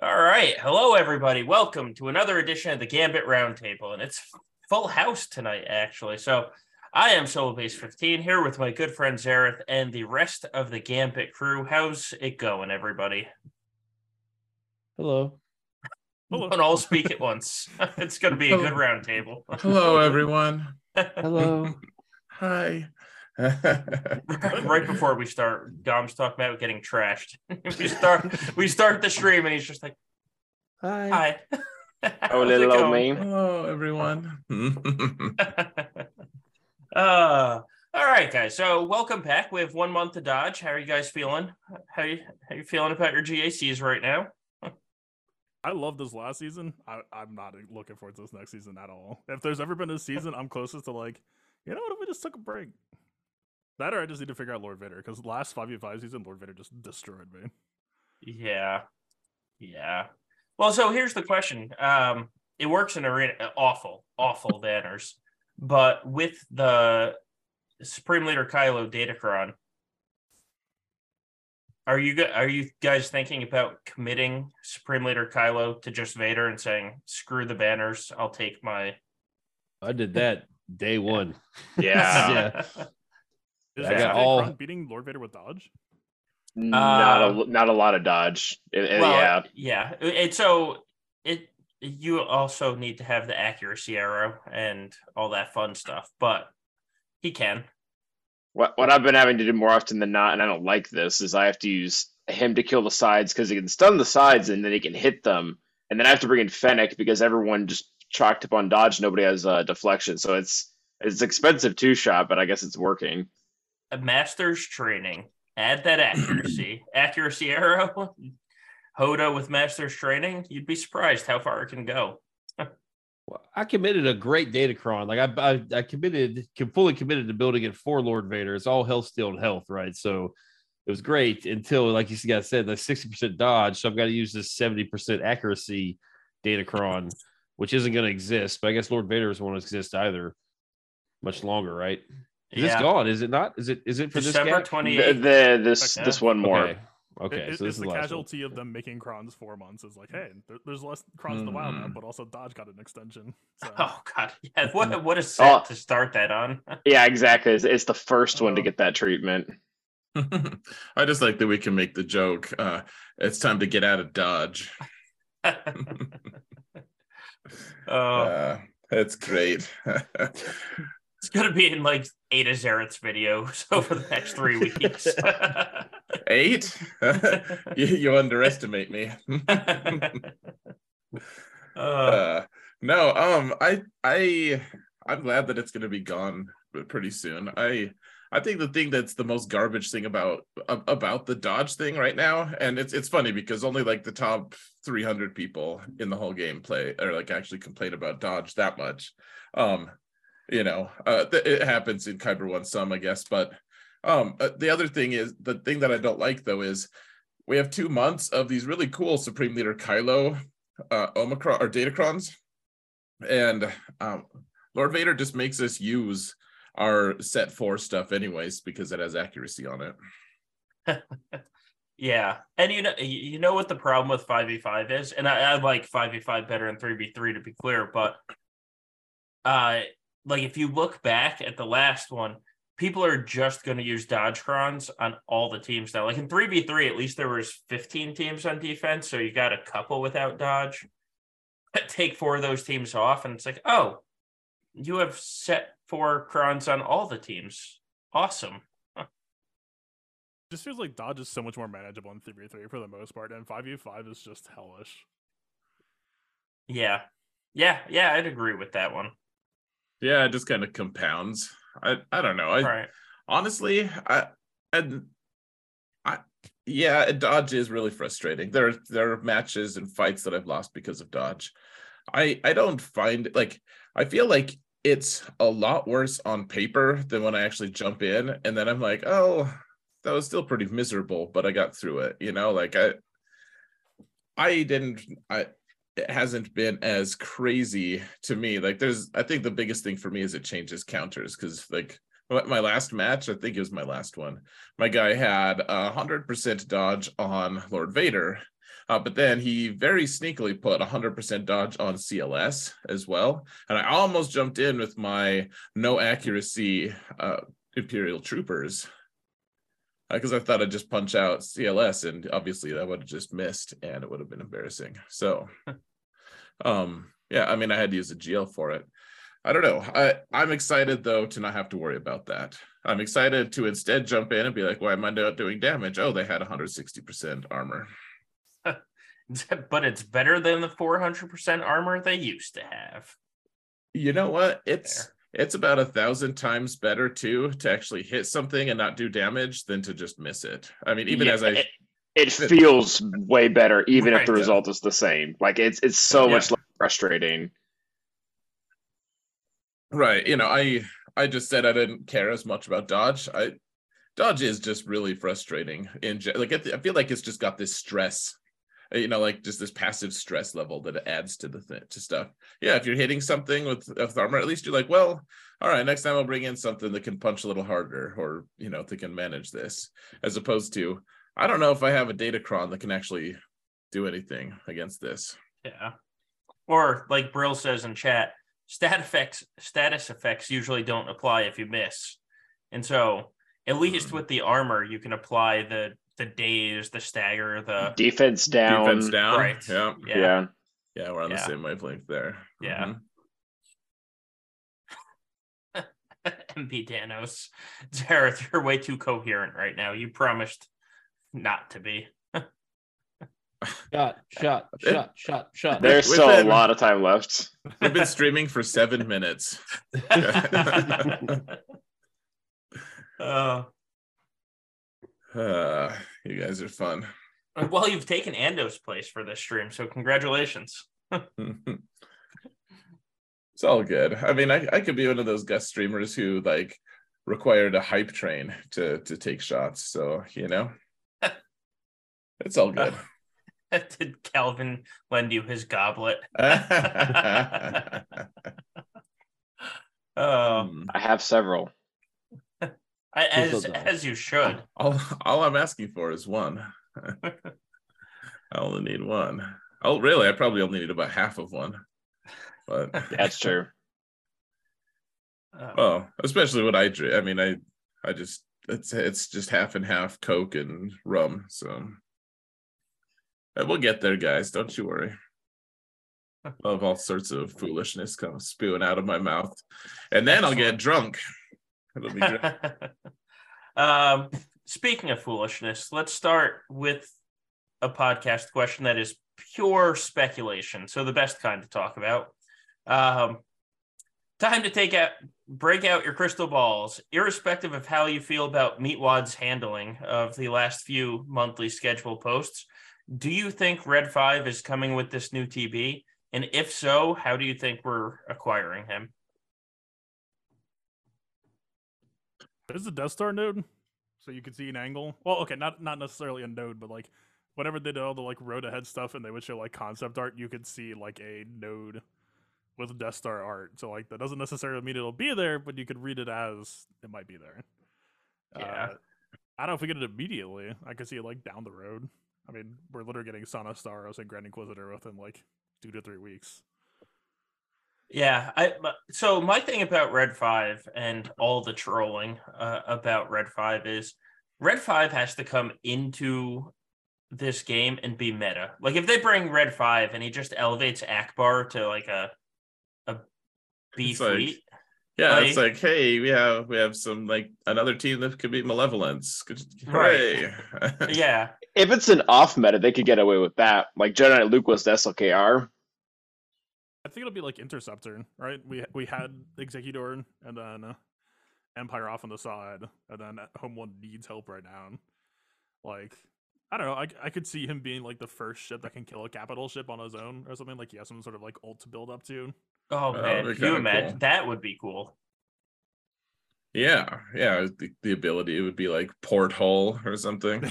All right. Hello, everybody. Welcome to another edition of the Gambit Roundtable. And it's full house tonight, actually. So I am Solobass15 here with my good friend Xaereth and the rest of the Gambit crew. How's it going, everybody? Hello. Hello. Don't all speak at once. it's going to be a good roundtable. Hello, everyone. Hello. Hi. right before we start, Dom's talking about getting trashed. we start we start the stream and he's just like, Hi. Hi. Oh, little old going? me. Hello, everyone. uh all right, guys. So welcome back. We have one month to dodge. How are you guys feeling? How you how you feeling about your GACs right now? I love this last season. I, I'm not looking forward to this next season at all. If there's ever been a season, I'm closest to like, you know what? If we just took a break, that or I just need to figure out Lord Vader because last five v five season, Lord Vader just destroyed me. Yeah. Yeah. Well, so here's the question. Um, it works in arena awful, awful banners. But with the Supreme Leader Kylo Datacron, are you gu- are you guys thinking about committing Supreme Leader Kylo to just Vader and saying, screw the banners, I'll take my I did that day one. Yeah. Yeah. Is I yeah. got all- beating Lord Vader with dodge? not Uh, a not a lot of dodge. It- it- well, yeah. yeah. And so it you also need to have the accuracy arrow and all that fun stuff, but he can. What what I've been having to do more often than not, and I don't like this, is I have to use him to kill the sides because he can stun the sides and then he can hit them, and then I have to bring in Fennec because everyone just chalked up on dodge. Nobody has uh, deflection, so it's it's expensive two shot, but I guess it's working. A master's training. Add that accuracy. accuracy arrow. Hoda with master's training. You'd be surprised how far it can go. Well, I committed a great Datacron. Like I, I, I committed, fully committed to building it for Lord Vader. It's all health, steal, and health, right? So it was great until, like you guys said, like sixty percent dodge. So I've got to use this seventy percent accuracy Datacron, which isn't going to exist. But I guess Lord Vader doesn't want to exist either much longer, right? 'Cause It's gone, is it not? Is it? Is it for December this GAC? twenty The, the this Okay. this one more. Okay. Okay. It- so it's this is the last one. casualty of them making crons four months. Is like, hey, there, there's less crons in the wild now, Mm. but also dodge got an extension. So. Oh god. Yeah. What what a set Oh. to start that on. Yeah, exactly. It's, it's the first one to Uh, get that treatment. I just like that we can make the joke. Uh, it's time to get out of Dodge. oh, Uh, that's great. It's gonna be in like Ada Xaereth's videos over the next three weeks. Eight? you, you underestimate me. uh, uh, no, um, I, I, I'm glad that it's going to be gone pretty soon. I, I think the thing that's the most garbage thing about about the Dodge thing right now, and it's it's funny because only like the top 300 people in the whole game play or like actually complain about Dodge that much. Um, you know, uh, th- it happens in Kyber One some, I guess, but um, uh, the other thing is the thing that I don't like though is we have two months of these really cool Supreme Leader Kylo uh, Omicron or Datacrons, and um, Lord Vader just makes us use our set four stuff anyways because it has accuracy on it. Yeah, and you know, you know what the problem with five v five is, and I, I like five v five better than three v three to be clear, but uh, like if you look back at the last one, people are just going to use dodge crons on all the teams now. Like in three v three, at least there was fifteen teams on defense, so you got a couple without dodge. Take four of those teams off, and it's like, oh, you have set four crons on all the teams. Awesome. just feels like dodge is so much more manageable in 3v3 for the most part, and 5v5 is just hellish. Yeah, yeah, yeah. I'd agree with that one. Yeah, it just kind of compounds. I I don't know. I right. honestly I and I yeah, Dodge is really frustrating. There there are matches and fights that I've lost because of Dodge. I I don't find like I feel like it's a lot worse on paper than when I actually jump in and then I'm like, "Oh, that was still pretty miserable, but I got through it." You know, like I I didn't I hasn't been as crazy to me. Like there's I think the biggest thing for me is it changes counters cuz like my last match, I think it was my last one. My guy had a hundred percent dodge on Lord Vader, uh, but then he very sneakily put a hundred percent dodge on CLS as well, and I almost jumped in with my no accuracy uh, Imperial troopers because I thought I'd just punch out CLS, and obviously that would have just missed, and it would have been embarrassing. So, um, yeah, I mean, I had to use a GL for it. I don't know. I I'm excited though to not have to worry about that. I'm excited to instead jump in and be like, why am I not doing damage? Oh, they had 160% armor. but it's better than the 400% armor they used to have. You know what? It's it's about a thousand times better too to actually hit something and not do damage than to just miss it. I mean, even Yeah, as I it, it feels way better, even if the yeah. result is the same. Like it's it's so Yeah. much less frustrating. Right. You know, I I just said I didn't care as much about dodge. I dodge is just really frustrating in like I feel like it's just got this stress. You know, like just this passive stress level that it adds to the th- to stuff. Yeah, if you're hitting something with, with armor, at least you're like, well, all right, next time I'll bring in something that can punch a little harder, or you know, that can manage this, as opposed to I don't know if I have a datacron that can actually do anything against this. Yeah. Or like Brill says in chat, stat effects status effects usually don't apply if you miss. And so at least Hmm. with the armor, you can apply the the daze, the stagger, the Defense down. Defense down. right. Yeah. Yeah. Yeah. Yeah, we're on the same wavelength there. Yeah. Mhm. MP Danos. Xaereth, you're way too coherent right now. You promised not to be. shut, shut, shut, shut, shut. There's With still a lot of time left. We've been streaming for seven minutes. uh, Uh, you guys are fun. well, you've taken Ando's place for this stream, so congratulations. it's all good. I mean, I, I could be one of those guest streamers who like required a hype train to to take shots. So you know, it's all good. Did Calvin lend you his goblet? Uh, Hmm. I have several. As as you should. all all I'm asking for is one. I only need one. Oh, really? I probably only need about half of one. But That's true. Uh, well, especially what I drink. I mean, I I just it's it's just half and half Coke and rum. So But we'll get there, guys. Don't you worry. I'll all sorts of foolishness come spewing out of my mouth, and then I'll get drunk. It'll be great. um, speaking of foolishness, let's start with a podcast question that is pure speculation. So the best kind to talk about. Um, time to take out, break out your crystal balls, irrespective of how you feel about Meatwad's handling of the last few monthly schedule posts. Do you think Red Five is coming with this new TB? And if so, how do you think we're acquiring him? There's a Death Star node, so you can see an angle. Well, okay, not not necessarily a node, but like whenever they did all the like road ahead stuff and they would show like concept art, you could see like a node with Death Star art. So like that doesn't necessarily mean it'll be there, but you could read it as it might be there. Yeah. Uh, I don't know if we get it immediately. I could see it like down the road. I mean, we're literally getting Sana Starros and Grand Inquisitor within like two to three weeks. Yeah, I so my thing about Red Five and all the trolling uh, about Red Five is Red Five has to come into this game and be meta. Like if they bring Red Five and he just elevates Ackbar to like a a B It's like- fleet, Yeah, Right? it's like, hey, we have we have some like another team that could be malevolence. Good- Right. Yeah, If it's an off meta, they could get away with that. Like Jedi Knight Luke was the SLKR. I think it'll be like Interceptor, right? We we had Executor and then uh, Empire off on the side, and then Home One needs help right now. Like, I don't know. I, I could see him being like the first ship that can kill a capital ship on his own or something. Like he has some sort of like ult to build up to. Oh That man, would can you imagine cool. that would be cool. yeah, yeah. The, the ability it would be like porthole or something.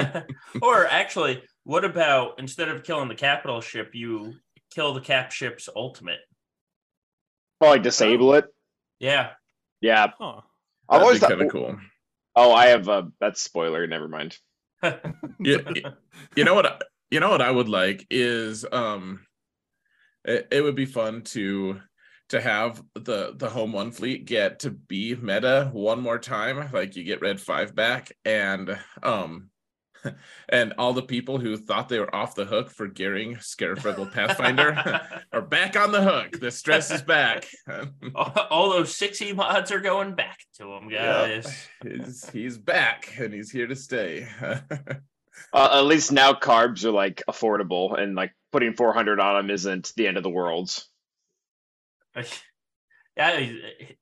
or actually, what about instead of killing the capital ship, you kill the cap ship's ultimate? Or like disable it. Yeah, Yeah. Huh. I've always kind of cool. Oh, I have a that's spoiler. Never mind. Yeah, you know what? I- You know what I would like is um, it, it would be fun to to have the the home one fleet get to be meta one more time. Like you get red five back, and um, and all the people who thought they were off the hook for gearing Scarif Rebel Pathfinder are back on the hook. The stress is back. all, all those 60 mods are going back to him, guys. he's he's back and he's here to stay. Uh, at least now carbs are like affordable, and like putting 400 on them isn't the end of the world. Yeah,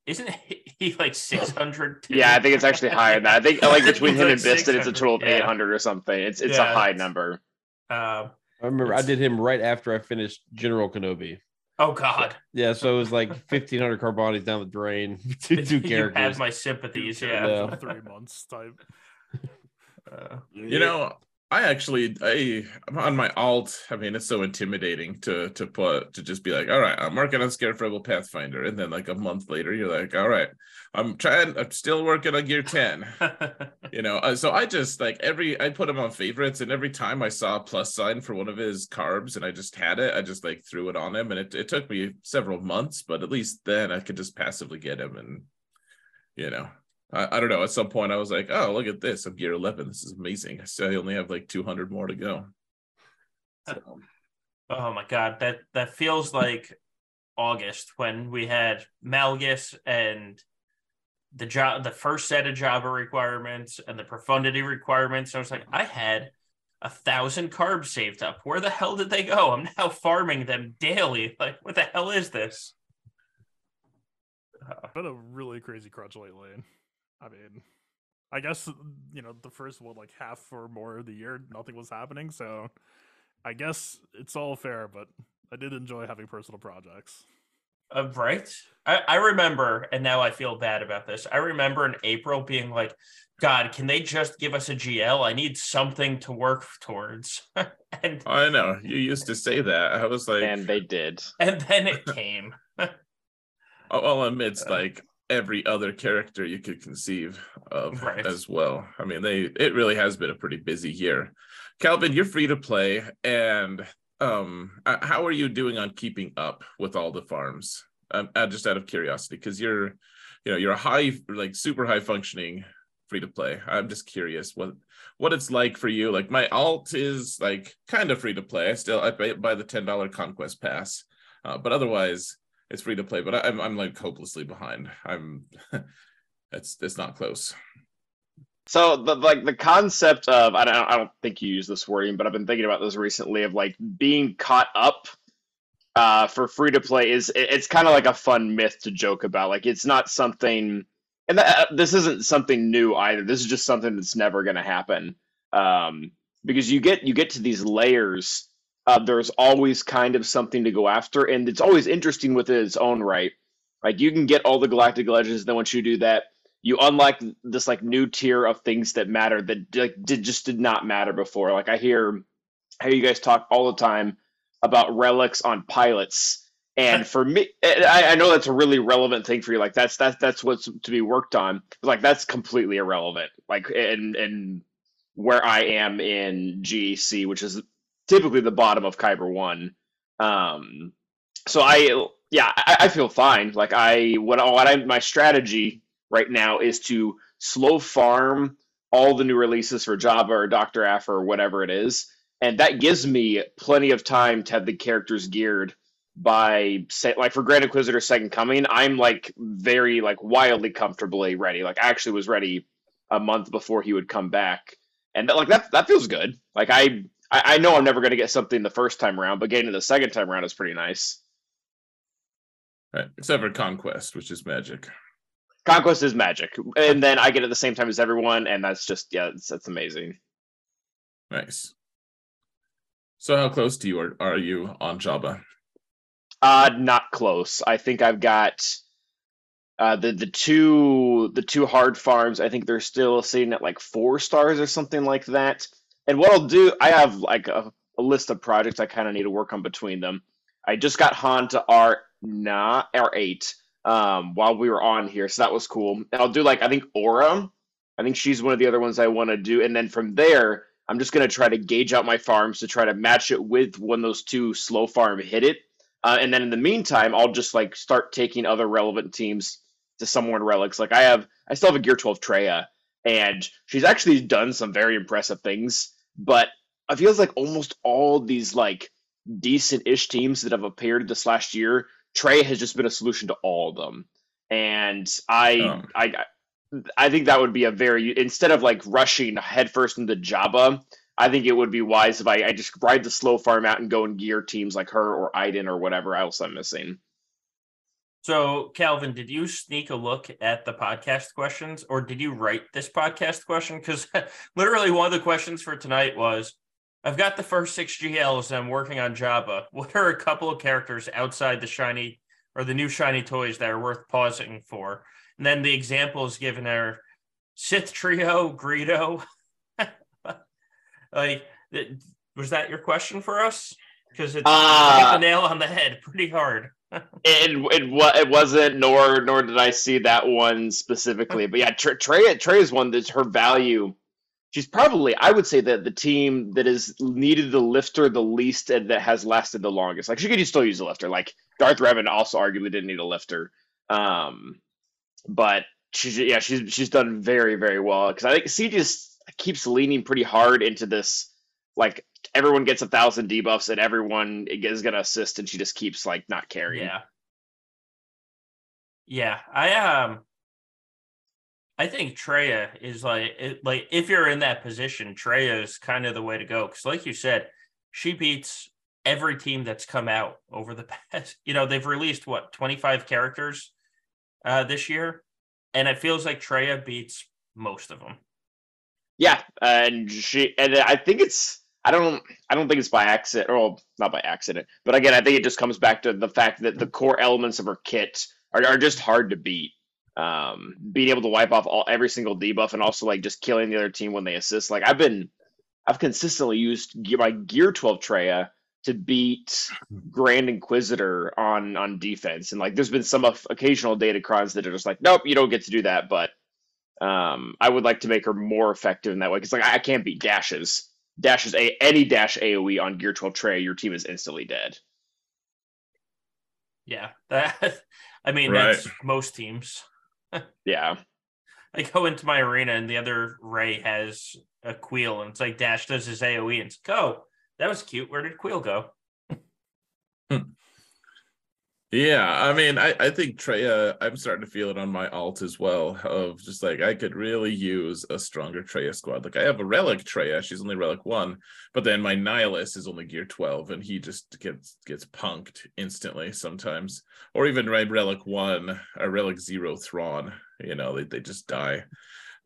isn't he like 600? Yeah, I think it's actually higher than that. I think like between him like and Bistan, it's a total of yeah. 800 or something. It's it's Yeah, a high it's- number. Um, I remember I did him right after I finished General Kenobi. oh, God. Yeah, so it was like fifteen hundred carbonics down the drain. two, two you characters. have my sympathies. Yeah. Yeah. For three months type. Uh, you know i actually i i'm on my alt i mean it's so intimidating to to put to just be like all right i'm working on Scarif rebel pathfinder and then like a month later you're like all right i'm trying i'm still working on gear 10 you know uh, so i just like every i put him on favorites and every time i saw a plus sign for one of his carbs and i just had it i just like threw it on him and it, it took me several months but at least then i could just passively get him and you know I, I don't know at some point i was like oh look at this i'm gear 11 this is amazing so i only have like 200 more to go So, oh, my God. That, that feels like August when we had Malgus and the job, the first set of Jabba requirements and the profundity requirements. I was like, I had a thousand carbs saved up. Where the hell did they go? I'm now farming them daily. Like, what the hell is this? Uh, Been a really crazy crunch lately. I mean, I guess you know the first what like half or more of the year nothing was happening, so I guess it's all fair. But I did enjoy having personal projects. Uh, right. I, I remember, and now I feel bad about this. I remember in April being like, God, can they just give us a GL? I need something to work towards. and i know you used to say that i was like And they did. and then it came. all amidst Uh, like every other character you could conceive of Right. as well. I mean, they it really has been a pretty busy year. Calvin, you're free to play, and um, how are you doing on keeping up with all the farms? Um, uh, just out of curiosity, because you're, you know, you're a high, like super high functioning free to play. I'm just curious what what it's like for you. Like my alt is like kind of free to play. I still I buy, buy the ten dollar conquest pass, uh, but otherwise it's free to play, but I'm I'm like hopelessly behind. I'm it's it's not close. So the like the concept of I don't I don't think you use this wording, but I've been thinking about this recently of like being caught up uh, for free to play is it- it's kind of like a fun myth to joke about. Like it's not something, and that, this isn't something new either. This is just something that's never going to happen um, because you get you get to these layers. Uh, there's always kind of something to go after, and it's always interesting within its own right. Like you can get all the galactic legends, and then once you do that, you unlock this like new tier of things that matter that like did just did not matter before. Like I hear, I hear you guys talk all the time about relics on pilots, and for me, I, I know that's a really relevant thing for you. Like that's that's that's what's to be worked on. Like that's completely irrelevant. Like and and where I am in GAC, which is typically the bottom of Kyber one. Um, so I yeah I, I feel fine. Like I what what I my strategy right now is to slow farm all the new releases for Jabba or Dr. Aff or whatever it is. And that gives me plenty of time to have the characters geared by say like for Grand Inquisitor Second Coming, I'm like very like wildly comfortably ready. Like I actually was ready a month before he would come back. And that, like that that feels good. Like I I, I know I'm never gonna get something the first time around, but getting it the second time around is pretty nice. Right. Except for Conquest, which is magic. Conquest is magic, and then I get it the same time as everyone, and that's just yeah, that's, that's amazing. Nice. So how close to you are, are you on Jabba? Uh not close. I think I've got uh the the two the two hard farms. I think they're still sitting at like four stars or something like that. And what I'll do, I have like a, a list of projects I kind of need to work on between them. I just got Han to R not R eight. um, while we were on here, so that was cool. And I'll do like I think Aura. I think she's one of the other ones I want to do, and then from there, I'm just gonna try to gauge out my farms to try to match it with when those two slow farm hit it, uh, and then in the meantime, I'll just like start taking other relevant teams to somewhere in relics. Like I have, I still have a Gear 12 Traya, and she's actually done some very impressive things, but it feels like almost all these like decent-ish teams that have appeared this last year, Trey has just been a solution to all of them. And I, Um. I, I think that would be a very instead of like rushing headfirst into Jabba. I think it would be wise if I, I just ride the slow farm out and go and gear teams like her or Iden or whatever else I'm missing. So, Calvin, did you sneak a look at the podcast questions or did you write this podcast question? Because literally one of the questions for tonight was I've got the first six GLs and I'm working on Jabba. What are a couple of characters outside the shiny or the new shiny toys that are worth pausing for? And then the examples given are Sith Trio, Greedo. like, was that your question for us? Because it's Uh, the nail on the head pretty hard. It it it wasn't nor nor did I see that one specifically. But yeah, Trey Trey, Trey is one that's her value. She's probably I would say that the team that has needed the lifter the least and that has lasted the longest. Like she could still use a lifter. Like Darth Revan also arguably didn't need a lifter. Um, but she's yeah she's she's done very very well because I think C just keeps leaning pretty hard into this like everyone gets a thousand debuffs and everyone is gonna assist and she just keeps like not carrying. Yeah. Yeah, I um I think Traya is like it, like if you're in that position, Traya is kind of the way to go cuz like you said, she beats every team that's come out over the past, you know, they've released what, 25 characters uh this year and it feels like Traya beats most of them. Yeah, and she and I think it's I don't I don't think it's by accident or well, not by accident, but again I think it just comes back to the fact that the core elements of her kit are, are just hard to beat. Um, being able to wipe off all every single debuff and also like just killing the other team when they assist. Like I've been I've consistently used my Gear 12 Traya to beat Grand Inquisitor on on defense, and like there's been some occasional Datacrons that are just like, nope, you don't get to do that, but um, I would like to make her more effective in that way because like I can't beat dashes. Dashes a any dash AOE on Gear 12 Trey, your team is instantly dead. Yeah. That I mean, Right. that's most teams. Yeah, I go into my arena and the other Ray has a Kuiil and it's like Dash does his AoE and it's like, oh, that was cute. Where did Kuiil go? Hmm. Yeah, I mean, I, I think Traya, I'm starting to feel it on my alt as well. Of just like I could really use a stronger Traya squad. Like I have a relic Traya, she's only relic one, but then my Nihilus is only gear 12, and he just gets gets punked instantly sometimes. Or even right relic one, or relic zero Thrawn, you know, they, they just die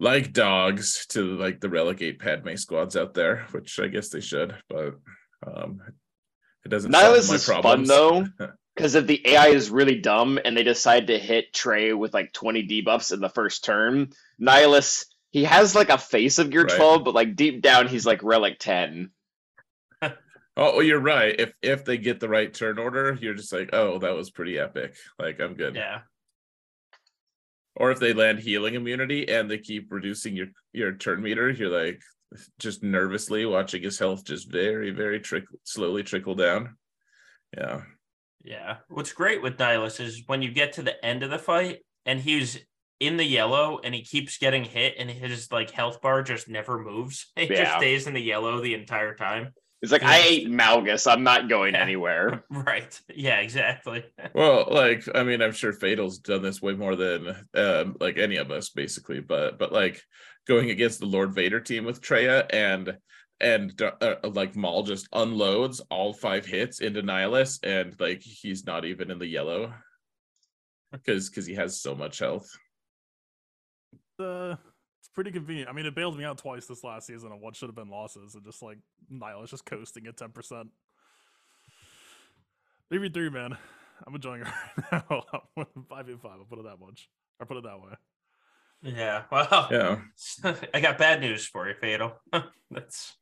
like dogs to like the relic eight Padme squads out there, which I guess they should, but um it doesn't solve Nihilus my is problems. fun though because if the AI is really dumb and they decide to hit Trey with like 20 debuffs in the first turn, Nihilus he has like a face of Gear Right. 12, but like deep down he's like relic 10. Oh, well, you're right. If if they get the right turn order, you're just like, oh, that was pretty epic. Like I'm good. Yeah. Or if they land healing immunity and they keep reducing your your turn meter, you're like just nervously watching his health just very very trick slowly trickle down. Yeah. Yeah. What's great with Nihilus is when you get to the end of the fight and he's in the yellow and he keeps getting hit and his like health bar just never moves. It just stays in the yellow the entire time. It's like I Yes. ate Malgus, I'm not going Yeah. anywhere. Right. Yeah, exactly. Well, like I mean, I'm sure Fatal's done this way more than um, like any of us, basically. But but like going against the Lord Vader team with Traya and and uh, like Maul just unloads all five hits into Nihilus, and like he's not even in the yellow because because he has so much health. uh, it's pretty convenient. I mean, it bailed me out twice this last season on what should have been losses, and just like Nihilus just coasting at ten percent. Three v three, man. I'm enjoying it right now. Five v five. I'll put it that much. Or put it that way. Yeah. Well, Yeah, I got bad news for you, Fatal. That's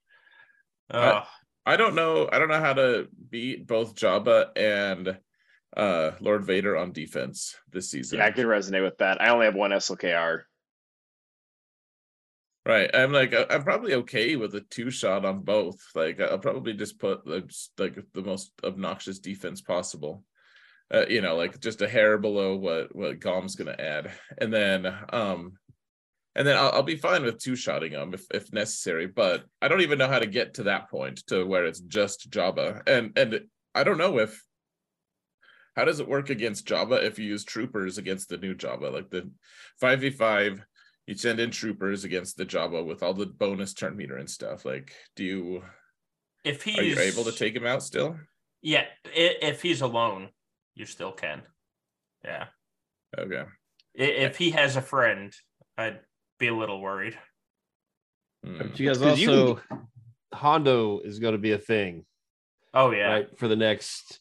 I- I don't know. I don't know how to beat both Jabba and uh Lord Vader on defense this season. Yeah, I can resonate with that. I only have one SLKR. Right. I'm like I'm probably okay with a two shot on both. Like I'll probably just put like, like the most obnoxious defense possible. Uh, you know, like just a hair below what what Gom's gonna add, and then um, and then I'll, I'll be fine with two shotting them if if necessary. But I don't even know how to get to that point to where it's just Jabba, and and I don't know if how does it work against Jabba if you use troopers against the new Jabba like the five v five you send in troopers against the Jabba with all the bonus turn meter and stuff. Like, do you If he's are you able to take him out still? yeah, if he's alone, you still can. Yeah. Okay. If he has a friend, I'd be a little worried. Hmm. But you guys 'Cause you also Hondo is going to be a thing, Oh yeah. right? For the next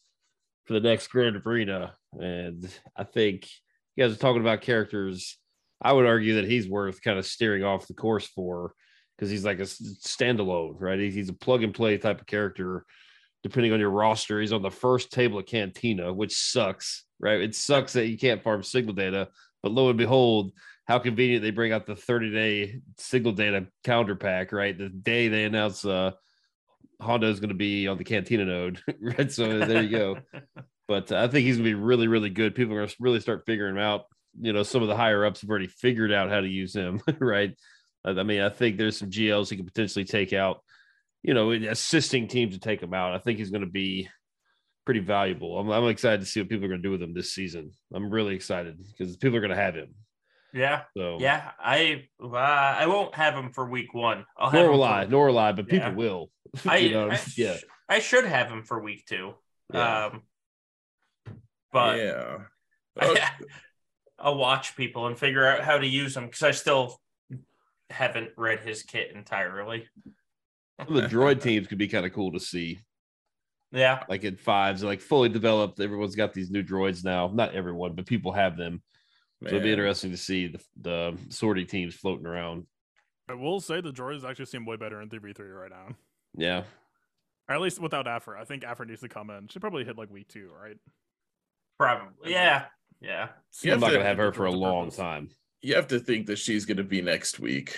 for the next Grand Arena, and I think you guys are talking about characters. I would argue that he's worth kind of steering off the course for because he's like a standalone, right? He's, he's a plug and play type of character. Depending on your roster, he's on the first table of Cantina, which sucks, right? It sucks that you can't farm signal data, but lo and behold, how convenient they bring out the 30 day signal data counter pack, right? The day they announce uh Hondo is going to be on the Cantina node, right? So there you go. But uh, I think he's going to be really, really good. People are going to really start figuring him out. You know, some of the higher ups have already figured out how to use him, right? I mean, I think there's some GLs he could potentially take out, you know, assisting teams to take him out. I think he's going to be pretty valuable. I'm, I'm excited to see what people are going to do with him this season. I'm really excited because people are going to have him. Yeah. So Yeah. I uh, I won't have him for week one. I'll nor him will I, nor will I, but people Yeah. will. I, you know, I yeah, I should have him for week two. Yeah. Um but yeah. Oh, I'll watch people and figure out how to use them because I still haven't read his kit entirely. The droid teams could be kind of cool to see. Yeah. like in fives, like fully developed. Everyone's got these new droids now. Not everyone, but people have them. So it'd be interesting to see the, the sortie teams floating around. I will say the droids actually seem way better in 3v3 right now. Yeah. Or at least without Aphra. I think Aphra needs to come in. She probably hit like week two, right? Probably. Yeah. Yeah. You I'm not to- gonna have her for a long purpose. time. You have to think that she's going to be next week.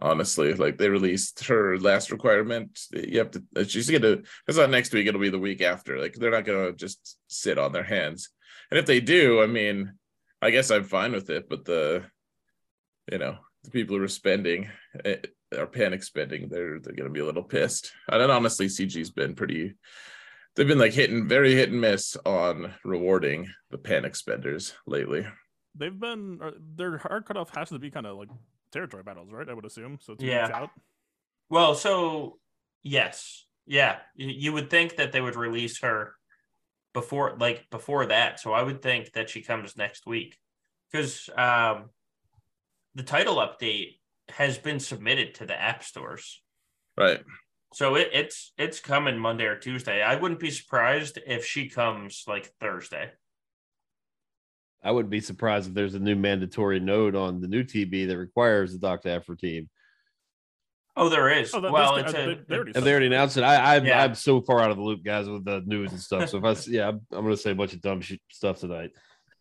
Honestly, like they released her last requirement. You have to. uh, She's going to. It's not next week. It'll be the week after. Like they're not going to just sit on their hands. And if they do, I mean, I guess I'm fine with it. But the, you know, the people who are spending eh, are panic spending. They're they're going to be a little pissed. And then honestly, CG's been pretty. They've been like hitting very hit and miss on rewarding the panic spenders lately. They've been uh, their hard cutoff has to be kind of like territory battles, right? I would assume. So two Yeah. out. Well, so yes. Yeah. You, you would think that they would release her before like before that. So I would think that she comes next week. Because um the title update has been submitted to the app stores. Right. So it, it's it's coming Monday or Tuesday. I wouldn't be surprised if she comes like Thursday. I wouldn't be surprised if there's a new mandatory node on the new TB that requires the Dr. Aphra team. Oh, there is. Oh, that- well, it's a, they- they already Have they already announced it? I, I'm, Yeah. I'm so far out of the loop, guys, with the news and stuff. So if I, yeah, I'm, I'm going to say a bunch of dumb shit stuff tonight.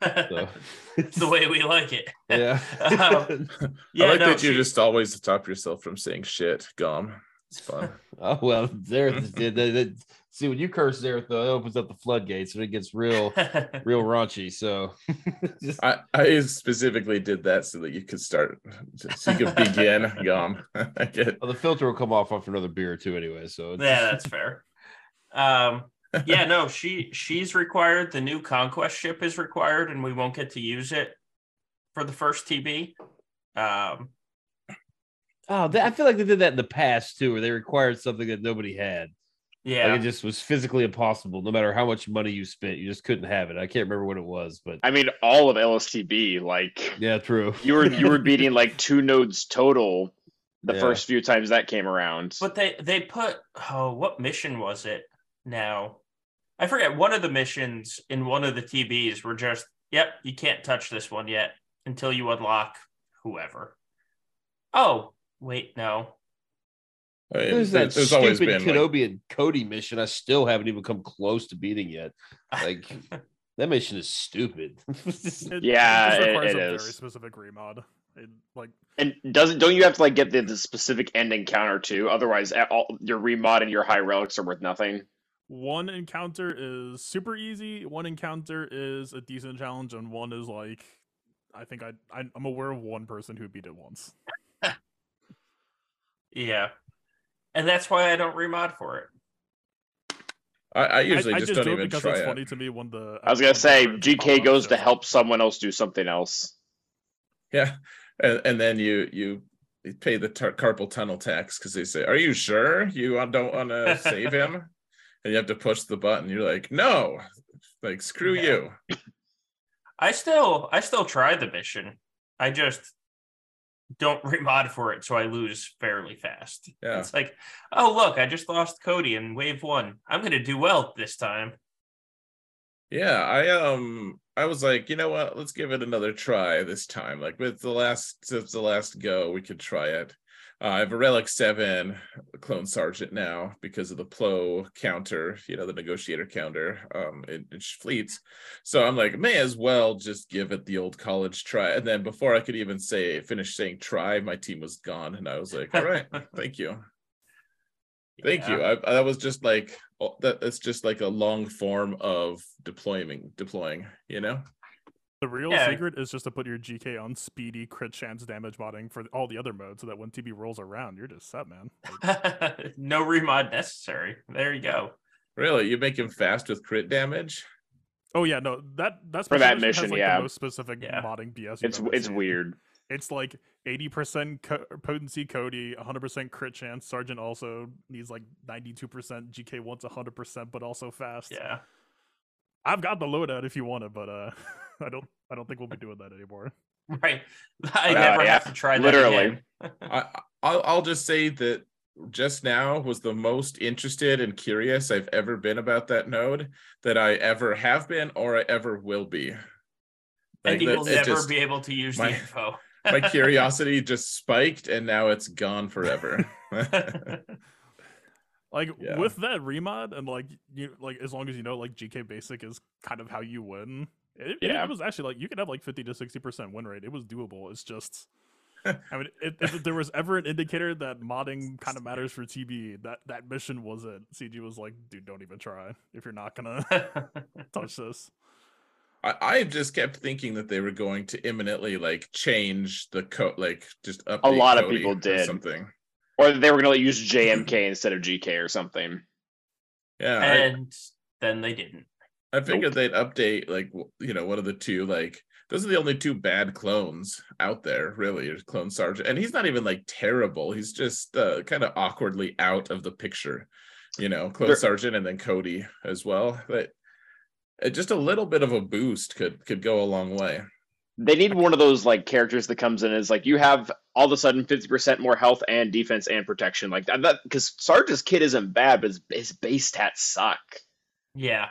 So. it's the way we like it. yeah. Um, Yeah, I like no, that you she- just always stop yourself from saying shit, Gum. It's fun. Oh well, there. See, when you curse there, though, it opens up the floodgates, and it gets real, real raunchy. So, just, I, I specifically did that so that you could start, so you could begin, Gum. I get well, the filter will come off after another beer or two, anyway. So, it's- yeah, that's fair. Um, yeah, no, she she's required. The new conquest ship is required, and we won't get to use it for the first TB. Um, oh, I feel like they did that in the past too, where they required something that nobody had. Yeah, Like it just was physically impossible. No matter how much money you spent, you just couldn't have it. I can't remember what it was, but I mean, all of LSTB, like yeah, true. you were you were beating like two nodes total the Yeah. first few times that came around. but they they put oh, what mission was it? Now, I forget. One of the missions in one of the TBs were just, yep, you can't touch this one yet until you unlock whoever. Oh, wait, no. I mean, There's that there's stupid been like, Kenobi and Cody mission. I still haven't even come close to beating yet. Like, That mission is stupid. It, Yeah, just it- requires it a is. very specific remod. It, like And doesn't don't you have to like get the, the specific end encounter too? Otherwise, a- all your remod and your high relics are worth nothing. one encounter is super easy, one encounter is a decent challenge, and one is like I think I, I I'm aware of one person who beat it once. Yeah. And that's why I don't remod for it. I, I usually I, I just, just don't do it even because try it's it. funny to me when the I was gonna say GK goes to help someone else do something else. Yeah, and, and then you you you pay the tar- carpal tunnel tax because they say, "Are you sure you don't want to save him?" And you have to push the button. You're like, "No, like screw Yeah. you." I still I still try the mission. I just don't remod for it, so I lose fairly fast. Yeah. It's like, oh look, I just lost Cody in wave one. I'm gonna do well this time. Yeah, I um I was like, you know what? Let's give it another try this time. Like with the last since the last go, we could try it. Uh, I have a relic seven clone sergeant now because of the plo counter, you know, the negotiator counter um in, in fleets. So I'm like, may as well just give it the old college try. And then before I could even say finish saying try, my team was gone, and I was like, all right, thank you. Thank you. Yeah. I, that was just like oh, that. It's just like a long form of deploying, deploying. You know. The real Yeah. secret is just to put your GK on speedy crit chance damage modding for all the other modes, so that when TB rolls around, you're just set, man. Like, no remod necessary. There you go. Really, you make him fast with crit damage. oh yeah, no, that that's For that mission, has, like, yeah. the most specific Yeah. modding BS. It's it's seen. weird. It's like 80% co- potency Cody, 100% crit chance. Sergeant also needs like 92%. GK wants 100%, but also fast. Yeah. I've got the loadout if you want it, but uh, I don't. I don't think we'll be doing that anymore. Right. I Yeah, never yeah, have to try that literally. again. I, I'll, I'll just say that just now was the most interested and curious I've ever been about that node that I ever have been or I ever will be. and Like, you that- will it never just- be able to use my- the info. my curiosity just spiked and now it's gone forever. Like Yeah. with that remod and like you like as long as you know like GK basic is kind of how you win. It, it- Yeah. it was actually like you could have like 50 to 60 percent win rate. It was doable. It's just. I mean, it, if there was ever an indicator that modding kind of matters for TB, that that mission was it. CG was like, dude, don't even try if you're not gonna touch this. I, I just kept thinking that they were going to imminently like change the code, like just update lot of Cody people or did. something. Or they were gonna use JMK instead of GK or something. Yeah, I, and then they didn't. I figured they'd update like you know one of the two like those are the only two bad clones out there really is clone sergeant and he's not even like terrible he's just uh, kind of awkwardly out of the picture you know clone There- sergeant and then Cody as well but uh, just a little bit of a boost could could go a long way They need one of those like characters that comes in as like you have all of a sudden fifty percent more health and defense and protection like that. That because Sarge's kid isn't bad, but his, his base stats suck. Yeah.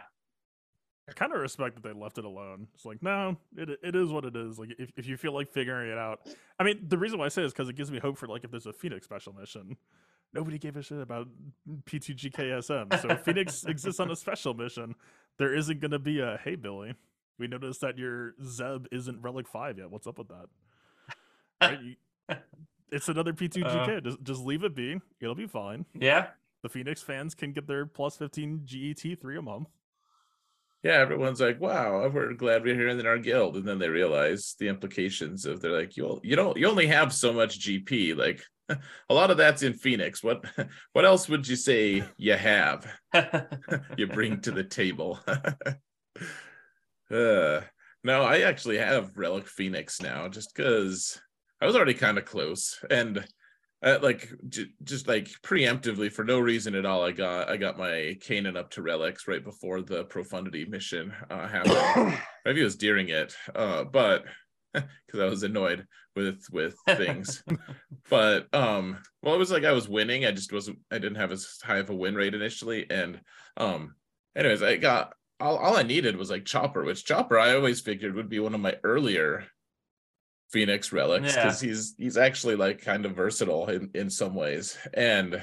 I kind of respect that they left it alone. It's like, no, it it is what it is. Like, if, if you feel like figuring it out, I mean, the reason why I say is because it gives me hope for like if there's a Phoenix special mission. Nobody gave a shit about P2GKSM, so if Phoenix exists on a special mission, there isn't gonna be a hey Billy. We noticed that your Zeb isn't Relic Five yet. What's up with that? Right? You- it's another P2GK. Uh. just just leave it be. It'll be fine. Yeah. The Phoenix fans can get their plus 15 GET three a month. Yeah everyone's like wow we're glad we're here in our guild. And then they realize the implications of they're like you you don't you only have so much gp like a lot of that's in phoenix. What what else would you say you have you bring to the table. uh, no, I actually have Relic Phoenix now, just because I was already kind of close, and uh, like j- just like preemptively for no reason at all, I got I got my Kanan up to relics right before the profundity mission uh, happened. Maybe it was during it, uh, but because I was annoyed with with things. but um, well, it was like I was winning. I just wasn't. I didn't have as high of a win rate initially, and um, anyways, I got all, all I needed was like Chopper, which Chopper I always figured would be one of my earlier Phoenix relics Yeah. because he's he's actually like kind of versatile in in some ways, and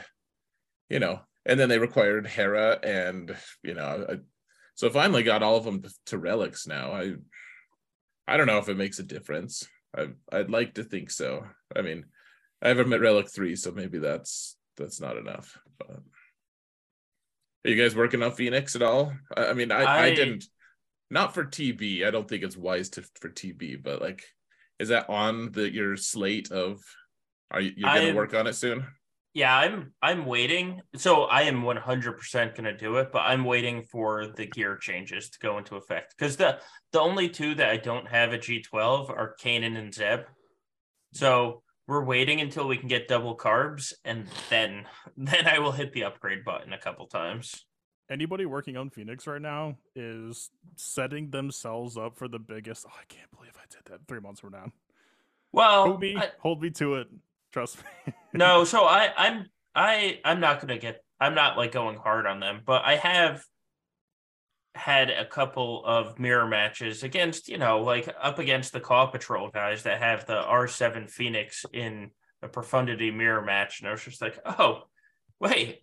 you know, and then they required Hera, and you know, I, So finally got all of them to relics now. I I don't know if it makes a difference. I I'd like to think so. I mean, I haven't met relic three, so maybe that's that's not enough. But are you guys working on Phoenix at all? I, I mean, I, I I- didn't not for TB. I don't think it's wise to for TB, but like is that on the your slate of are you you're gonna I'm- work on it soon? Yeah, I'm I'm waiting. So I am 100% going to do it, but I'm waiting for the gear changes to go into effect cuz the the only two that I don't have at G12 are Kanan and Zeb. So we're waiting until we can get double carbs and then then I will hit the upgrade button a couple times. Anybody working on Phoenix right now is setting themselves up for the biggest. Oh, I can't believe I did that three months from now. Well, hold me, I- hold me to it. Trust me. no, so I I'm I I'm not going to get I'm not like going hard on them, but I have had a couple of mirror matches against, you know, like up against the Claw Patrol guys that have the R7 Phoenix in a Profundity mirror match. And I was just like, oh, wait,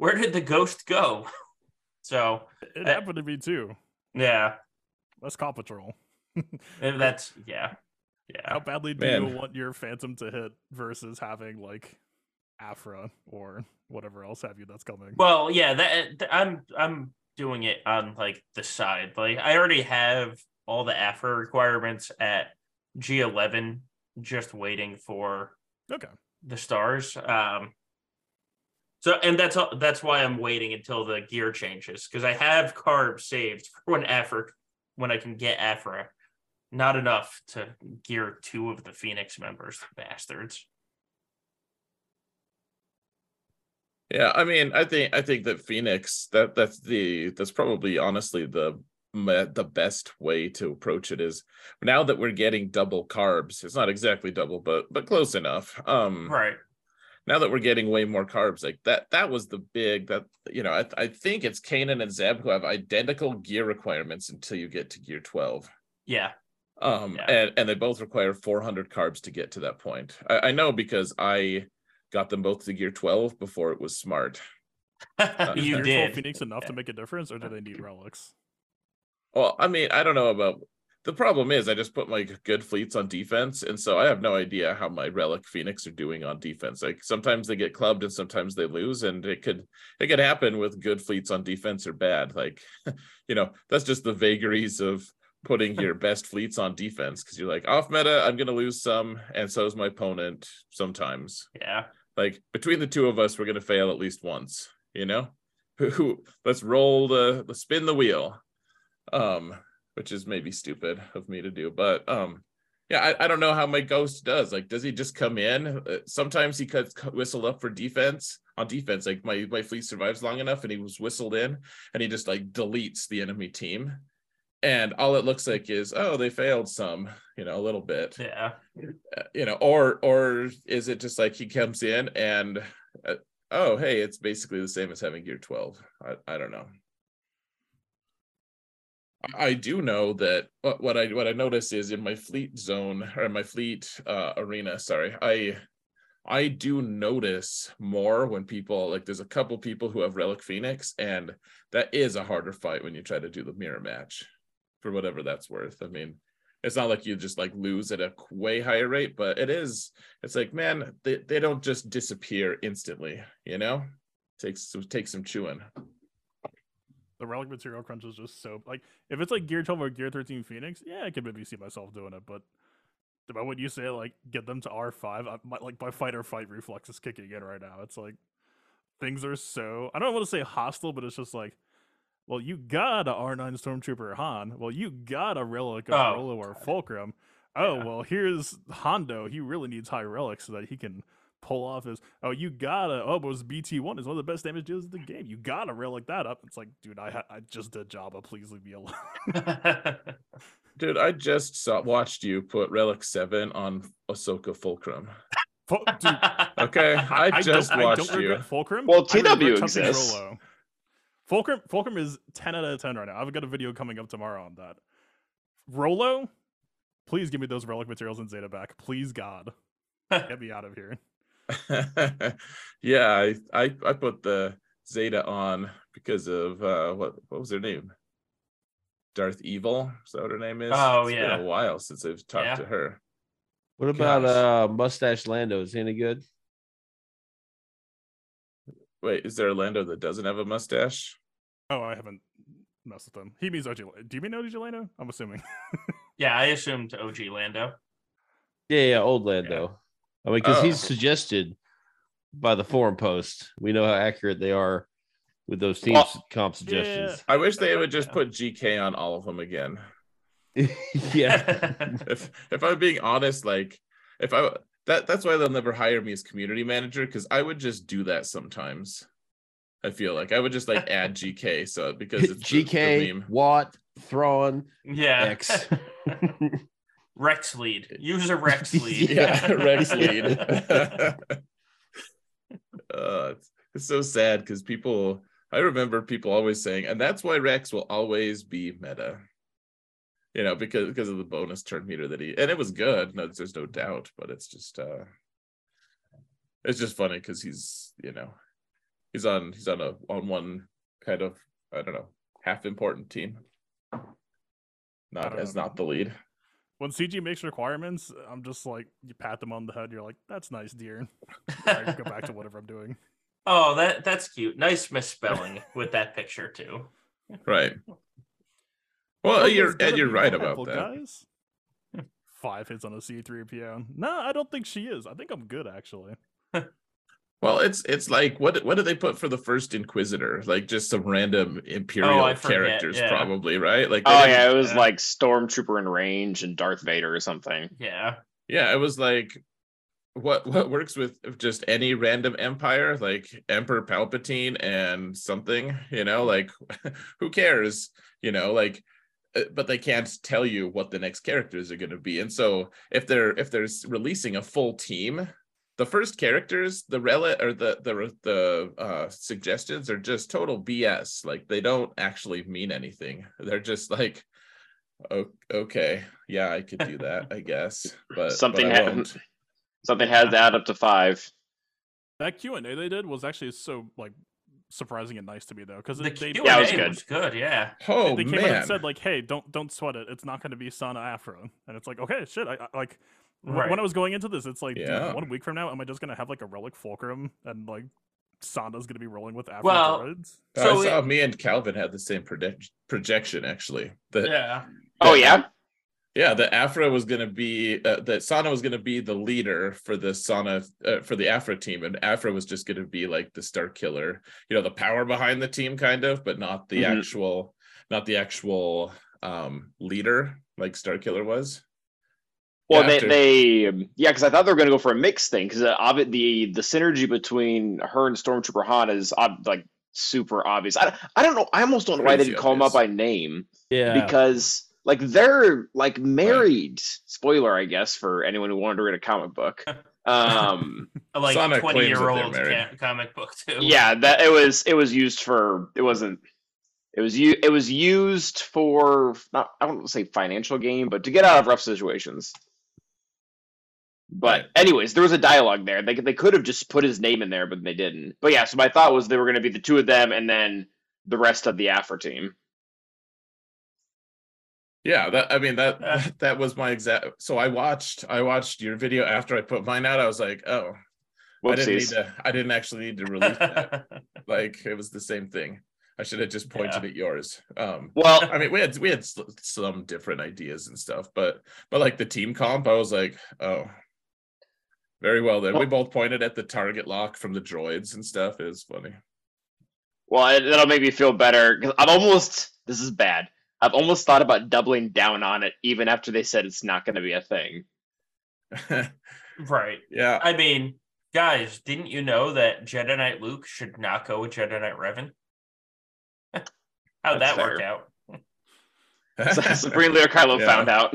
where did the ghost go? So, it Uh, happened to me too. yeah, That's Call Patrol. and that's, yeah, Yeah. How badly do you want your Phantom to hit versus having like Aphra or whatever else have you that's coming? Well, yeah, that I'm I'm doing it on like the side. Like I already have all the Aphra requirements at G11, just waiting for Okay. the stars. Um, so and that's all- that's why I'm waiting until the gear changes because I have carbs saved for when Aphra when I can get Aphra. Not enough to gear two of the Phoenix members, bastards. Yeah, I mean, I think I think that Phoenix that that's the that's probably honestly the the best way to approach it is now that we're getting double carbs. It's not exactly double, but but close enough. Um, Right. Now that we're getting way more carbs, like that that was the big that you know I I think it's Kanan and Zeb who have identical gear requirements until you get to gear twelve. Yeah. Um, Yeah. and and they both require 400 carbs to get to that point. I, I know because I got them both to gear 12 before it was smart. Is you Gear 12 did. Phoenix enough to make a difference, or do they need relics? Well, I mean, I don't know about the problem is I just put my good fleets on defense, and so I have no idea how my relic Phoenix are doing on defense. Like sometimes they get clubbed and sometimes they lose, and it could it could happen with good fleets on defense or bad. Like, you know, that's just the vagaries of putting your best fleets on defense because you're like off meta, I'm gonna lose some, and so is my opponent sometimes. Yeah. like between the two of us we're going to fail at least once you know who let's roll the, the spin the wheel um which is maybe stupid of me to do but um yeah I, I don't know how my ghost does. Like does he just come in? Uh, sometimes he cuts whistle up for defense on defense like my my fleet survives long enough and he was whistled in and he just like deletes the enemy team. And all it looks like is oh they failed some you know a little bit. Yeah. uh, you know or or is it just like he comes in and uh, oh hey it's basically the same as having gear 12 i, I don't know I- do know that what, what i what i notice is in my fleet zone or my fleet uh arena sorry i i do notice more when people like there's a couple people who have relic phoenix and that is a harder fight when you try to do the mirror match for whatever that's worth. I mean it's not like you just like lose at a way higher rate but it is it's like man they, they don't just disappear instantly you know? Takes takes some chewing The relic material crunch is just so like if it's like Gear 12 or Gear 13 Phoenix, yeah, I could maybe see myself doing it. But the moment you say like get them to R5, I, my, like my fight or fight reflex is kicking in right now. It's like things are so I don't want to say hostile, but it's just like, well, you got a R9 Stormtrooper Han. Well, you got a relic of Oh, Rolo or Fulcrum. Oh Yeah. well, here's Hondo. He really needs high relics so that he can pull off his. Oh, you gotta. Oh, but it was BT one is one of the best damage dealers in the game. You gotta relic that up. It's like, dude, I ha- I just did Jabba. Please leave me alone. dude i just saw watched you put relic 7 on ahsoka fulcrum Fu- dude, okay i, just don't, watched I don't you regret Fulcrum. Well, I regret TW touching exists. Rolo. Fulcrum, Fulcrum is ten out of ten right now. I've got a video coming up tomorrow on that. Rolo, please give me those relic materials in Zeta back. Please, God, get me out of here. yeah I, I i put the Zeta on because of uh what what was her name? Darth Evil. Is that what her name is? Oh, It's yeah. been a while since I've talked Yeah. to her. What about Gosh. uh Mustache Lando? Is he any good? Wait, is there a Lando that doesn't have a mustache? Oh, I haven't messed with him. He means OG. Do you mean OG Lando? I'm assuming. Yeah, I assumed OG Lando. Yeah, yeah, old Lando. I mean, because he's Oh. suggested by the forum post. We know how accurate they are with those team Well, comp suggestions. I wish they would just put GK on all of them again. Yeah. if if I'm being honest, like if I that that's why they'll never hire me as community manager because I would just do that sometimes. I feel like I would just like add GK so because it's the- the GK, meme. Watt, Thrawn, yeah. X. Rex lead. Use a Rex lead. yeah, Rex lead. uh, it's, it's so sad because people. I remember people always saying, and that's why Rex will always be meta. You know, because because of the bonus turn meter that he and it was good. No, there's no doubt, but it's just uh it's just funny because he's you know he's on he's on a on one kind of I don't know half important team. Not don't as know. not the lead. When CG makes requirements, I'm just like, you pat them on the head. You're like, that's nice, dear. I go back to whatever I'm doing. oh, that that's cute. Nice misspelling with that picture too. Right. Well, Purple's you're and you're right viable, about that. guys. Five hits on a C3PO. No, I don't think she is. I think I'm good actually. Well, it's it's like what what did they put for the first Inquisitor? Like just some random Imperial Oh, characters, yeah. probably, right? Like they Oh yeah, it was yeah. like Stormtrooper in range and Darth Vader or something. Yeah. yeah. It was like what what works with just any random empire, like Emperor Palpatine and something, you know, like who cares, you know, like. uh, But they can't tell you what the next characters are going to be, and so if they're if they're releasing a full team, the first characters, the rel or the the the uh, suggestions are just total BS. Like they don't actually mean anything. They're just like, oh, okay, yeah, I could do that, I guess. But Something but I happened. won't. Something had to add up to five. That Q and A they did was actually so like surprising and nice to me though, because The they Q they, Yeah, it was good. was good. Yeah. Oh they came out man, and said like, "Hey, don't don't sweat it. It's not going to be Sana Aphra." And it's like, okay, shit. I, I like wh- Right. when I was going into this, it's like, dude, one week from now, am I just going to have like a relic fulcrum and like Sana's going to be rolling with Aphra Well, droids? So I saw it- me and Calvin had the same predict- projection actually. That Yeah. Oh yeah, Yeah, that Aphra was going to be uh, that Sana was going to be the leader for the Sana uh, for the Aphra team, and Aphra was just going to be like the Starkiller, you know, the power behind the team, kind of, but not the Mhm. actual, not the actual um leader like Starkiller was. Well, they, they um, yeah, because I thought they were going to go for a mixed thing because uh, the the synergy between her and Stormtrooper Han is like super obvious. I, I don't know. I almost don't know why they Crazy didn't call them out obvious. by name Yeah. because like they're like married. Spoiler, I guess, for anyone who wanted to read a comic book. Um, A, like Sana 20 year old comic book too. yeah, that it was it was used for it wasn't. It was u- it was used for not I don't want to say financial gain, but to get out of rough situations. But Right. anyways, there was a dialogue there. They could- they could have just put his name in there, but they didn't. But yeah, so my thought was they were going to be the two of them and then the rest of the Aphra team. Yeah, that I mean that Uh. that, that was my exact. So I watched I watched your video after I put mine out. I was like, oh, I didn't need to. I didn't actually need to release that. like it was the same thing. I should have just pointed Yeah. at yours. Um, Well, I mean, we had we had some different ideas and stuff, but but like the team comp, I was like, oh, very well then. We both pointed at the target lock from the droids and stuff. It was funny. well, it, that'll make me feel better because I've almost. This is bad. I've almost thought about doubling down on it, even after they said it's not going to be a thing. right. yeah, I mean, guys, didn't you know that Jedi Knight Luke should not go with Jedi Knight Revan? How'd That's that work fair. out? Supreme Leader Kylo Yeah. found out.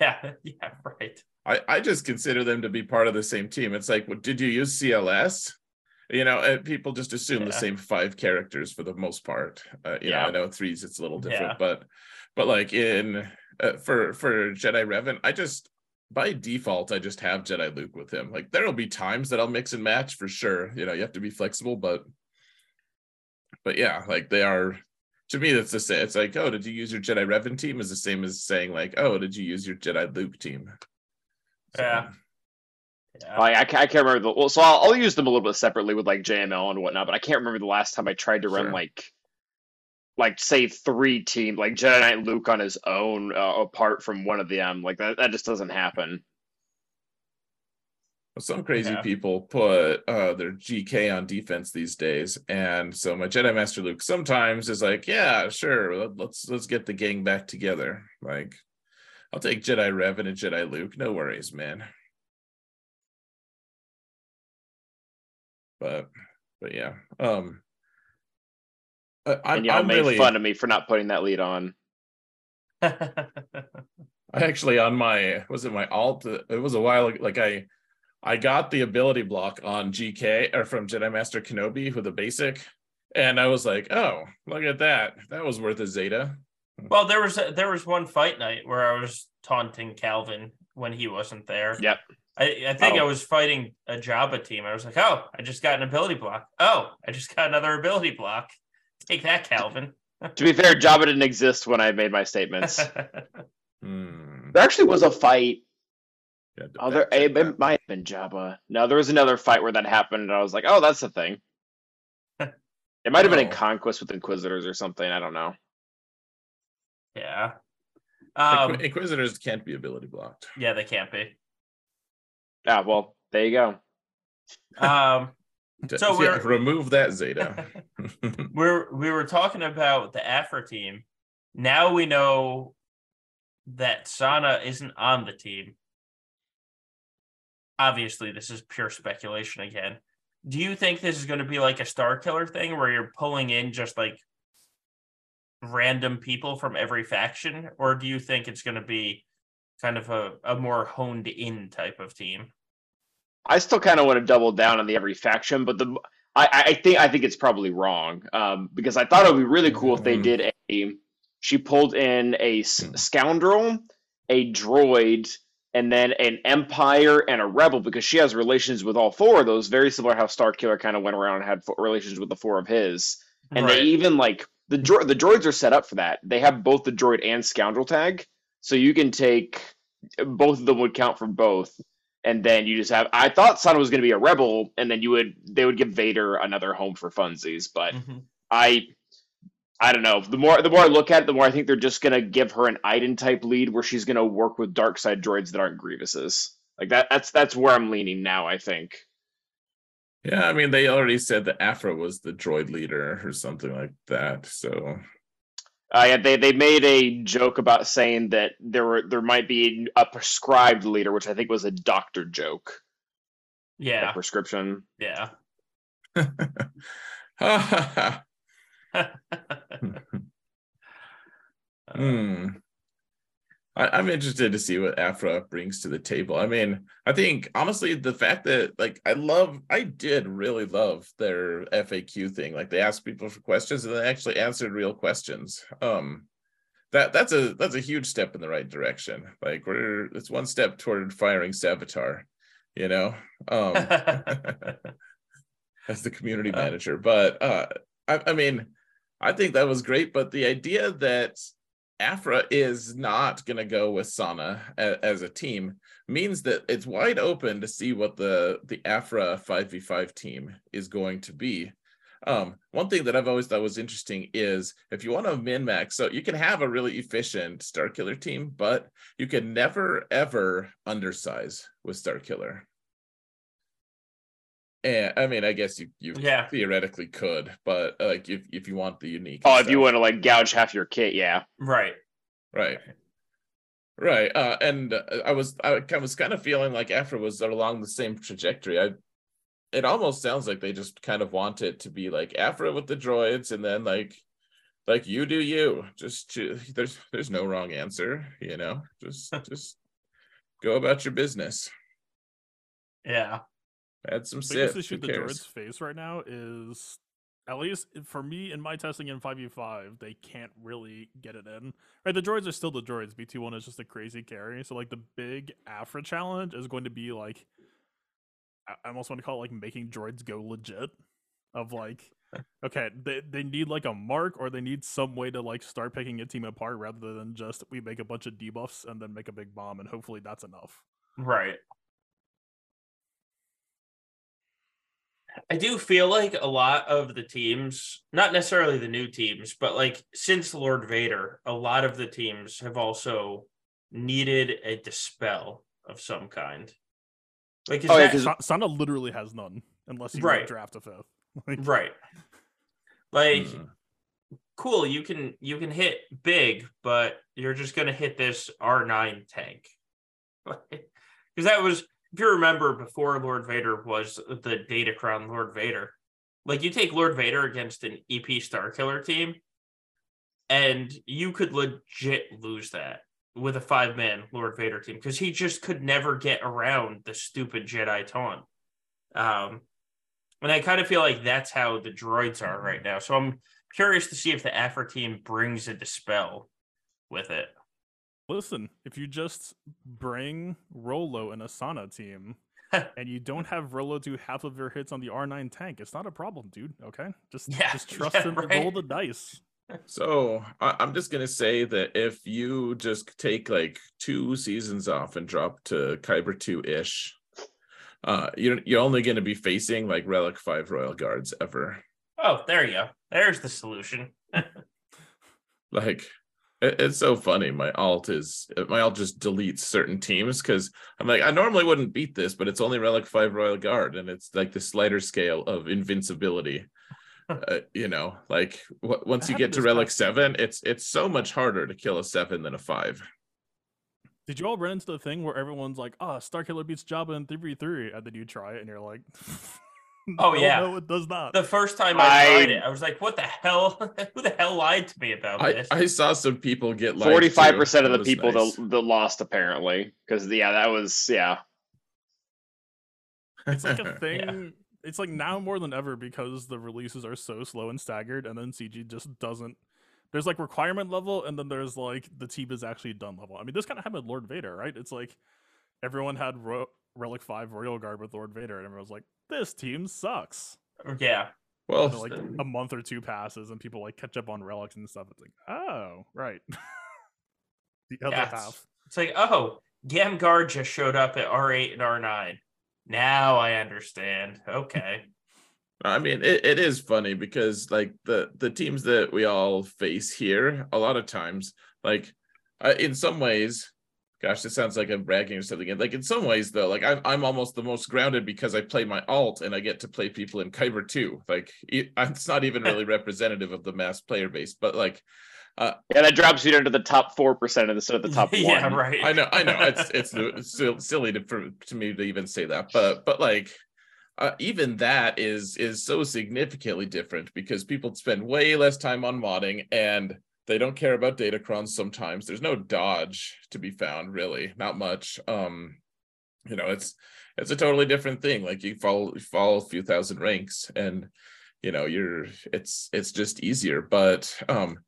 Yeah, yeah, right. I, I just consider them to be part of the same team. It's like, well, did you use CLS? You know, people just assume the same five characters for the most part. Uh, you Yeah. know, I know threes it's a little different, Yeah. but but like in uh, for for Jedi Revan, I just by default I just have Jedi Luke with him. Like there'll be times that I'll mix and match for sure. You know, you have to be flexible, but but yeah, like they are. To me, that's the same. It's like, oh, did you use your Jedi Revan team? Is the same as saying like, oh, did you use your Jedi Luke team? So, Yeah. Yeah. Like, I, I can't remember the well, so I'll, I'll use them a little bit separately with like JML and whatnot, but I can't remember the last time I tried to run Sure. like, like say three team like Jedi Knight Luke on his own uh, apart from one of them. Like that, that just doesn't happen. Some crazy Yeah. people put uh, their GK on defense these days, and so my Jedi Master Luke sometimes is like, "Yeah, sure, let's let's get the gang back together." Like, I'll take Jedi Revan and Jedi Luke, no worries, man. But, but yeah, um, I, and y'all I'm made really, fun of me for not putting that lead on. I actually on my was it my alt? It was a while ago. Like I, I got the ability block on GK or from Jedi Master Kenobi with a basic, and I was like, oh, look at that. That was worth a Zeta. Well, there was there was one fight night where I was taunting Calvin when he wasn't there. Yep. I, I think I Oh. was fighting a Jabba team. I was like, oh, I just got an ability block. Oh, I just got another ability block. Take that, Calvin. To be fair, Jabba didn't exist when I made my statements. Hmm. there actually was a fight. Yeah, Oh, there that- it, it might have been Jabba. No, there was another fight where that happened, and I was like, oh, that's the thing. It might have been in Oh. Conquest with Inquisitors or something. I don't know. Yeah. Um, Inquisitors can't be ability blocked. yeah, they can't be. Ah, well, there you go. Um, So Yeah, we're- remove that Zeta. we're we were talking about the Aphra team. Now we know that Sana isn't on the team. Obviously, this is pure speculation again. Do you think this is going to be like a Starkiller thing where you're pulling in just like random people from every faction, or do you think it's going to be kind of a, a more honed in type of team? I still kind of want to double down on the every faction, but the I, I think I think it's probably wrong um, because I thought it would be really cool if they Mhm. did a. She pulled in a s- Hmm. scoundrel, a droid, and then an empire and a rebel because she has relations with all four of those. Very similar how Starkiller kind of went around and had fo- relations with the four of his, and they even like the dro- the droids are set up for that. They have both the droid and scoundrel tag, so you can take both of them would count for both. And then you just have i thought Son was going to be a rebel and then you would they would give vader another home for funsies. But Mhm. i i don't know. The more the more i look at it the more i think they're just going to give her an iden type lead where she's going to work with dark side droids that aren't grievouses like that that's that's where i'm leaning now i think yeah, I mean, they already said that Aphra was the droid leader or something like that. So uh, yeah, they they made a joke about saying that there were there might be a prescribed leader, which I think was a doctor joke. a Yeah, prescription. yeah. Hmm. I, I'm interested to see what Aphra brings to the table. I mean, I think honestly, the fact that like I love, I did really love their FAQ thing. Like they asked people for questions and they actually answered real questions. Um, that that's a that's a huge step in the right direction. Like we're it's one step toward firing Savitar, you know, um, as the community Uh. manager. But uh, I, I mean, I think that was great. But the idea that Aphra is not going to go with Sana a, as a team means that it's wide open to see what the the Aphra 5v5 team is going to be. Um, one thing that I've always thought was interesting is if you want to min max, so you can have a really efficient Starkiller team, but you can never ever undersize with Starkiller. And I mean, I guess you you Yeah. theoretically could, but uh, like if if you want the unique. Oh, and if you want to like gouge half your kit, yeah. right. Right. Right. Uh, and uh, I was I kind- was kind of feeling like Aphra was along the same trajectory. I it almost sounds like they just kind of want it to be like Aphra with the droids and then like like you do you. Just to, there's there's no wrong answer, you know. Just just go about your business. Yeah. Add some biggest sip. issue Who the cares? droids face right now is at least for me in my testing in 5v5 they can't really get it in right the droids are still the droids bt1 is just a crazy carry so like the big aphra challenge is going to be like i I almost want to call it like making droids go legit of like okay, they they need like a mark or they need some way to like start picking a team apart rather than just we make a bunch of debuffs and then make a big bomb and hopefully that's enough. Right. I do feel like a lot of the teams, not necessarily the new teams, but like since Lord Vader, a lot of the teams have also needed a dispel of some kind. Like, is Oh, yeah, that- 'cause- Sana literally has none unless you Right. draft a fifth. Like, right. Like, Mm. cool, you can you can hit big, but you're just gonna hit this R9 tank. Because that was if you remember before Lord Vader was the Datacron Lord Vader. Like you take Lord Vader against an EP Starkiller team, and you could legit lose that with a five man Lord Vader team because he just could never get around the stupid Jedi taunt. Um, and I kind of feel like that's how the droids are right now. So I'm curious to see if the Aphra team brings a dispel with it. Listen, if you just bring Rolo and Asana team and you don't have Rolo do half of your hits on the R9 tank, it's not a problem, dude. Okay? Just Yeah, just trust yeah, him right. to roll the dice. So I, I'm just gonna say that if you just take like two seasons off and drop to Kyber two ish, uh, you're you're only gonna be facing like Relic Five Royal Guards ever. Oh, there you go. There's the solution. Like it, it's so funny. My alt is my alt just deletes certain teams because I'm like I normally wouldn't beat this, but it's only Relic Five Royal Guard, and it's like the slider scale of invincibility. uh, you know, like w- once That you get to Relic season. Seven, it's it's so much harder to kill a seven than a five. Did you all run into the thing where everyone's like, oh, Starkiller beats Jabba in 3v3, and then you try it and you're like, Oh, "No, yeah. No, it does not. The first time I, tried I- it, I was like, "What the hell? Who the hell lied to me about I, this?" I saw some people get lied to. Forty-five percent of That the people nice. that, that lost apparently, because yeah, that was yeah. it's like a Yeah. thing. It's like now more than ever because the releases are so slow and staggered, and then CG just doesn't. There's like requirement level, and then there's like the team is actually done level. I mean, this kind of happened with Lord Vader, right? It's like everyone had Ro- Relic Five Royal Guard with Lord Vader, and everyone's like, "This team sucks." yeah, Well, And then, like a month or two passes, and people like catch up on relics and stuff. It's like, oh, right. the other Yeah, it's- it's like, oh, Gamgar just showed up at R8 and R9. Now I understand. Okay. I mean, it, it is funny because like the the teams that we all face here, a lot of times, like uh, in some ways, gosh, this sounds like I'm bragging or something. Like in some ways, though, like I'm I'm almost the most grounded because I play my alt and I get to play people in Kyber too. Like it, it's not even really representative of the mass player base, but like Yeah, that drops you down to the top four percent instead of the top one. yeah, one. right. I know, I know. It's it's, it's silly to for, to me to even say that, but but like uh, even that is is so significantly different because people spend way less time on modding and they don't care about datacrons sometimes. There's no dodge to be found really, not much. Um, you know, it's it's a totally different thing. Like you follow you follow a few thousand ranks and you know you're it's it's just easier. But um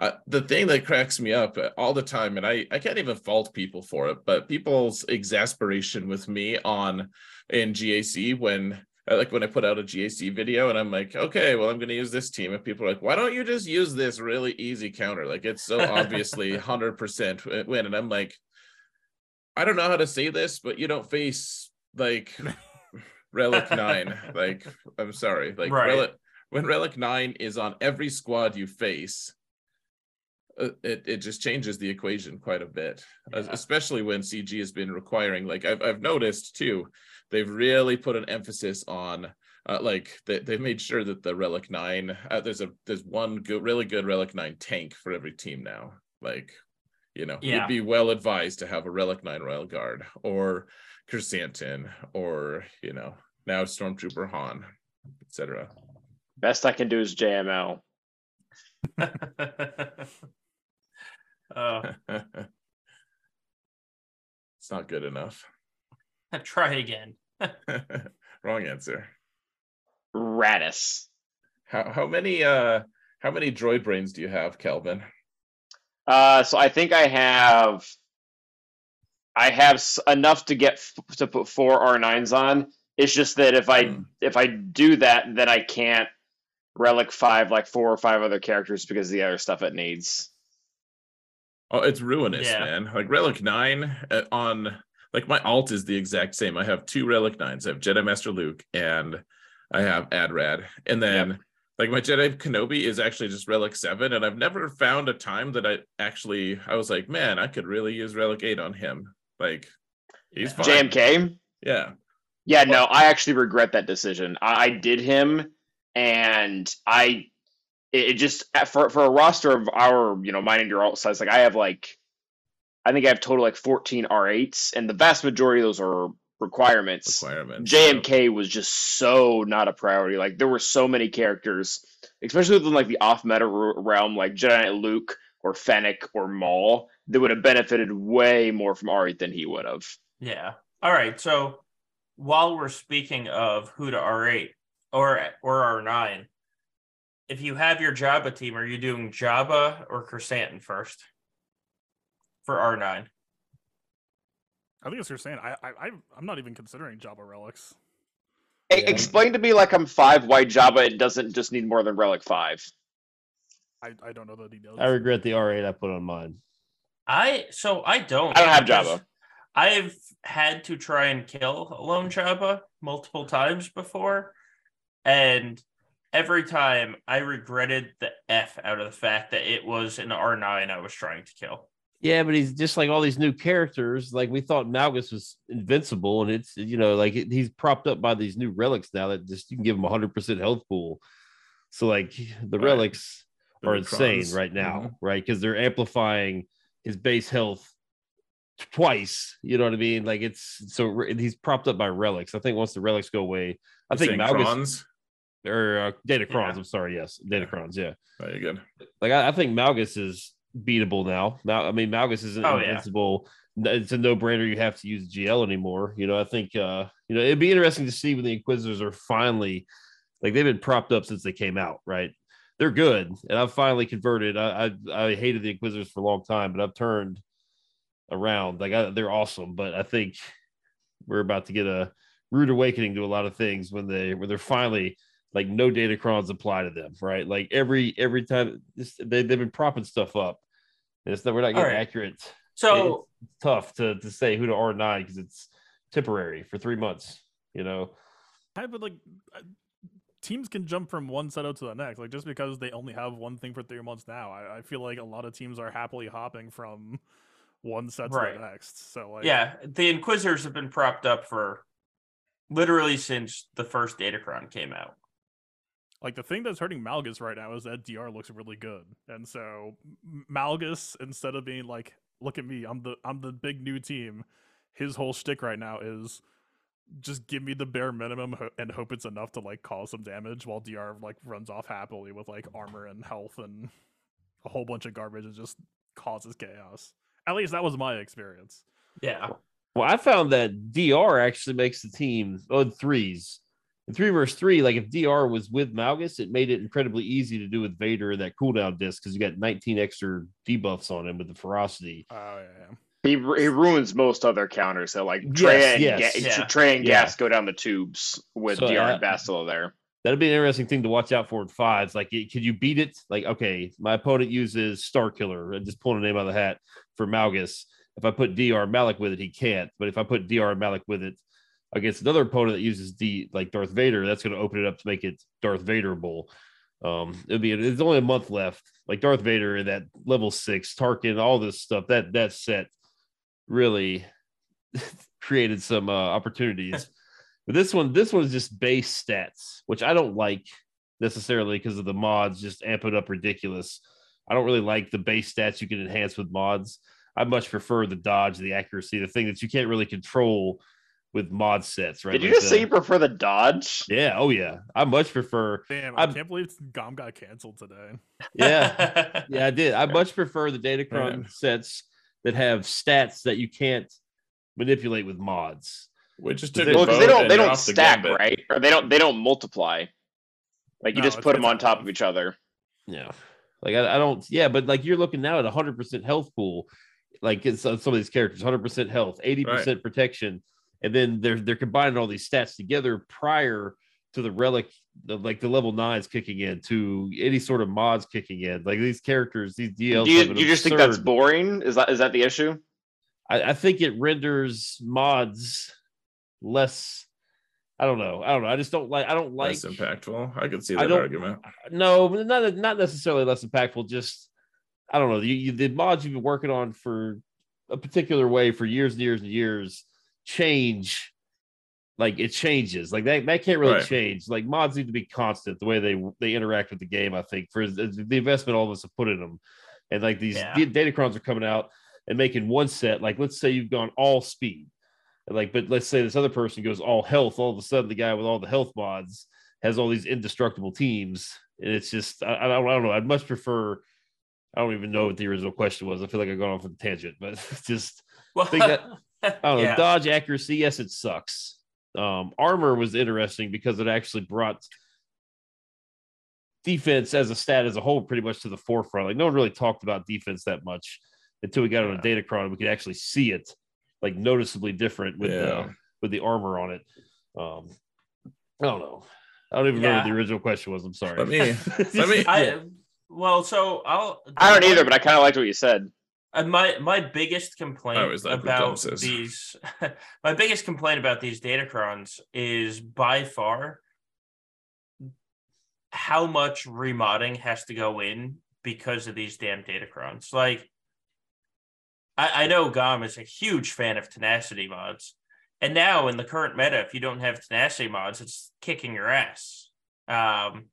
uh, the thing that cracks me up uh, all the time, and I, I can't even fault people for it, but people's exasperation with me on in GAC when uh, like when I put out a GAC video and I'm like, okay, well, I'm going to use this team. And people are like, why don't you just use this really easy counter? Like it's so obviously 100% win. And I'm like, I don't know how to say this, but you don't face like Relic 9. Like, I'm sorry. Like, Right. Relic, when Relic 9 is on every squad you face, uh, it, it just changes the equation quite a bit, Yeah. especially when CG has been requiring, like, I've, I've noticed too, they've really put an emphasis on. Uh, like they, they've made sure that the relic 9 uh, there's a there's one good really good relic 9 tank for every team now like you know Yeah. you'd be well advised to have a relic 9 royal guard or Krrsantan or you know now stormtrooper han etc Best I can do is JML. uh, it's not good enough try again. wrong answer Radis. how how many uh how many droid brains do you have Calvin Uh, so I think I have, I have s- enough to get f- to put four R nines on. It's just that if I Hmm. if I do that, then I can't Relic five like four or five other characters because of the other stuff it needs. Oh, it's ruinous, Yeah. man. Like Relic Nine uh, on like my alt is the exact same. I have two Relic Nines. I have Jedi Master Luke and I have Adrad. And then like my Jedi Kenobi is actually just Relic Seven, and I've never found a time that I actually I was like, man, I could really use Relic Eight on him. Like he's Yeah. fine. JMK. Yeah. Yeah, no, I actually regret that decision. I, I did him, and I it, it just for for a roster of our you know mine and your alt size, like I have like I think I have total like fourteen R8s, and the vast majority of those are requirements. Requirements. JMK was just so not a priority. Like there were so many characters, especially within like the off meta r- realm, like Jedi Luke or Fennec or Maul, that would have benefited way more from R8 than he would have. Yeah. All right. So while we're speaking of who to R8 or or R9, if you have your Jabba team, are you doing Jabba or Chrysanthemum first for R9? I think as you're saying, I, I I- I'm not even considering Jabba relics. Yeah. Explain to me like I'm five white Jabba. It doesn't just need more than Relic five. I, I don't know the details. I regret the R8 I put on mine. I so I don't. I don't have because Jabba. I've had to try and kill a lone Jabba multiple times before, and every time I regretted the f out of the fact that it was an R nine I was trying to kill. Yeah, but he's just like all these new characters. Like we thought Malgus was invincible, and it's you know like he's propped up by these new relics now that just you can give him a hundred percent health pool. So like the Right. relics The are insane right now, Mhm. right? Because they're amplifying his base health twice. You know what I mean? Like it's so he's propped up by relics. I think once the relics go away, I You're think Malgus Crons? or uh, Datacrons. Yeah. I'm sorry, yes, Datacrons. Yeah, Very good. like I, I think Malgus is beatable now. Mal, I mean Malgus isn't Oh, invincible. N- It's a no brainer. You have to use GL anymore. You know, I think uh, you know it'd be interesting to see when the Inquisitors are finally like they've been propped up since they came out, right? They're good, and I've finally converted. I I, I hated the Inquisitors for a long time, but I've turned around. Like I, they're awesome, but I think we're about to get a rude awakening to a lot of things when they when they're finally like no datacrons apply to them, right? Like every every time this, they they've been propping stuff up, and it's that we're not getting All right. accurate. So It's tough to to say who to R nine because it's temporary for three months. You know, Yeah, but like uh, teams can jump from one setup to the next. Like just because they only have one thing for three months now, I, I feel like a lot of teams are happily hopping from one set to Right. the next. So like yeah, the Inquisitors have been propped up for literally since the first Datacron came out. Like the thing that's hurting Malgus right now is that DR looks really good, and so Malgus instead of being like, "Look at me, I'm the I'm the big new team," his whole shtick right now is just give me the bare minimum ho- and hope it's enough to like cause some damage, while DR like runs off happily with like armor and health and a whole bunch of garbage and just causes chaos. At least that was my experience. Yeah. well, I found that DR actually makes the team on threes. In three versus three, like if DR was with Malgus, it made it incredibly easy to do with Vader and that cooldown disc because you got 19 extra debuffs on him with the ferocity. Oh yeah, yeah. He, he ruins most other counters. So like Traya Yes, and, yes. Ga- Yeah. Traya and Yeah. GAS go down the tubes with So, DR uh, and Bastila there. That'd be an interesting thing to watch out for in fives. Like, it- could you beat it? Like, okay, my opponent uses Starkiller. I'm just pulling a name out of the hat for Malgus. If I put DR Malak with it, he can't. But if I put DR Malak with it against another opponent that uses the like Darth Vader, that's going to open it up to make it Darth Vader Vaderable. Um, it'd be it's only a month left. Like Darth Vader and that level six Tarkin, all this stuff. That that set really created some uh, opportunities. But this one, this one is just base stats, which I don't like necessarily because of the mods just amp it up ridiculous. I don't really like the base stats you can enhance with mods. I much prefer the dodge, the accuracy, the thing that you can't really control with mod sets, right? Did you Like just the- say you prefer the dodge? yeah, oh yeah. I much prefer Damn, I I'm- can't believe Gom got canceled today. yeah. Yeah, I did. I much prefer the Datacron Yeah. sets that have stats that you can't manipulate with mods. Which just Well, Well, because they don't they don't off the stack, right? Or they don't they don't multiply. Like you No, just put them on top of each other. Yeah. Like I, I don't yeah, but like you're looking now at hundred percent health pool. Like it's uh, some of these characters, hundred percent health, eighty percent protection, and then they're they're combining all these stats together prior to the relic, the, like the level nines kicking in, to any sort of mods kicking in. Like these characters, these DLs. Do you, do you just think that's boring? Is that is that the issue? I, I think it renders mods less. I don't know. I don't know. I just don't like. I don't like. Less impactful. I could see I that don't- argument. No, not not necessarily less impactful. Just I don't know. You, you, the mods you've been working on for a particular way for years and years and years change. Like it changes. Like that that can't really Right. change. Like mods need to be constant the way they they interact with the game. I think for the investment all of us have put in them, and like these Yeah. da- Datacrons are coming out and making one set. Like let's say you've gone all speed, and like but let's say this other person goes all health. All of a sudden, the guy with all the health mods has all these indestructible teams, and it's just I, I don't I don't know. I'd much prefer. I don't even know what the original question was. I feel like I've gone off on a tangent, but just Well, think that- I don't know. yeah. Dodge accuracy, yes, it sucks. Um, armor was interesting because it actually brought defense as a stat as a whole pretty much to the forefront. Like no one really talked about defense that much until we got on a data Datacron. We could actually see it like noticeably different with Yeah. the with the armor on it. Um, I don't know. I don't even know what the original question was. I'm sorry. Let me- let me- I well, so I'll. I don't either, but I kind of liked what you said. Uh, my my biggest complaint I always like what Gom about these my biggest complaint about these datacrons is by far how much remodding has to go in because of these damn datacrons. Like I, I know Gom is a huge fan of tenacity mods. And now in the current meta, if you don't have tenacity mods, it's kicking your ass. Um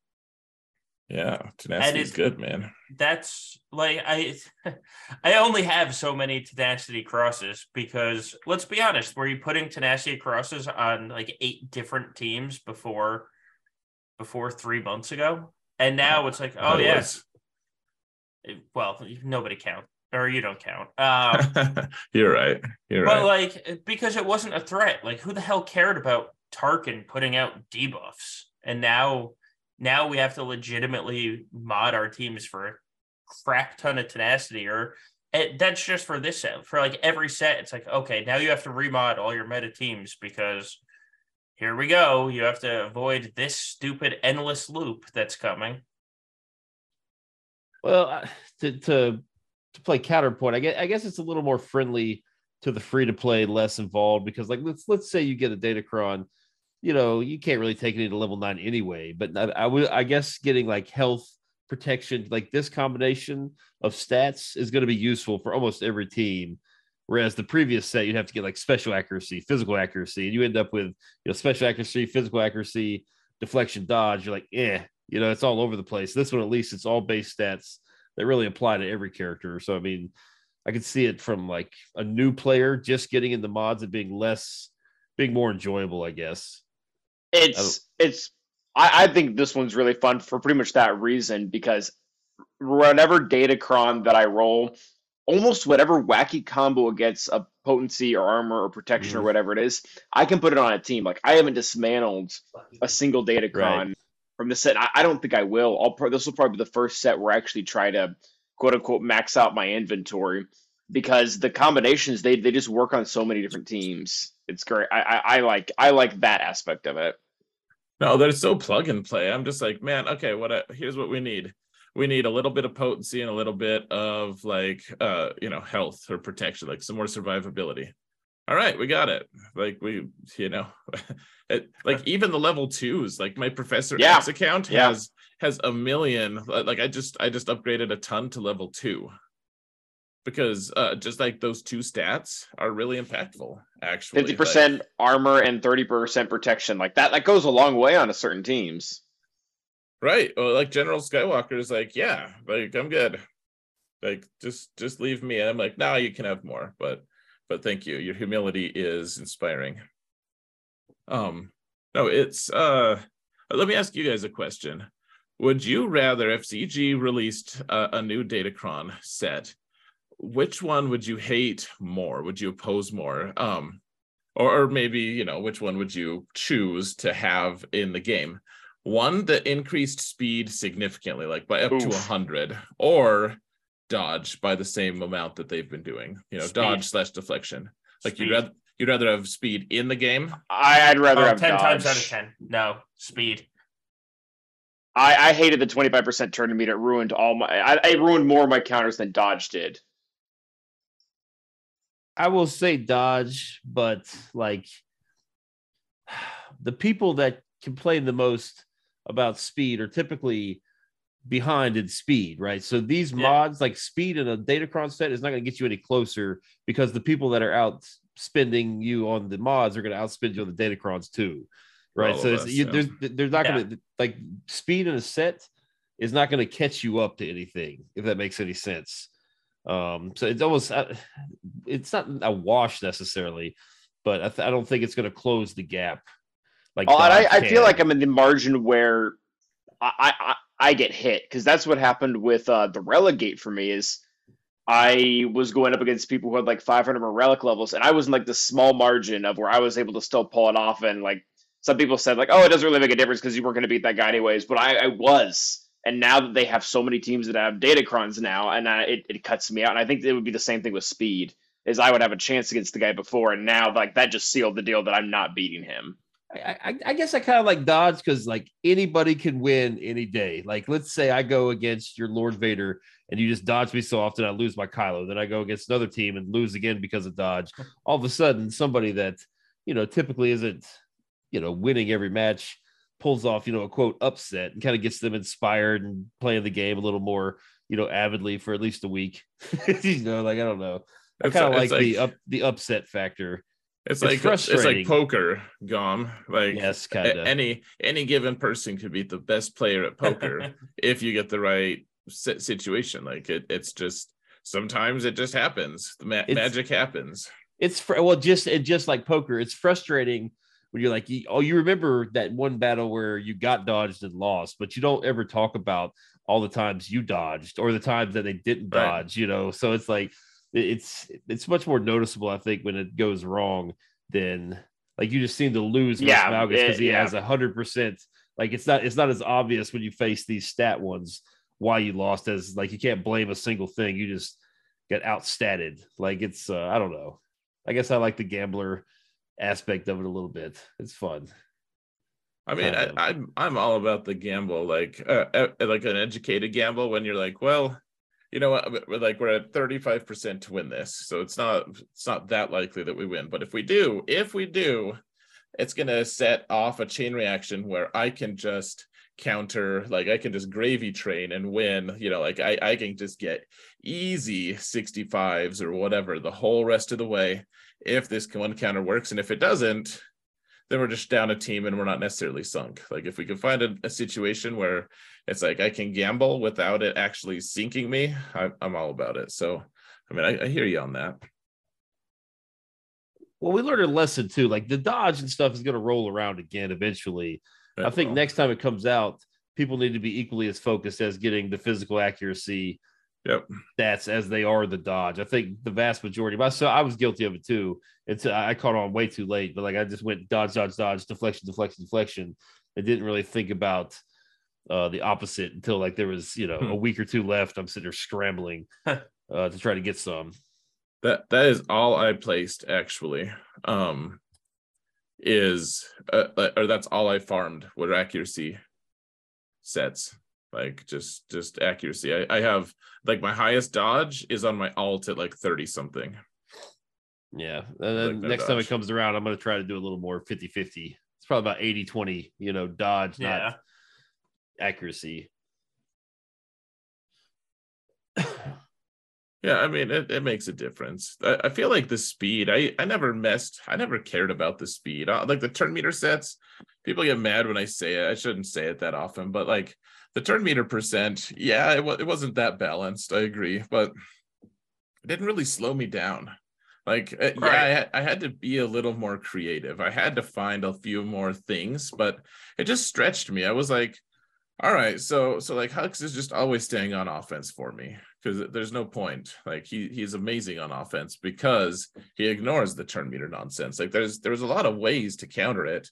Yeah, tenacity is good, man. that's like I I only have so many tenacity crosses because let's be honest, were you putting tenacity crosses on like eight different teams before before three months ago? And now it's like, oh I yeah, was. well, nobody count or you don't count. Um You're right. You're but right. like because it wasn't a threat. Like who the hell cared about Tarkin putting out debuffs? And now now we have to legitimately mod our teams for a crap ton of tenacity or it, that's just for this set. For like every set, it's like, okay, now you have to remod all your meta teams because here we go. You have to avoid this stupid endless loop that's coming. Well, uh, to to to play counterpoint, I guess I guess it's a little more friendly to the free to play, less involved because like let's let's say you get a Datacron, you know, you can't really take it into level nine anyway. But I, I would I guess getting like health protection, like this combination of stats is going to be useful for almost every team. Whereas the previous set, you'd have to get like special accuracy, physical accuracy, and you end up with you know special accuracy, physical accuracy, deflection, dodge. You're like, eh, you know, it's all over the place. This one, at least, it's all base stats that really apply to every character. So I mean, I could see it from like a new player just getting in the mods and being less, being more enjoyable, I guess. It's it's I, I think this one's really fun for pretty much that reason because whenever Datacron that I roll, almost whatever wacky combo against a potency or armor or protection or Mhm. whatever it is, I can put it on a team. Like I haven't dismantled a single Datacron Right. from the set. I, I don't think I will. I'll pro- this will probably be the first set where I actually try to quote unquote max out my inventory because the combinations they they just work on so many different teams. It's great. I, I, I like I like that aspect of it. No, they're so plug and play. I'm just like, man, okay, what I, here's what we need. We need a little bit of potency and a little bit of like uh, you know, health or protection, like some more survivability. All right, we got it. Like we, you know, it, like even the level twos, like my Professor Yeah. X account Yeah. has has a million. Like I just I just upgraded a ton to level two because uh just like those two stats are really impactful. Actually, Fifty Like- percent armor and thirty percent protection. Like that that goes a long way on a certain teams. Right. Well, like General Skywalker is like, yeah, like I'm good. Like just just leave me. And I'm like, no, you can have more, but but thank you. Your humility is inspiring. Um, no, it's uh let me ask you guys a question. Would you rather if CG released a, a new Datacron set, which one would you hate more? Would you oppose more? Um, or, or maybe you know which one would you choose to have in the game? One that increased speed significantly, like by up to Oof. a hundred, or dodge by the same amount that they've been doing. You know, Speed. dodge slash deflection. Like you'd rather You'd rather have speed in the game. I, I'd rather Oh, have 10 dodge. times out of 10. No, speed. I, I hated the 25% turn meter. It ruined all my. I, I ruined more of my counters than dodge did. I will say dodge, but like the people that complain the most about speed are typically behind in speed, right? So these Yeah. mods, like speed in a Datacron set, is not going to get you any closer because the people that are out spending you on the mods are going to outspend you on the Datacrons too, right? All So us, you, yeah. there's there's not Yeah. going to like speed in a set is not going to catch you up to anything if that makes any sense. Um, so it's almost uh, it's not a wash necessarily, but I, th- I don't think it's going to close the gap. Like Oh, I, I feel like I'm in the margin where I I, I- get hit because that's what happened with uh, the relegate for me. Is I was going up against people who had like 500 more relic levels, and I was in like the small margin of where I was able to still pull it off. And like some people said, like, oh, it doesn't really make a difference because you weren't going to beat that guy anyways. But I, I was. And now that they have so many teams that have datacrons now, and uh, it, it cuts me out. And I think it would be the same thing with speed. Is I would have a chance against the guy before, and now like that just sealed the deal that I'm not beating him. I, I, I guess I kind of like Dodge because like anybody can win any day. Like let's say I go against your Lord Vader and you just dodge me so often I lose my Kylo. Then I go against another team and lose again because of dodge. All of a sudden, somebody that you know typically isn't you know winning every match pulls off you know a quote upset and kind of gets them inspired and playing the game a little more you know avidly for at least a week. you know, like I don't know. I It's kind of a- like, the up the upset factor. It's, it's like it's like poker, Gom. Like Yes, kind of. any any given person could be the best player at poker if you get the right situation. Like it, it's just sometimes it just happens. The ma- magic happens. it's fr- well just it just like poker it's frustrating when you're like oh you remember that one battle where you got dodged and lost but you don't ever talk about all the times you dodged or the times that they didn't Right. dodge you know so it's like it's it's much more noticeable i think when it goes wrong than like you just seem to lose Yeah, Malgus because it- he yeah. has a hundred percent like it's not it's not as obvious when you face these stat ones why you lost as like you can't blame a single thing you just get outstatted like it's uh, i don't know I guess I like the gambler aspect of it a little bit. It's fun. I mean, I, Kind of. I'm I'm all about the gamble, like uh, uh, like an educated gamble. When you're like, well, you know what, we're like we're at 35 percent to win this, so it's not it's not that likely that we win. But if we do, if we do, it's gonna set off a chain reaction where I can just counter, like I can just gravy train and win. You know, like I I can just get easy 65s or whatever the whole rest of the way if this one counter works, and if it doesn't then we're just down a team and we're not necessarily sunk. Like if we can find a, a situation where it's like I can gamble without it actually sinking me, I, I'm all about it. So, I mean, I, I hear you on that. Well, we learned a lesson too. Like the dodge and stuff is going to roll around again eventually. I think Well, next time it comes out, people need to be equally as focused as getting the physical accuracy Yep. stats as they are the dodge. I think the vast majority, but so I was guilty of it too. It's I caught on way too late, but like I just went dodge, dodge, dodge, deflection, deflection, deflection. I didn't really think about uh, the opposite until like there was you know Hmm. a week or two left. I'm sitting there scrambling uh, to try to get some. That that is all I placed actually. Um, is uh, uh, or that's all I farmed were accuracy sets. Like just just accuracy. I, I have like my highest dodge is on my alt at like 30 something. Yeah. And then Like that next time it comes around, I'm going to try to do a little more 50 50. It's probably about 80 20, you know, dodge, Yeah. not accuracy. Yeah, I mean it, it makes a difference. I, I feel like the speed, I, I never messed, I never cared about the speed. Uh, like the turn meter sets, people get mad when I say it. I shouldn't say it that often, but like the turn meter percent, yeah, it, wa- it wasn't that balanced. I agree, but it didn't really slow me down. Like, uh, yeah, I, had- I had to be a little more creative. I had to find a few more things, but it just stretched me. I was like, all right, so so like Hux is just always staying on offense for me because there's no point. Like he he's amazing on offense because he ignores the turn meter nonsense. Like there's there's a lot of ways to counter it,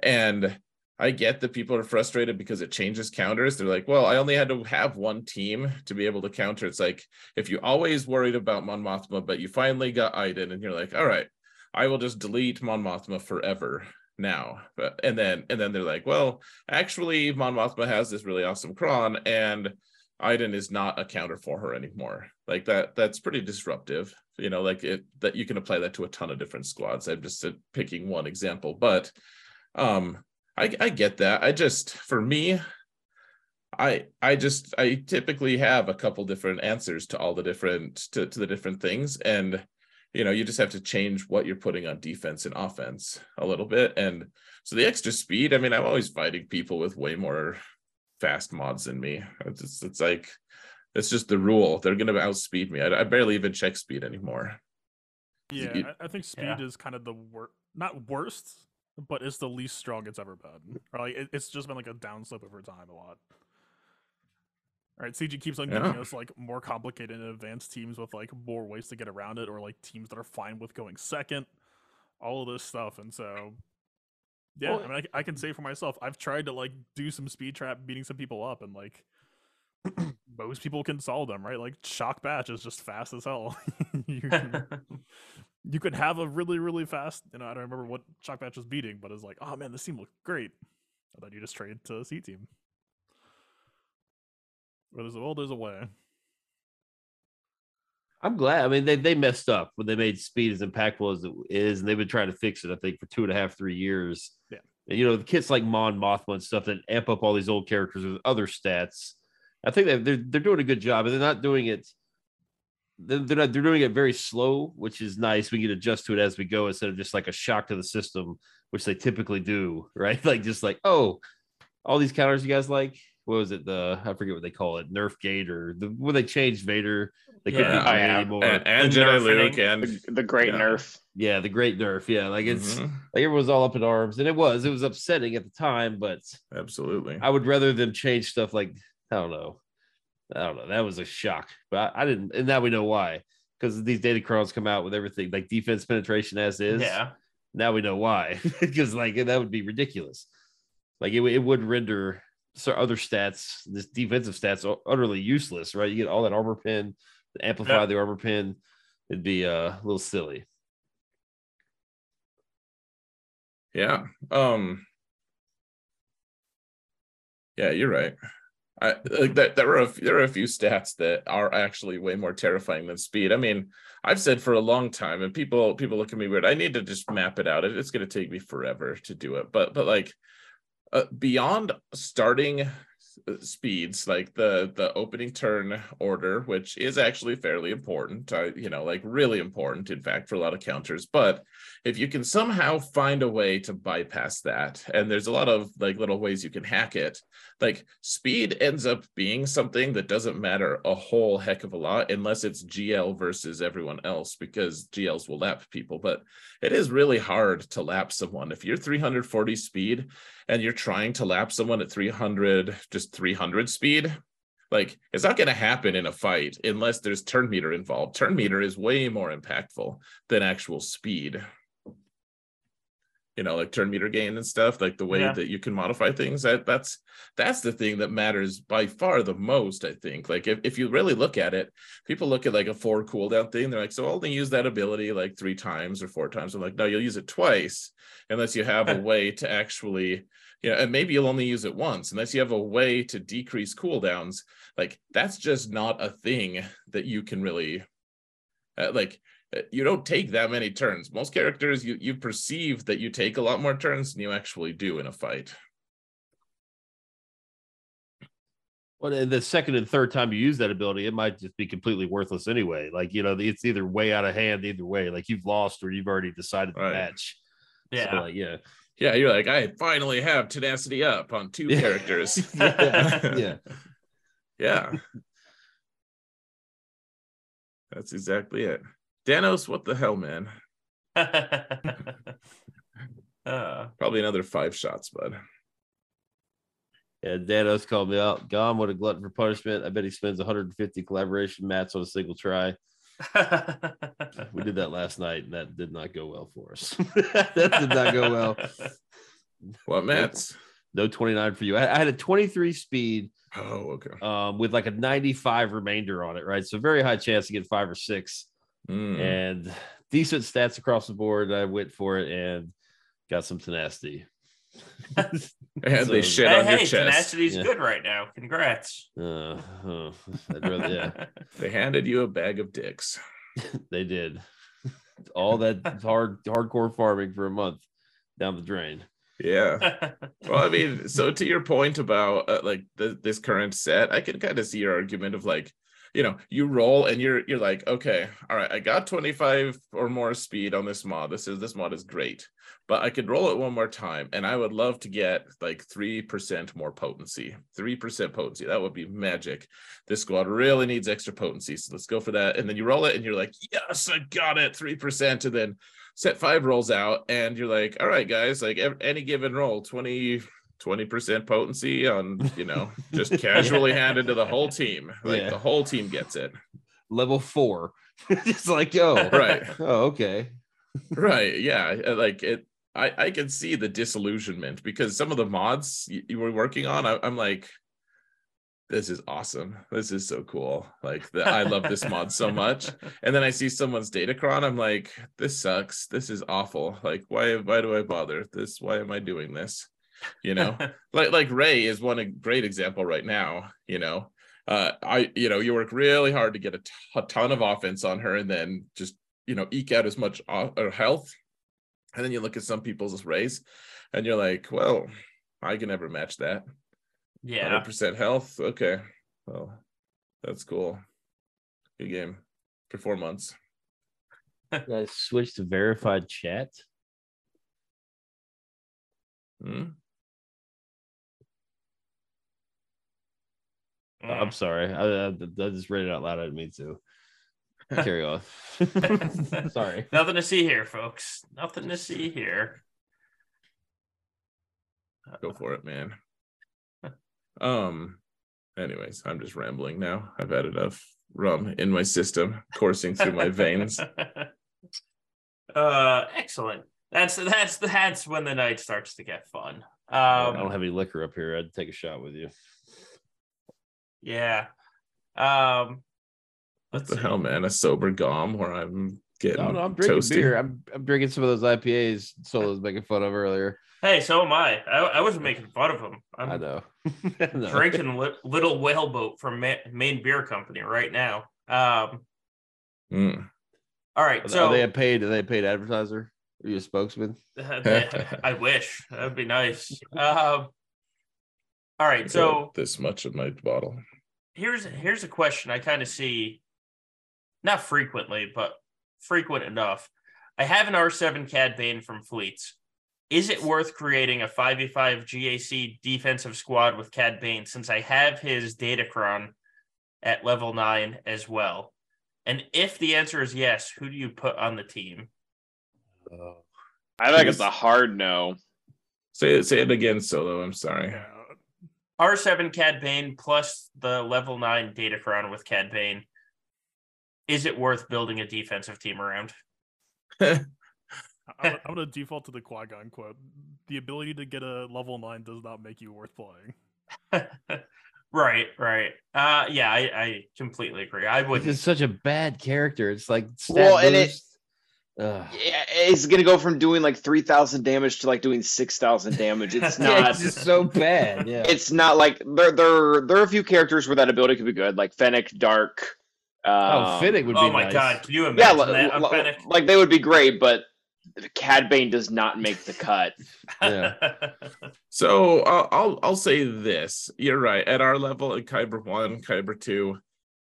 and I get that people are frustrated because it changes counters. They're like, well, I only had to have one team to be able to counter. It's like if you always worried about Mon Mothma, but you finally got Iden, and you're like, all right, I will just delete Mon Mothma forever now. But and then and then they're like, well, actually, Mon Mothma has this really awesome cron, and Iden is not a counter for her anymore. Like that, that's pretty disruptive. You know, like it that you can apply that to a ton of different squads. I'm just uh, picking one example, but um, I I get that. I just for me, I I just I typically have a couple different answers to all the different to, to the different things. And you know you just have to change what you're putting on defense and offense a little bit. And so the extra speed I mean I'm always fighting people with way more fast mods than me. It's it's, it's like it's just the rule. They're going to outspeed me. I, I, barely even check speed anymore. Yeah you, I, I think speed yeah. is kind of the worst not worst but it's the least strong it's ever been. Right? It, it's just been like a downslope over time a lot. All right, CG keeps on giving yeah. us like more complicated and advanced teams with like more ways to get around it, or like teams that are fine with going second, all of this stuff. And so, yeah, well, I mean, I, I, can say for myself, I've tried to like do some speed trap, beating some people up, and like most people can solve them, right? Like shock batch is just fast as hell. you, you could have a really, really fast, you know, I don't remember what shock batch was beating, but it's like, oh man, this team looks great. And then you just trade to C team. But there's a well, there's a way. I'm glad. I mean, they they messed up when they made speed as impactful as it is, and they've been trying to fix it. I think for two and a half, three years. Yeah. And, you know, the kits like Mon Mothma and stuff that amp up all these old characters with other stats. I think that they're they're doing a good job, and they're not doing it. They're not. They're doing it very slow, which is nice. We can adjust to it as we go instead of just like a shock to the system, which they typically do, right? Like just like, oh, all these counters you guys like what was it? The I forget what they call it, Nerf Gate or the when they changed Vader, they couldn't yeah, I anymore. And, and Jedi Luke and the, the Great yeah. Nerf. Yeah, the Great Nerf. Yeah, like it's mm-hmm. like everyone's all up in arms, and it was it was upsetting at the time, but absolutely, I would rather them change stuff like I don't know, I don't know. That was a shock, but I, I didn't, and now we know why because these Datacrons come out with everything like defense penetration as is. Yeah. Now we know why because like that would be ridiculous. Like it, it would render so other stats, this defensive stats utterly useless, right? You get all that armor pin, amplify yeah. the armor pin. It'd be uh, a little silly. Yeah. Um Yeah, you're right. Like that there are a, there are a few stats that are actually way more terrifying than speed. I mean, I've said for a long time, and people people look at me weird. I need to just map it out. It's going to take me forever to do it, but but like uh, beyond starting speeds like the the opening turn order which is actually fairly important uh, you know like really important in fact for a lot of counters. But if you can somehow find a way to bypass that and there's a lot of like little ways you can hack it like speed ends up being something that doesn't matter a whole heck of a lot unless it's gl versus everyone else because gls will lap people. But it is really hard to lap someone. If you're 340 speed and you're trying to lap someone at 300 just 300 speed like it's not going to happen in a fight unless there's turn meter involved. Turn meter is way more impactful than actual speed you know like turn meter gain and stuff like the way yeah. that you can modify things that that's that's the thing that matters by far the most i think. Like if, if you really look at it people look at like a four cooldown thing they're like so I'll only use that ability like three times or four times. I'm like no you'll use it twice unless you have a way to actually you know and maybe you'll only use it once unless you have a way to decrease cooldowns. Like that's just not a thing that you can really uh, like Uh, you don't take that many turns. Most characters, you you perceive that you take a lot more turns than you actually do in a fight. Well, and the second and third time you use that ability, it might just be completely worthless anyway. Like you know, it's either way out of hand either way. Like you've lost or you've already decided the right. match. Yeah, so, like, yeah, yeah. You're like, I finally have tenacity up on two characters. yeah, yeah, yeah. That's exactly it. Danos, what the hell, man? uh, Probably another five shots, bud. Yeah, Danos called me out. Gone what a glutton for punishment. I bet he spends 150 collaboration mats on a single try. we did that last night, and that did not go well for us. that did not go well. What mats? No 29 for you. I, I had a 23 speed. Oh, okay. Um, with like a 95 remainder on it, right? So very high chance to get five or six Mm. and decent stats across the board. I went for it and got some tenacity. and So- they shit hey, on your hey, chest. tenacity's Yeah. good right now. Congrats. Uh, oh, I'd rather, yeah, They handed you a bag of dicks. they did all that hard hardcore farming for a month down the drain. Yeah. Well, I mean, so to your point about uh, like the, this current set, I can kind of see your argument of like, you know, you roll and you're you're like, okay, all right, I got 25 or more speed on this mod. This is this mod is great, but I could roll it one more time, and I would love to get like three percent more potency. Three percent potency, that would be magic. This squad really needs extra potency, so let's go for that. And then you roll it, and you're like, yes, I got it, three percent, and then set five rolls out and you're like all right guys like any given roll 20 20% potency on you know just casually handed to the whole team like Yeah. the whole team gets it Level four, just like oh right oh okay. right yeah uh, like it i i can see the disillusionment because some of the mods you, you were working on I, i'm like this is awesome this is so cool like the, i love this mod so much and then I see someone's Datacron, I'm like, this sucks. This is awful. Like, why why do I bother? This why am I doing this? You know, like like Rey is one a great example right now. You know, uh, I you know you work really hard to get a, t- a ton of offense on her, and then just you know eke out as much o- or health, and then you look at some people's Reys, and you're like, well, I can never match that. yeah. 100% health. Okay, well, that's cool. Good game for four months. Guys, switch to verified chat. Hmm? Oh, I'm Mm. sorry, I, I, I just read it out loud. I didn't mean to. Carry on. sorry. Nothing to see here, folks. Nothing to see here. go for it man um anyways i'm just rambling now i've had enough rum in my system coursing through my veins uh, excellent. That's that's that's when the night starts to get fun. Um, I don't have any liquor up here. I'd take a shot with you. Yeah. Um, what the see. hell man a sober gom where i'm getting No, no, I'm drinking toasty. beer. I'm, I'm drinking some of those IPAs Solo was making fun of earlier. Hey, so am I. I, I wasn't making fun of him. I'm I know. I know. drinking li- Little Whaleboat from Ma- Maine Beer Company right now. Um, Mm. all right, Are so they a paid? Are they a paid advertiser? Are you a spokesman? I wish that'd be nice. Um, all right, so this much of my bottle here's here's a question I kind of see, not frequently, but frequent enough. I have an R7 Cad Bane from Fleets. Is it worth creating a 5v5 GAC defensive squad with Cad Bane since I have his Datacron at level 9 as well? And if the answer is yes, who do you put on the team? Uh, I think it's a hard no. say it say it again solo i'm sorry Yeah. R7 Cad Bane plus the level 9 Datacron with Cad Bane. Is it worth building a defensive team around? I- I'm, I'm gonna default to the Qui Gon quote. The ability to get a level nine does not make you worth playing. right, right. Uh yeah, I, I completely agree. I would. It's such a bad character. It's like stat Well, and it- boost. Ugh. Yeah, it's gonna go from doing like three thousand damage to like doing six thousand damage. It's Yeah, not. it's just so bad. Yeah. it's not like there there there are a few characters where that ability could be good, like Fennec, Dark. Um, oh, Fennec would be Oh my nice. god, can you Yeah, imagine li- that on li- Fennec? like they would be great, but Cad Bane does not make the cut. Yeah. So I'll, I'll I'll say this. You're right. At our level, at Kyber one, Kyber two,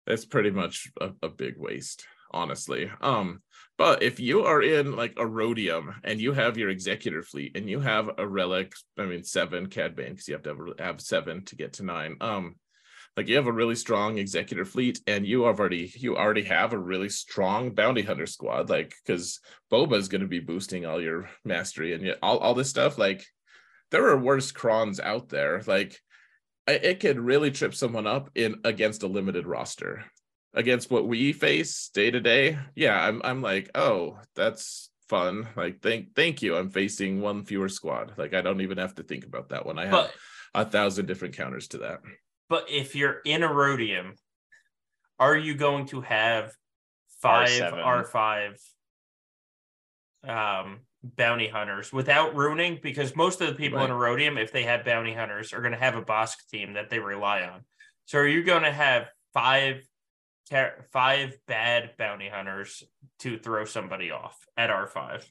that's pretty much a, a big waste, honestly. Um, but if you are in like Aurodium and you have your executor fleet and you have a relic, I mean seven Cad Bane because you have to have, have seven to get to nine. Um, like you have a really strong executor fleet and you have already you already have a really strong bounty hunter squad like because boba is going to be boosting all your mastery and all, all this stuff like there are worse crons out there like it could really trip someone up in against a limited roster against what we face day to day yeah i'm i'm like oh that's fun. Like thank thank you. I'm facing one fewer squad. Like i don't even have to think about that one. I have but a thousand different counters to that. But if you're in Aurodium, are you going to have five R7. R five um bounty hunters without ruining? Because most of the people in Aurodium, if they have bounty hunters, are going to have a Bossk team that they rely on. So are you going to have five ter- five bad bounty hunters to throw somebody off at R five?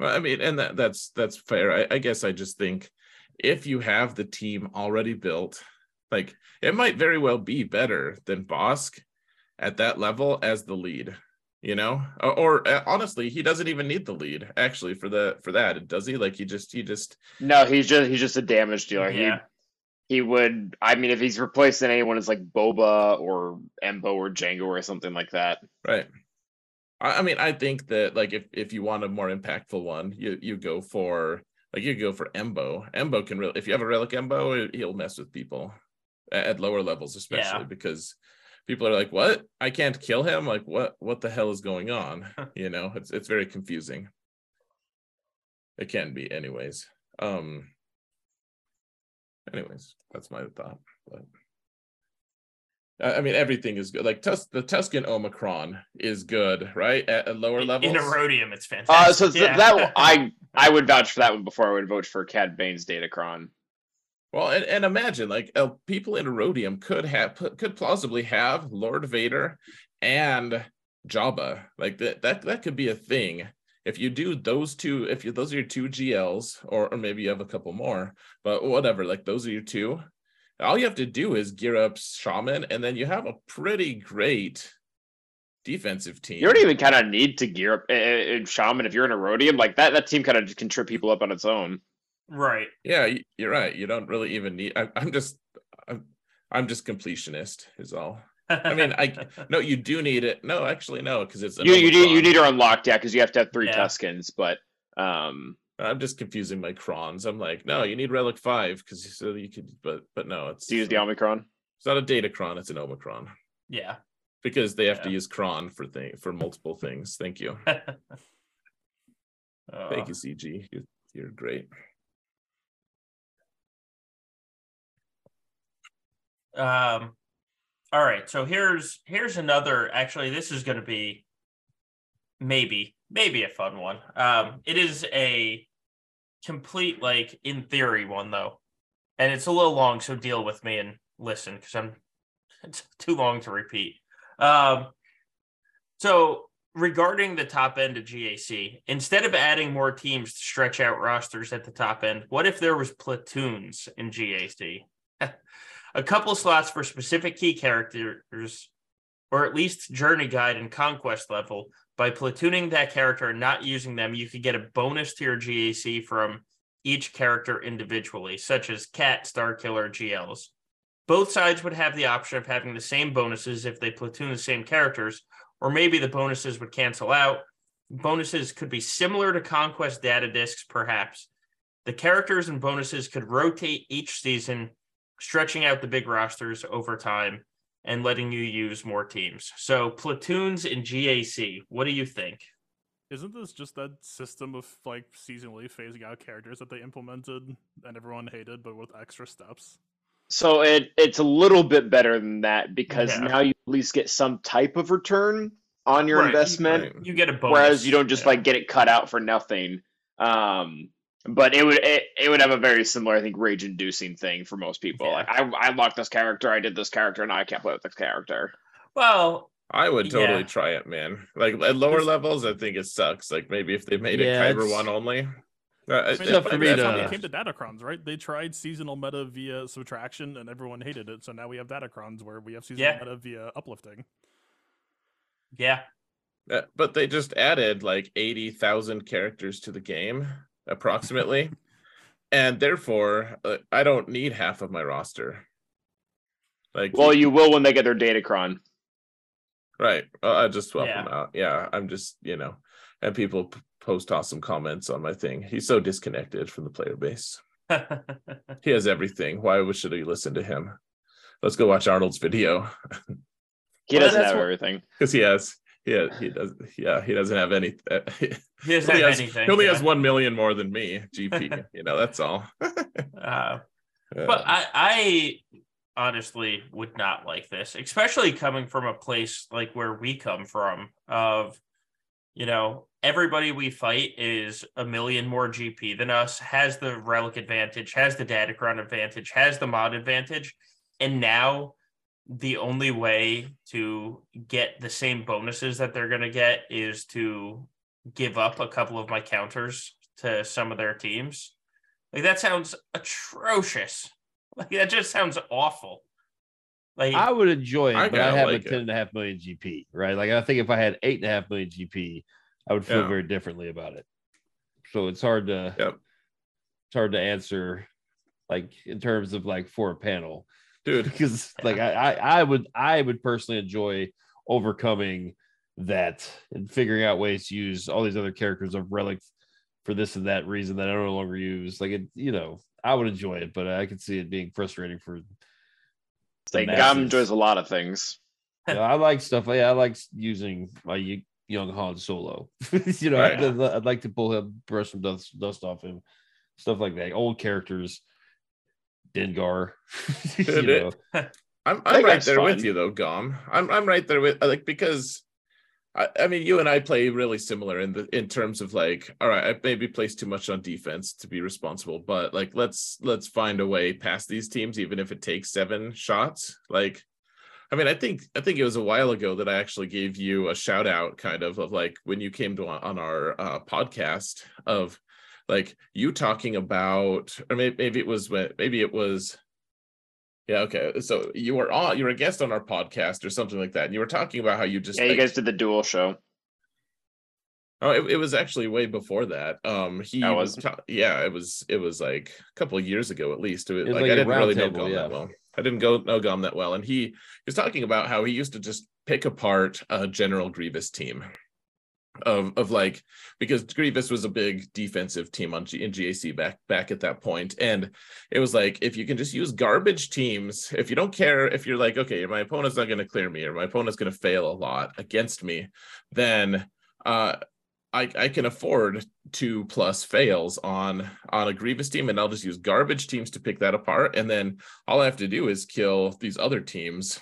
Well, I mean, and that that's that's fair. I, I guess I just think if you have the team already built, like it might very well be better than Bossk at that level as the lead. You know, or, or uh, honestly, he doesn't even need the lead actually for the for that, does he? Like he just he just No, he's just he's just a damage dealer. Yeah. He he would. I mean, if he's replacing anyone as like Boba or Embo or Django or something like that. Right. I, I mean, I think that like if if you want a more impactful one, you you go for like you go for Embo. Embo can really if you have a relic Embo, he'll mess with people at, at lower levels, especially Yeah. because people are like, "What? I can't kill him? Like what? What the hell is going on?" you know, it's it's very confusing. It can be, anyways. Um. Anyways, that's my thought. But I I mean, everything is good. Like Tus- the Tusken Omicron is good, right? At, at lower levels. In Aurodium, it's fantastic. Uh, so th- Yeah. that one- I I would vouch for that one before I would vote for Cad Bane's Datacron. Well, and, and imagine like uh, people in Aurodium could have could plausibly have Lord Vader and Jabba. Like that that that could be a thing. If you do those two, if you those are your two GLs, or, or maybe you have a couple more, but whatever, like those are your two. All you have to do is gear up Shaman, and then you have a pretty great defensive team. You don't even kind of need to gear up uh, uh, Shaman if you're in Aurodium like that. That team kind of can trip people up on its own. right. Yeah, you're right. You don't really even need. I, I'm just, I'm, I'm just completionist. Is all. I mean, I no, you do need it. No, actually, no, because it's You you need you Omicron. need her unlocked, yeah, because you have to have three Yeah. Tuskens. But um, I'm just confusing my crons. I'm like, no, you need relic five because so you could, but but no, it's to use the Omicron. it's not a data cron. It's an omicron yeah. because they have to use cron for thing for multiple things. Thank you, Uh, thank you, CG. You're, you're great. Um, all right. So here's here's another. Actually, this is going to be maybe maybe a fun one. Um, it is a complete like in theory one though, and it's a little long. So deal with me and listen because I'm it's too long to repeat. Um, so regarding the top end of GAC, instead of adding more teams to stretch out rosters at the top end, what if there was platoons in GAC? A couple slots for specific key characters, or at least journey guide and conquest level. By platooning that character and not using them, you could get a bonus to your GAC from each character individually, such as Cat, Starkiller, GLs. Both sides would have the option of having the same bonuses if they platoon the same characters, or maybe the bonuses would cancel out. Bonuses could be similar to Conquest data discs, perhaps. The characters and bonuses could rotate each season stretching out the big rosters over time and letting you use more teams. So platoons in GAC, what do you think? Isn't this just that system of like seasonally phasing out characters that they implemented and everyone hated, but with extra steps? So it it's a little bit better than that because Yeah. now you at least get some type of return on your Right, investment. Right. You get a bonus. whereas you don't just Yeah. like get it cut out for nothing um but it would it, it would have a very similar i think rage inducing thing for most people Yeah. like i i locked this character i did this character and i can't play with this character Well, I would totally Yeah. try it, man. Like at lower There's- levels, I think it sucks. Like maybe if they made Yeah, it Kyber it's- one only. Uh, I it- mean, tough for me that's to- That's how not- it came to Datacrons, right? They tried seasonal meta via subtraction, and everyone hated it. So now we have Datacrons where we have seasonal Yeah. meta via uplifting. yeah. Uh, but they just added like 80,000 characters to the game, approximately. and therefore, uh, I don't need half of my roster. Like, well you will when they get their datacron right. Uh, I just swap Yeah. them out. Yeah. I'm just, you know, and people p- post awesome comments on my thing. He's so disconnected from the player base. He has everything. Why would- should we listen to him? Let's go watch Arnold's video he Well, doesn't have what- everything because he has. Yeah, he does. Yeah, he doesn't have any. Uh, he he doesn't only have has, anything. he only yeah. has one million more than me. GP, you know that's all. Uh, Uh, but I, I honestly would not like this, especially coming from a place like where we come from of you know, everybody we fight is a million more GP than us, has the relic advantage, has the Datacron advantage, has the mod advantage. And now the only way to get the same bonuses that they're going to get is to give up a couple of my counters to some of their teams. Like that sounds atrocious. Like that just sounds awful. Like I would enjoy it, I but I have like a ten and a half million GP, right? Like I think if I had eight and a half million GP, I would feel yeah. very differently about it. So it's hard to yep. it's hard to answer like in terms of like for a panel. Dude. because like I, I I would I would personally enjoy overcoming that and figuring out ways to use all these other characters of relic for this and that reason that I no longer use. Like it, you know, I would enjoy it, but I could see it being frustrating for like Gom enjoys a lot of things. Yeah, I like stuff. Yeah, I like using my young Han Solo. you know, right. I'd, I'd, like to pull him, brush some dust, dust off him, stuff like that. Old characters, Dengar. you know. I'm, I'm right there fun. with you though, Gom. I'm I'm right there with like because I, I, mean you and I play really similar in the in terms of like, all right, I maybe place too much on defense to be responsible, but like let's let's find a way past these teams, even if it takes seven shots. Like I mean, I think I think it was a while ago that I actually gave you a shout out, kind of, of like when you came to on our uh, podcast of like you talking about, or maybe, maybe it was maybe it was, yeah, okay. So you were on, you were a guest on our podcast or something like that, and you were talking about how you just yeah, like, you guys did the dual show. Oh, it, it was actually way before that. Um, he that was, was ta- yeah, it was it was like a couple of years ago at least. It, it like, like, I didn't really table, know Gom yeah. that well. I didn't go know Gom that well, and he was talking about how he used to just pick apart a General Grievous team of of like because Grievous was a big defensive team on G, in GAC back back at that point, and it was like if you can just use garbage teams, if you don't care, if you're like okay, my opponent's not going to clear me or my opponent's going to fail a lot against me, then uh I, I can afford two plus fails on on a grievous team and i'll just use garbage teams to pick that apart. And then all i have to do is kill these other teams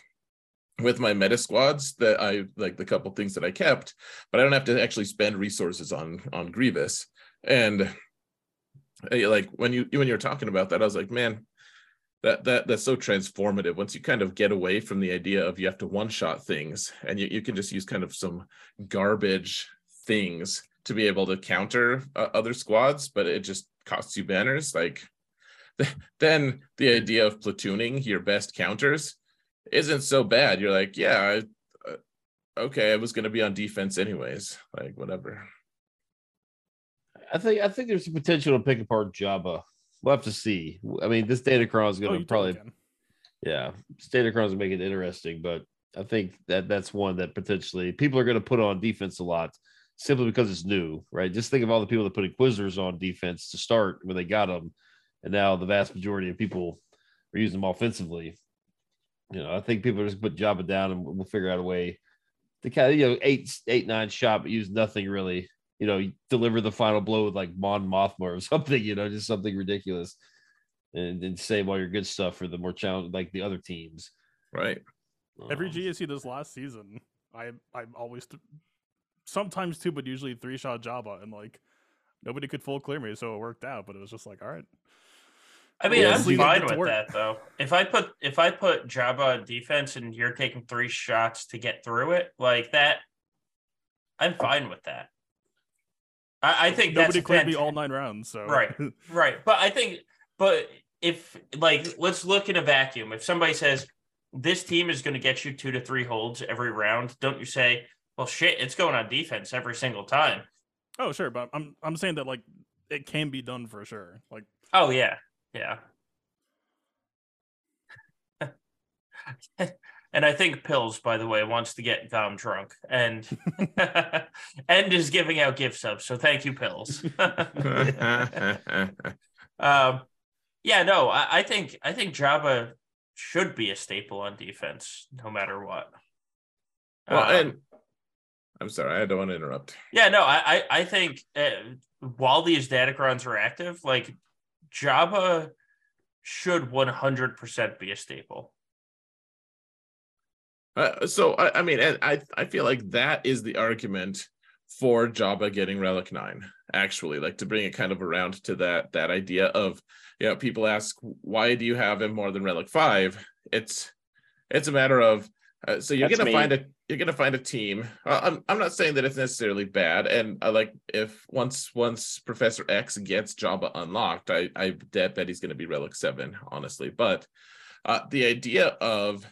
with my meta squads that i like the couple things that i kept but i don't have to actually spend resources on on grievous and eh, like when you when you're talking about that i was like man that that that's so transformative once you kind of get away from the idea of you have to one shot things and you, you can just use kind of some garbage things to be able to counter uh, other squads, but it just costs you banners. Like then the idea of platooning your best counters isn't so bad. You're like, yeah, I, uh, okay, I was going to be on defense anyways. Like whatever. I think I think there's a potential to pick apart Jabba. We'll have to see. I mean, this Datacron is going to oh, probably, yeah, Datacron is make it interesting, but I think that that's one that potentially people are going to put on defense a lot simply because it's new, right? Just think of all the people that put Inquisitors on defense to start when they got them, and now the vast majority of people are using them offensively. You know, I think people are just put Jabba down, and we'll figure out a way to kind of you know eight eight nine shot, but use nothing really. You know, deliver the final blow with like Mon Mothma or something. You know, just something ridiculous, and, and save all your good stuff for the more challenge like the other teams. Right. Every um, GSC this last season, I I'm always th- sometimes two, but usually three shot Jabba, and like nobody could full clear me, so it worked out. But it was just like, all right. I mean, I'm fine with work. that though. If I put if I put Jabba on defense and you're taking three shots to get through it, like that, I'm fine with that. I, I think nobody cleared me all nine rounds. So right, right. But I think, but if like, let's look in a vacuum. If somebody says this team is going to get you two to three holds every round, don't you say, well, shit, it's going on defense every single time. Oh, sure, but I'm I'm saying that like it can be done for sure. Like, oh yeah, yeah. and I think Pills, by the way, wants to get Dom drunk and and is giving out gift subs. So thank you, Pills. um, yeah, no, I, I think I think Jabba should be a staple on defense, no matter what. Well, um, and I'm sorry, I don't want to interrupt. Yeah, no, I I, I think uh, while these datacrons are active, like Jabba should 100% be a staple. Uh, so I, I mean, I I feel like that is the argument for Jabba getting Relic Nine. Actually, like to bring it kind of around to that that idea of you know people ask why do you have him more than Relic Five? It's it's a matter of uh, so you're That's gonna me. find a you're gonna find a team. Uh, I'm I'm not saying that it's necessarily bad, and I like if once once Professor X gets Jabba unlocked, I I bet bet he's gonna be Relic Seven, honestly. But uh, the idea of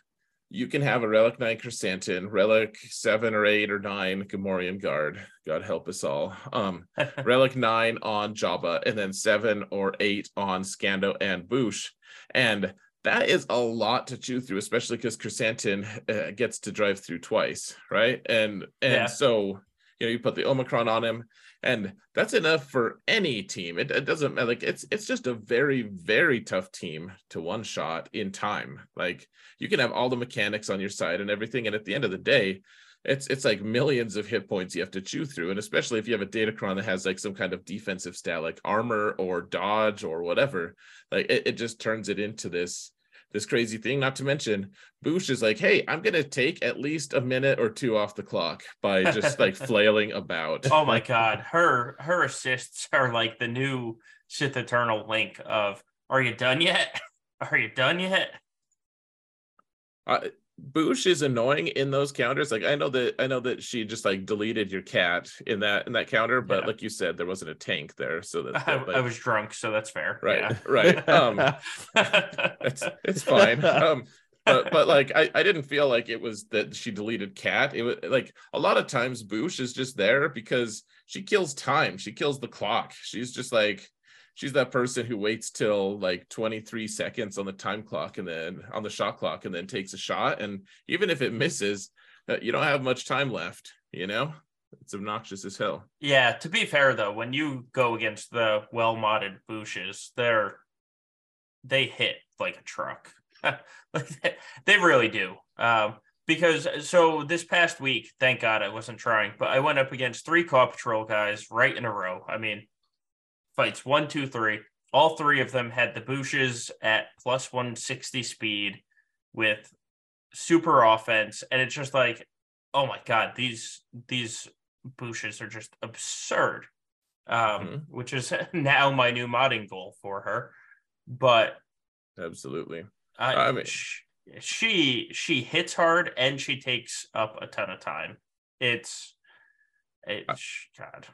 you can have a Relic Nine Krrsantan, Relic Seven or Eight or Nine Gamorrean Guard, God help us all. Um, Relic Nine on Jabba, and then Seven or Eight on Scando and Boushh, and that is a lot to chew through, especially because Krrsantan uh, gets to drive through twice, right? And and Yeah. so you know you put the Omicron on him, and that's enough for any team. It, it doesn't matter. Like it's it's just a very very tough team to one shot in time. Like you can have all the mechanics on your side and everything, and at the end of the day. It's it's like millions of hit points you have to chew through, and especially if you have a Datacron that has like some kind of defensive stat like armor or dodge or whatever, like it, it just turns it into this this crazy thing. Not to mention, Bush is like, hey, I'm gonna take at least a minute or two off the clock by just like flailing about. oh my god, her her assists are like the new Sith Eternal link of "Are you done yet? Are you done yet?" Uh, Boushh is annoying in those counters. Like I know that I know that she just like deleted your cat in that in that counter, but Yeah. like you said, there wasn't a tank there, so that, I, I was drunk, so that's fair. right, right. Um, it's it's fine. Um, but but like I, I didn't feel like it was that she deleted cat. It was like a lot of times Boushh is just there because she kills time. She kills the clock. She's just like she's that person who waits till like 23 seconds on the time clock and then on the shot clock and then takes a shot. And even if it misses, uh, you don't have much time left, you know? It's obnoxious as hell. Yeah, to be fair though, when you go against the well modded bushes, they're they hit like a truck. like they, really do. Um, because so this past week, thank God I wasn't trying, but I went up against three Paw Patrol guys right in a row. I mean, fights one, two, three. All three of them had the bushes at plus 160 speed with super offense. And it's just like, oh my God, these these bushes are just absurd. Um, Mhm. which is now my new modding goal for her. But Absolutely. I, I mean- she she hits hard and she takes up a ton of time. It's it's God.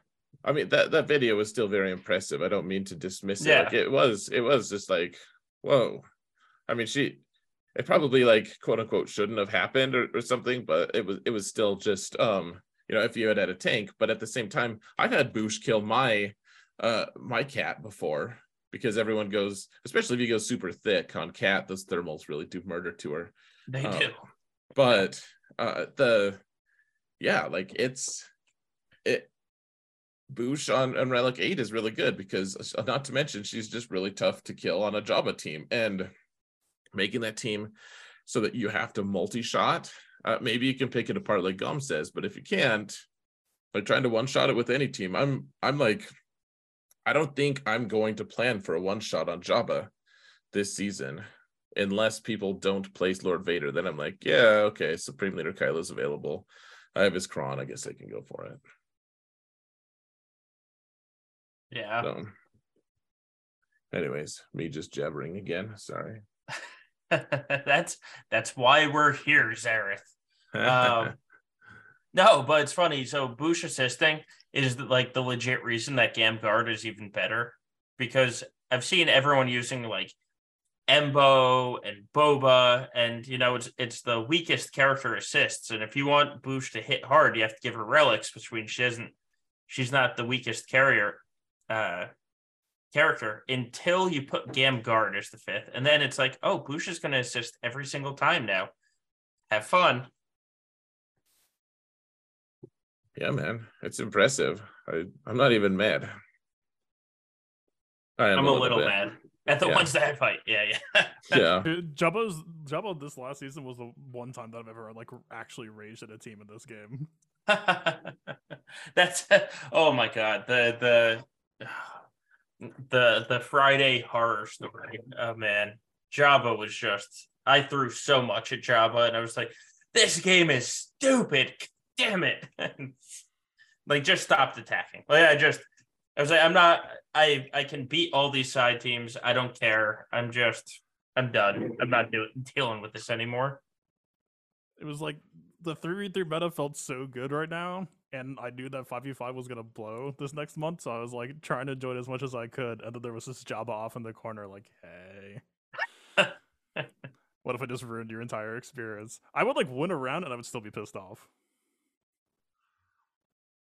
I mean that that video was still very impressive. I don't mean to dismiss it. Yeah. Like it was it was just like, whoa. I mean, she it probably like quote unquote shouldn't have happened or, or something, but it was it was still just um, you know, if you had had a tank, but at the same time, I've had Boushh kill my uh my cat before because everyone goes, especially if you go super thick on cat, those thermals really do murder to her They Oh. do. but uh the yeah like it's it Boushh on, on Relic 8 is really good because not to mention she's just really tough to kill on a Jabba team and making that team so that you have to multi-shot. Uh, maybe you can pick it apart like Gom says, but if you can't, like trying to one-shot it with any team, I'm I'm like, I don't think I'm going to plan for a one-shot on Jabba this season unless people don't place Lord Vader, then I'm like, yeah, okay, Supreme Leader Kylo's available. I have his Kron. I guess I can go for it. Yeah. So, anyways, me just jabbering again. Sorry. that's that's why we're here, Xaereth. Um, No, but it's funny. So Bush assisting is like the legit reason that Gamguard is even better because I've seen everyone using like Embo and Boba, and you know it's it's the weakest character assists. And if you want Bush to hit hard, you have to give her relics, which means she isn't she's not the weakest carrier uh character until you put Gamguard as the fifth. And then it's like, oh, Bush is gonna assist every single time now. Have fun. yeah, man, it's impressive. I I'm not even mad. I am I'm a little bit. mad at the Yeah. ones that I fight. Yeah, yeah. Yeah, Dude, Jabba's Jabba this last season was the one time that I've ever like actually raged at a team in this game. That's oh my god. The the the the Friday horror story. Oh man. Jabba was just I threw so much at Jabba, and I was like, this game is stupid. Damn it. like just stopped attacking. Like I just I was like, I'm not I I can beat all these side teams. I don't care. I'm just I'm done. I'm not doing dealing with this anymore. It was like the three three meta felt so good right now, and I knew that five v five was gonna blow this next month, so I was like trying to enjoy it as much as I could, and then there was this Jabba off in the corner, like, hey. what if I just ruined your entire experience? I would like win around and I would still be pissed off.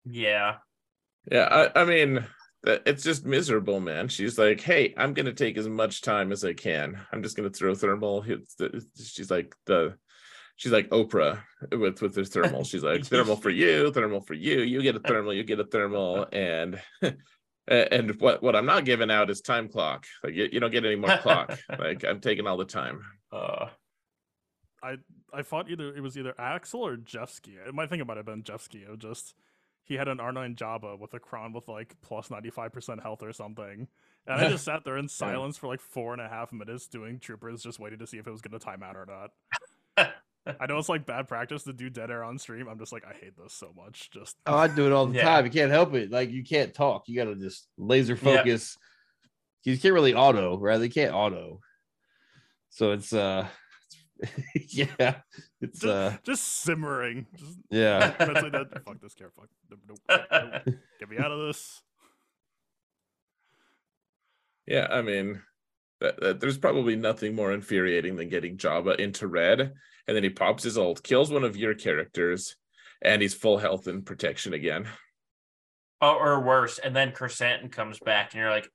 Yeah. Yeah, I, I mean, it's just miserable, man. She's like, "Hey, I'm gonna take as much time as I can. I'm just gonna throw thermal." It's She's like the, she's like Oprah with with her thermal. She's like thermal for you, thermal for you. You get a thermal, you get a thermal, and and what what I'm not giving out is time clock. Like you, you don't get any more clock. Like I'm taking all the time. Uh, I I thought either it was either Axel or Jeffsky. My thing might have been Jeffsky. It just he had an R9 Jabba with a Kron with like plus 95% health or something. And I just sat there in silence for like four and a half minutes doing troopers, just waiting to see if it was going to time out or not. I know it's like bad practice to do dead air on stream. I'm just like, I hate this so much. Just Oh, I do it all the Yeah. time. You can't help it. Like you can't talk. You got to just laser Yeah. focus. You can't really auto, right? They can't auto. So it's uh, yeah, it's just, uh, just simmering. Just yeah. mentally dead. Fuck this care. Fuck. Nope, nope, nope. Get me out of this. Yeah, I mean, that, that- there's probably nothing more infuriating than getting Jabba into red, and then he pops his ult, kills one of your characters, and he's full health and protection again. or, or worse, and then Krrsantan comes back, and you're like,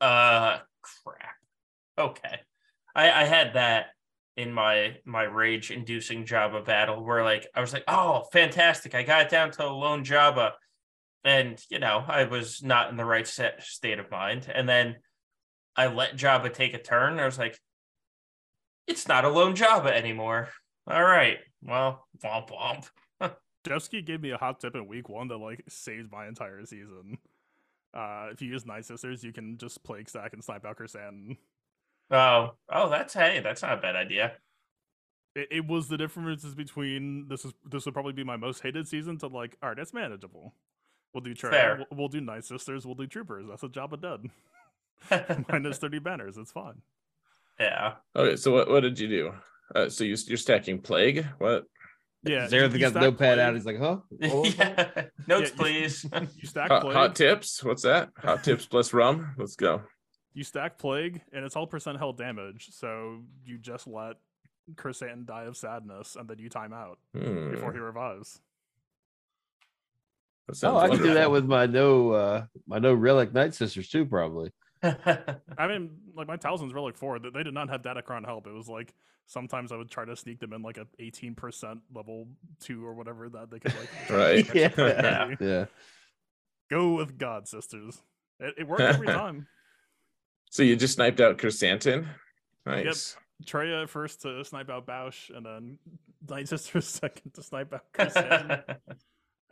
uh, crap. Okay, I I had that in my my rage inducing Jabba battle where like I was like, oh, fantastic, I got down to a lone Jabba, and you know I was not in the right set, state of mind, and then I let Jabba take a turn. I was like, it's not a lone Jabba anymore. All right, well, womp womp. Jeffsky gave me a hot tip in week one that like saved my entire season. Uh, if you use Night Sisters, you can just plague stack and snipe out Krrsantan. Oh, oh, that's hey, that's not a bad idea. It, it was the differences between this is this would probably be my most hated season to like, all right, that's manageable. We'll do Traya. Fair. We'll, we'll do Night Sisters. We'll do Troopers. That's a job of dead. Minus thirty banners. It's fine. yeah. Okay, so what, what did you do? Uh, so you, you're stacking plague? What? Yeah. you- Xaereth got the stack notepad out. He's like, huh? Oh, yeah. Notes, you- please. You stack Hot, plague. hot tips? What's that? Hot tips plus rum? Let's go. you stack plague, and it's all percent held damage. So you just let Krrsantan die of sadness, and then you time out Hmm, before he revives. that Oh, I can do that with my no uh my no relic night sisters too, probably. I mean, like my Talzins Relic 4, they they did not have Datacron help. It was like sometimes I would try to sneak them in like a 18% level 2 or whatever that they could like. Right. extra Yeah. Yeah. Go with God, sisters. It, it worked every time. So you just sniped out Krrsantan? Nice. Yep. Traya first to snipe out Boushh, and then Night Sisters second to snipe out Krrsantan,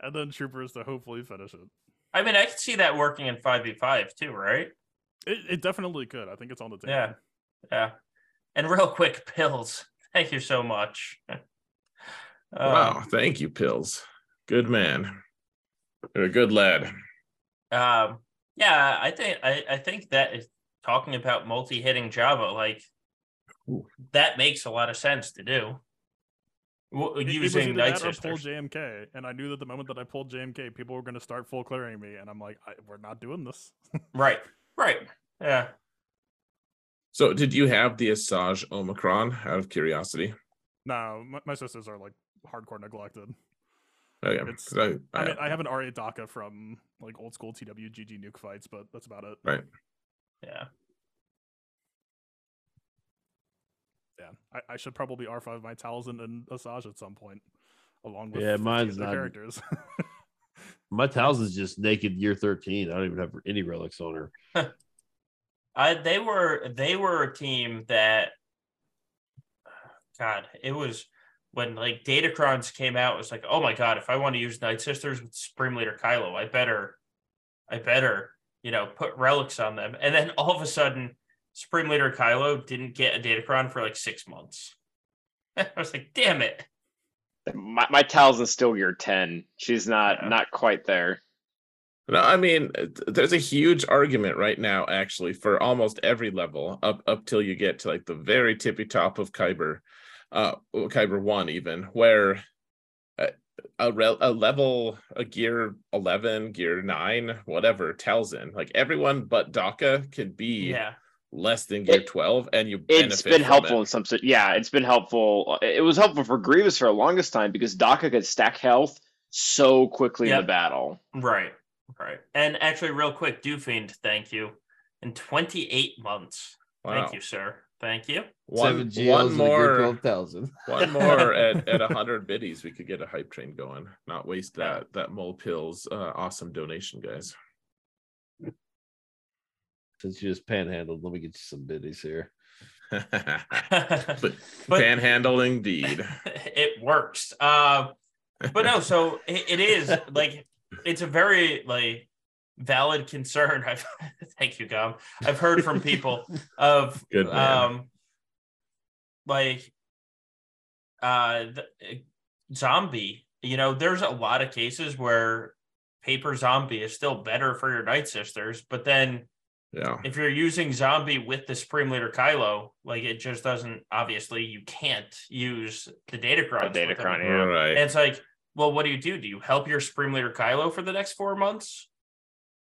and then Troopers to hopefully finish it. I mean, I could see that working in 5v5 too, right? It, it definitely could. I think it's on the table. Yeah. Yeah. And real quick, pills. Thank you so much. Wow. Um, Thank you, Pills. Good man. You're a good lad. um, yeah, I think I, I think that is talking about multi-hitting Jabba, like Ooh. that makes a lot of sense to do. W- It- it was using Night that or pull JMK, and I knew that the moment that I pulled JMK, people were going to start full clearing me, and I'm like, I, we're not doing this. Right. Right. Yeah. So did you have the Asajj Omicron out of curiosity? no, my, my sisters are like hardcore neglected. Okay. It's- I, I I- mean, I have an R8 Daka from like old school TWGG nuke fights, but that's about it. right. Yeah. Yeah, I, I should probably R5 my Talzin and Asajj at some point, along with Yeah, mine's other not- characters. My Towels is just naked year 13. I don't even have any relics on her. I they were they were a team that God, it was when like Datacrons came out, it was like, oh my god, if I want to use Night Sisters with Supreme Leader Kylo, I better I better, you know, put relics on them. And then all of a sudden, Supreme Leader Kylo didn't get a Datacron for like six months. I was like, damn it. My my Talzin's still gear ten. She's not Yeah. not quite there. No, I mean, there's a huge argument right now, actually, for almost every level up up till you get to like the very tippy top of Kyber, uh, well, Kyber one, even where a a, rel- a level a gear eleven, gear nine, whatever Talzin, like everyone but Daka can be Yeah. Less than gear It- twelve, and you it's been from helpful it. in some. sit- Yeah, it's been helpful. It was helpful for Grievous for the longest time because Daka could stack health so quickly in the battle. Right. Right. And actually, real quick, Doofiend, thank you. In 28 months. Wow. Thank you, sir. Thank you. Seven One, one and a gear more. 12,000. One more at at hundred biddies, we could get a hype train going. Not waste that that mole pills uh, awesome donation, guys. Since you just panhandled, let me get you some biddies here. but but panhandle indeed. it works. Uh, but no, so it, it is like it's a very like valid concern. I've thank you, Gom. I've heard from people of Good man. um like uh the, zombie. You know, there's a lot of cases where paper zombie is still better for your night sisters, but then Yeah. if you're using zombie with the supreme leader kylo like it just doesn't obviously you can't use the data The Datacron, yeah. Right. and it's like well what do you do do you help your supreme leader kylo for the next four months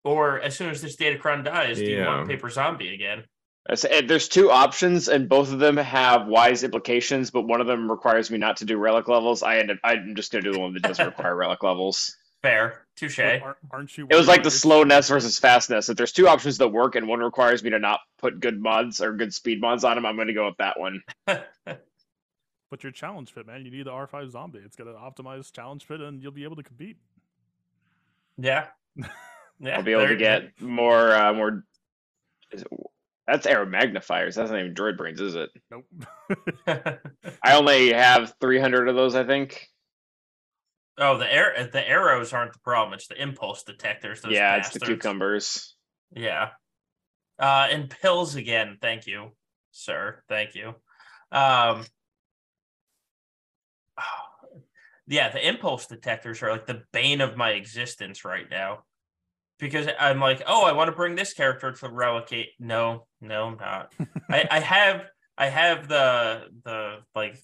or as soon as this datacron dies do you want Yeah. paper zombie again I say- and There's two options, and both of them have wise implications, but one of them requires me not to do relic levels. I end up, I'm just going to do the one that doesn't require relic levels. Fair touche But aren't, aren't you? It was like the slowness versus fastness. If there's two options that work and one requires me to not put good mods or good speed mods on them, I'm going to go with that one. But your challenge fit, man. You need the R5 zombie. It's got an optimized challenge fit, and you'll be able to compete. yeah yeah I'll be able to there- get more, uh, more. Is it, that's arrow magnifiers. That's not even droid brains, is it? Nope. I only have 300 of those, I think. Oh the air the arrows aren't the problem it's the impulse detectors those yeah, it's the cucumbers. Yeah. Uh and pills again. Thank you, sir. Thank you. Um Yeah, the impulse detectors are like the bane of my existence right now. Because I'm like, oh, I want to bring this character to relicate. No, no, I'm not. I, I have I have the the like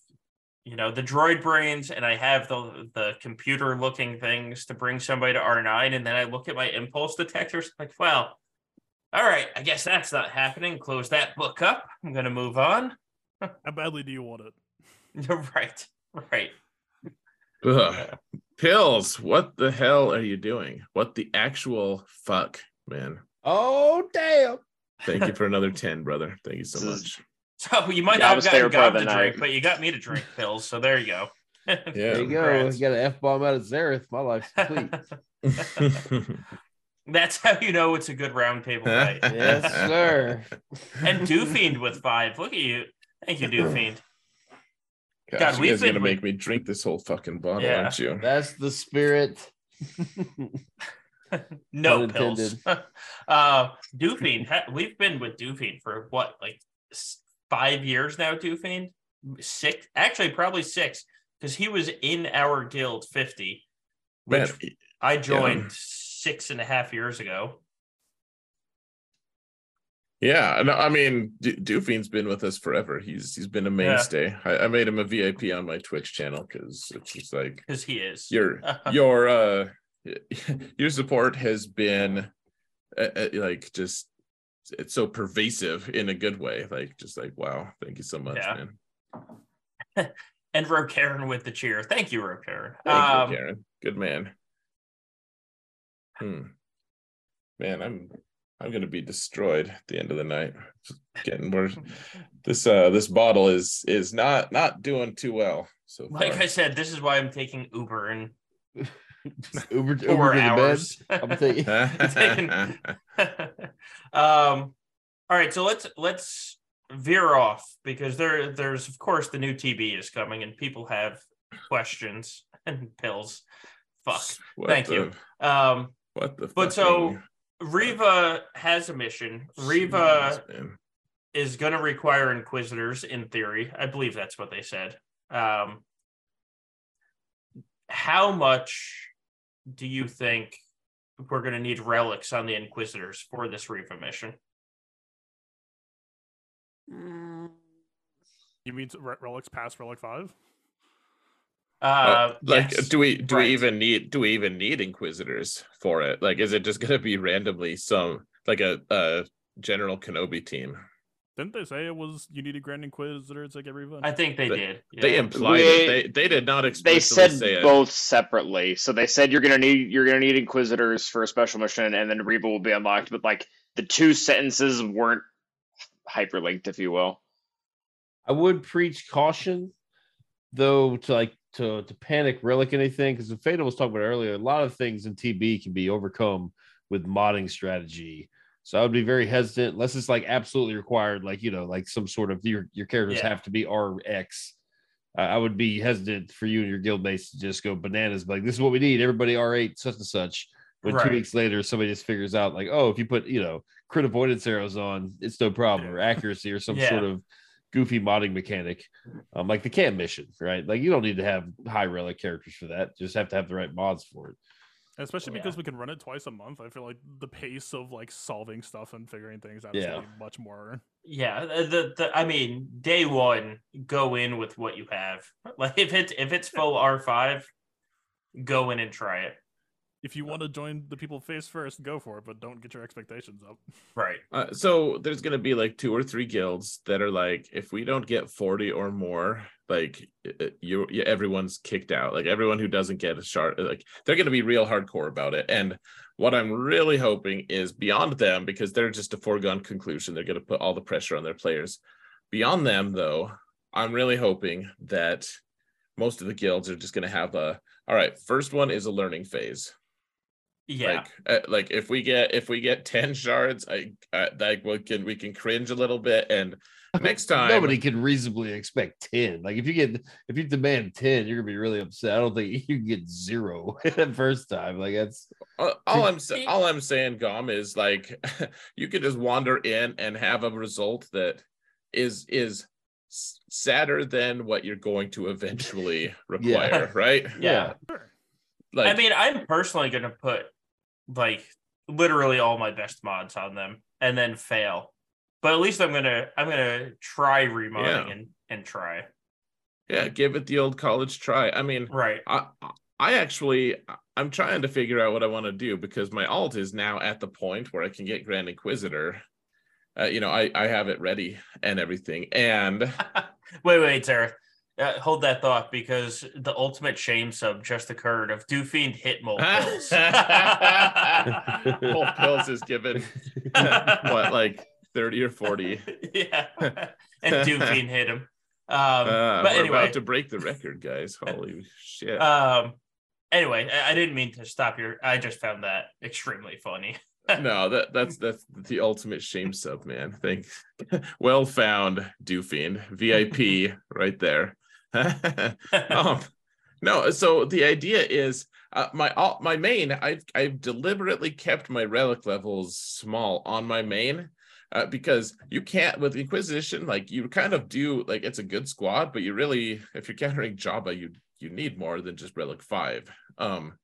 you know the droid brains and I have the the computer looking things to bring somebody to R9 and then I look at my impulse detectors like well all right I guess that's not happening close that book up I'm gonna move on How badly do you want it? right right Ugh. Pills. What the hell are you doing? What the actual fuck, man? Oh, damn. Thank you for another 10, brother. Thank you so This is- much. so you might Yeah, not have gotten favorite part to the drink but you got me to drink pills so there you go Yeah. There you go. Congrats. You got an F bomb out of Xaereth. My life's complete. that's how you know it's a good roundtable night yes, sir. and Doofiend with five look at you thank you Doofiend Gosh, God, you we've guys been gonna make me drink this whole fucking bottle, Yeah. aren't you? That's the spirit. no Pun pills. intended. uh, Doofiend, ha- we've been with Doofiend for what, like s- five years now? Doofiend, six, actually, probably six, because he was in our guild fifty, which Man, I joined six and a half years ago. yeah, no, I mean, D- Doofy's been with us forever. He's he's been a mainstay. I, I made him a VIP on my Twitch channel because it's just like Because he is. your your uh your support has been uh, uh, like just it's so pervasive in a good way. Like just like wow, thank you so much, Yeah. man. and Ro Karen with the cheer. Thank you, Ro Karen. Thank Um, you, Karen. Good man. Hmm. Man, I'm I'm gonna be destroyed at the end of the night. Just getting worse. This uh this bottle is is not not doing too well so far. like I said, this is why I'm taking Uber in Uber, Uber four to the bed. hours. I'm taking. taking- um all right so let's let's veer off because there there's of course the new tb is coming and people have questions and pills fuck What Thank the- you. um What the But so, Reva has a mission Reva Jeez, is going to require inquisitors in theory i believe that's what they said um how much do you think we're going to need relics on the Inquisitors for this Reva mission? You mean Re- relics past relic five? Uh, Uh, like yes. do we do right. we even need do we even need inquisitors for it like is it just going to be randomly some like a, a general kenobi team Didn't they say it was you needed Grand Inquisitor to get Reva? I think they They- did. they implied They- it they, they did not They explicitly said say it both separately. So they said you're gonna need you're gonna need Inquisitors for a special mission, and then Reva will be unlocked. But like the two sentences weren't hyperlinked, if you will. I would preach caution, though, to like to to panic relic anything because the Fatal was talking about earlier. A lot of things in TB can be overcome with modding strategy. So I would be very hesitant unless it's like absolutely required, like you know, like some sort of your your characters Yeah. have to be RX. Uh, I would be hesitant for you and your guild mates to just go bananas, like this is what we need. Everybody R8 such and such. When Right. two weeks later, somebody just figures out like, oh, if you put you know crit avoidance arrows on, it's no problem, or accuracy, or some Yeah. sort of goofy modding mechanic, um, like the camp mission, right? Like you don't need to have high relic characters for that; You just have to have the right mods for it. Especially oh, Yeah. because we can run it twice a month. I feel like the pace of like solving stuff and figuring things out is Yeah. be much more. Yeah, the, the, the I mean, day one, go in with what you have. Like if it's if it's full R five, go in and try it. If you want to join the people face first, go for it, but don't get your expectations up. Right. Uh, so there's going to be like two or three guilds that are like, if we don't get 40 or more, like uh, you, you everyone's kicked out. Like everyone who doesn't get a shard, like they're going to be real hardcore about it. And what I'm really hoping is beyond them, because they're just a foregone conclusion. They're going to put all the pressure on their players. Beyond them, though, I'm really hoping that most of the guilds are just going to have a. All right, first one is a learning phase Yeah. like uh, like if we get if we get 10 shards i uh, like we can we can cringe a little bit and next time Nobody can reasonably expect 10. Like if you get if you demand 10, you're gonna be really upset. I don't think you can get zero the first time. Like that's all, all i'm sa- all i'm saying gom is like you could just wander in and have a result that is is sadder than what you're going to eventually require right Yeah. Sure. like I mean, I'm personally gonna put like literally all my best mods on them and then fail. But at least I'm gonna I'm gonna try remodding Yeah. and and try. yeah give it the old college try i mean Right. I I actually I'm trying to figure out what I want to do because my alt is now at the point where I can get Grand Inquisitor. Uh, you know, I I have it ready and everything, and wait, wait, Sarah. Uh, hold that thought because the ultimate shame sub just occurred of Dooffiend hit mole pills. Whole pills is given what like thirty or forty. yeah, and Dooffiend hit him. Um, Uh, but we're anyway, about to break the record, guys. Holy shit! um, anyway, I, I didn't mean to stop your. I just found that extremely funny. no, that that's that's the ultimate shame sub, man. Thank, well found, Dooffiend VIP right there. um, no, so the idea is uh, my all my main. I've I've deliberately kept my relic levels small on my main. Uh, because you can't with Inquisition, like you kind of do like it's a good squad, but you really, if you're countering Jabba, you you need more than just Relic Five. Um,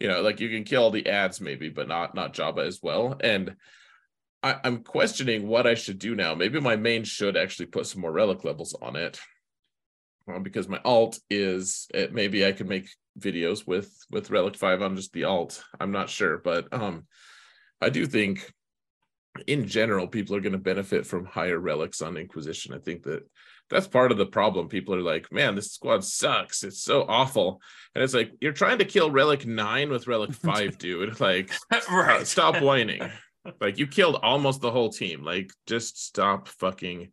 you know, like you can kill the ads maybe, but not not Jabba as well. And I, I'm questioning what I should do now. Maybe my main should actually put some more relic levels on it, uh, because my alt is it, maybe I could make videos with with relic five on just the alt. I'm not sure, but um, I do think in general people are going to benefit from higher relics on Inquisition. I think that that's part of the problem. People are like, man, this squad sucks. It's so awful. And it's like, you're trying to kill relic nine with relic five, dude. Like, right. stop whining. Like, you killed almost the whole team. Like, just stop fucking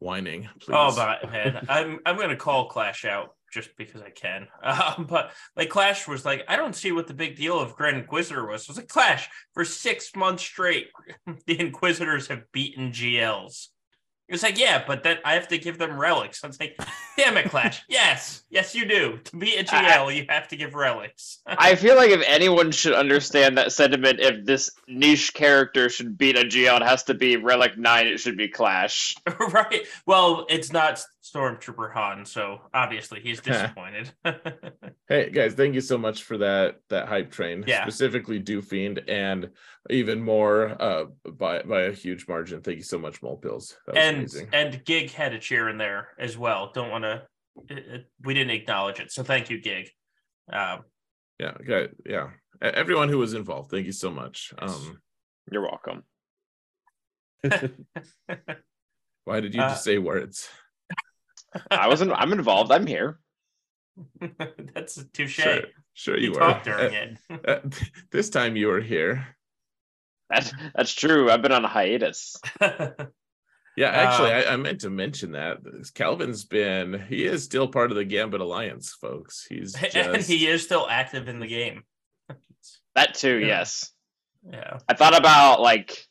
whining, please. Oh, but man, I'm I'm gonna call Clash out just because I can. Um, but like Clash was like, I don't see what the big deal of Grand Inquisitor was. I was like, Clash for six months straight, the Inquisitors have beaten GLs. It's like, yeah, but then I have to give them relics. I was like, damn it, Clash. yes, yes, you do. To be a GL, you have to give relics. I feel like if anyone should understand that sentiment, if this niche character should beat a GL, it has to be Relic 9, it should be Clash. right. Well, it's not Stormtrooper Han, so obviously he's disappointed. Hey guys, thank you so much for that that hype train. Yeah. Specifically Dooffiend and even more uh by by a huge margin. Thank you so much, Mole Pills. And amazing. and Gig had a cheer in there as well. Don't want to. We didn't acknowledge it, so thank you, Gig. Um, yeah, okay, yeah. Everyone who was involved, thank you so much. Yes. Um You're welcome. why did you Uh, just say words? I wasn't. I'm involved. I'm here. that's a touche. Sure, sure You you, were. talked during it. Uh, uh, this time you were here. That's that's true. I've been on a hiatus. Yeah, actually, Um, I, I meant to mention that Calvin's been he is still part of the Gambit Alliance, folks. He's and just he is still active in the game. That too. Yeah. Yes. Yeah. I thought about like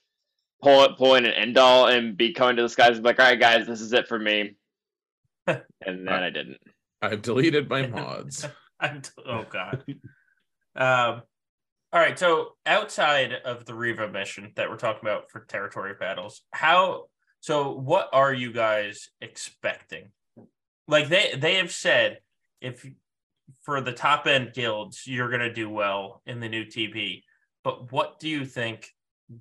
pull pulling an Endall and be coming to this guys and be like, all right, guys, this is it for me. and then I didn't. I've deleted my mods. I'm t- oh god. um. All right. So outside of the Reva mission that we're talking about for territory battles, how? So what are you guys expecting? Like they they have said, if for the top end guilds you're gonna do well in the new TB, but what do you think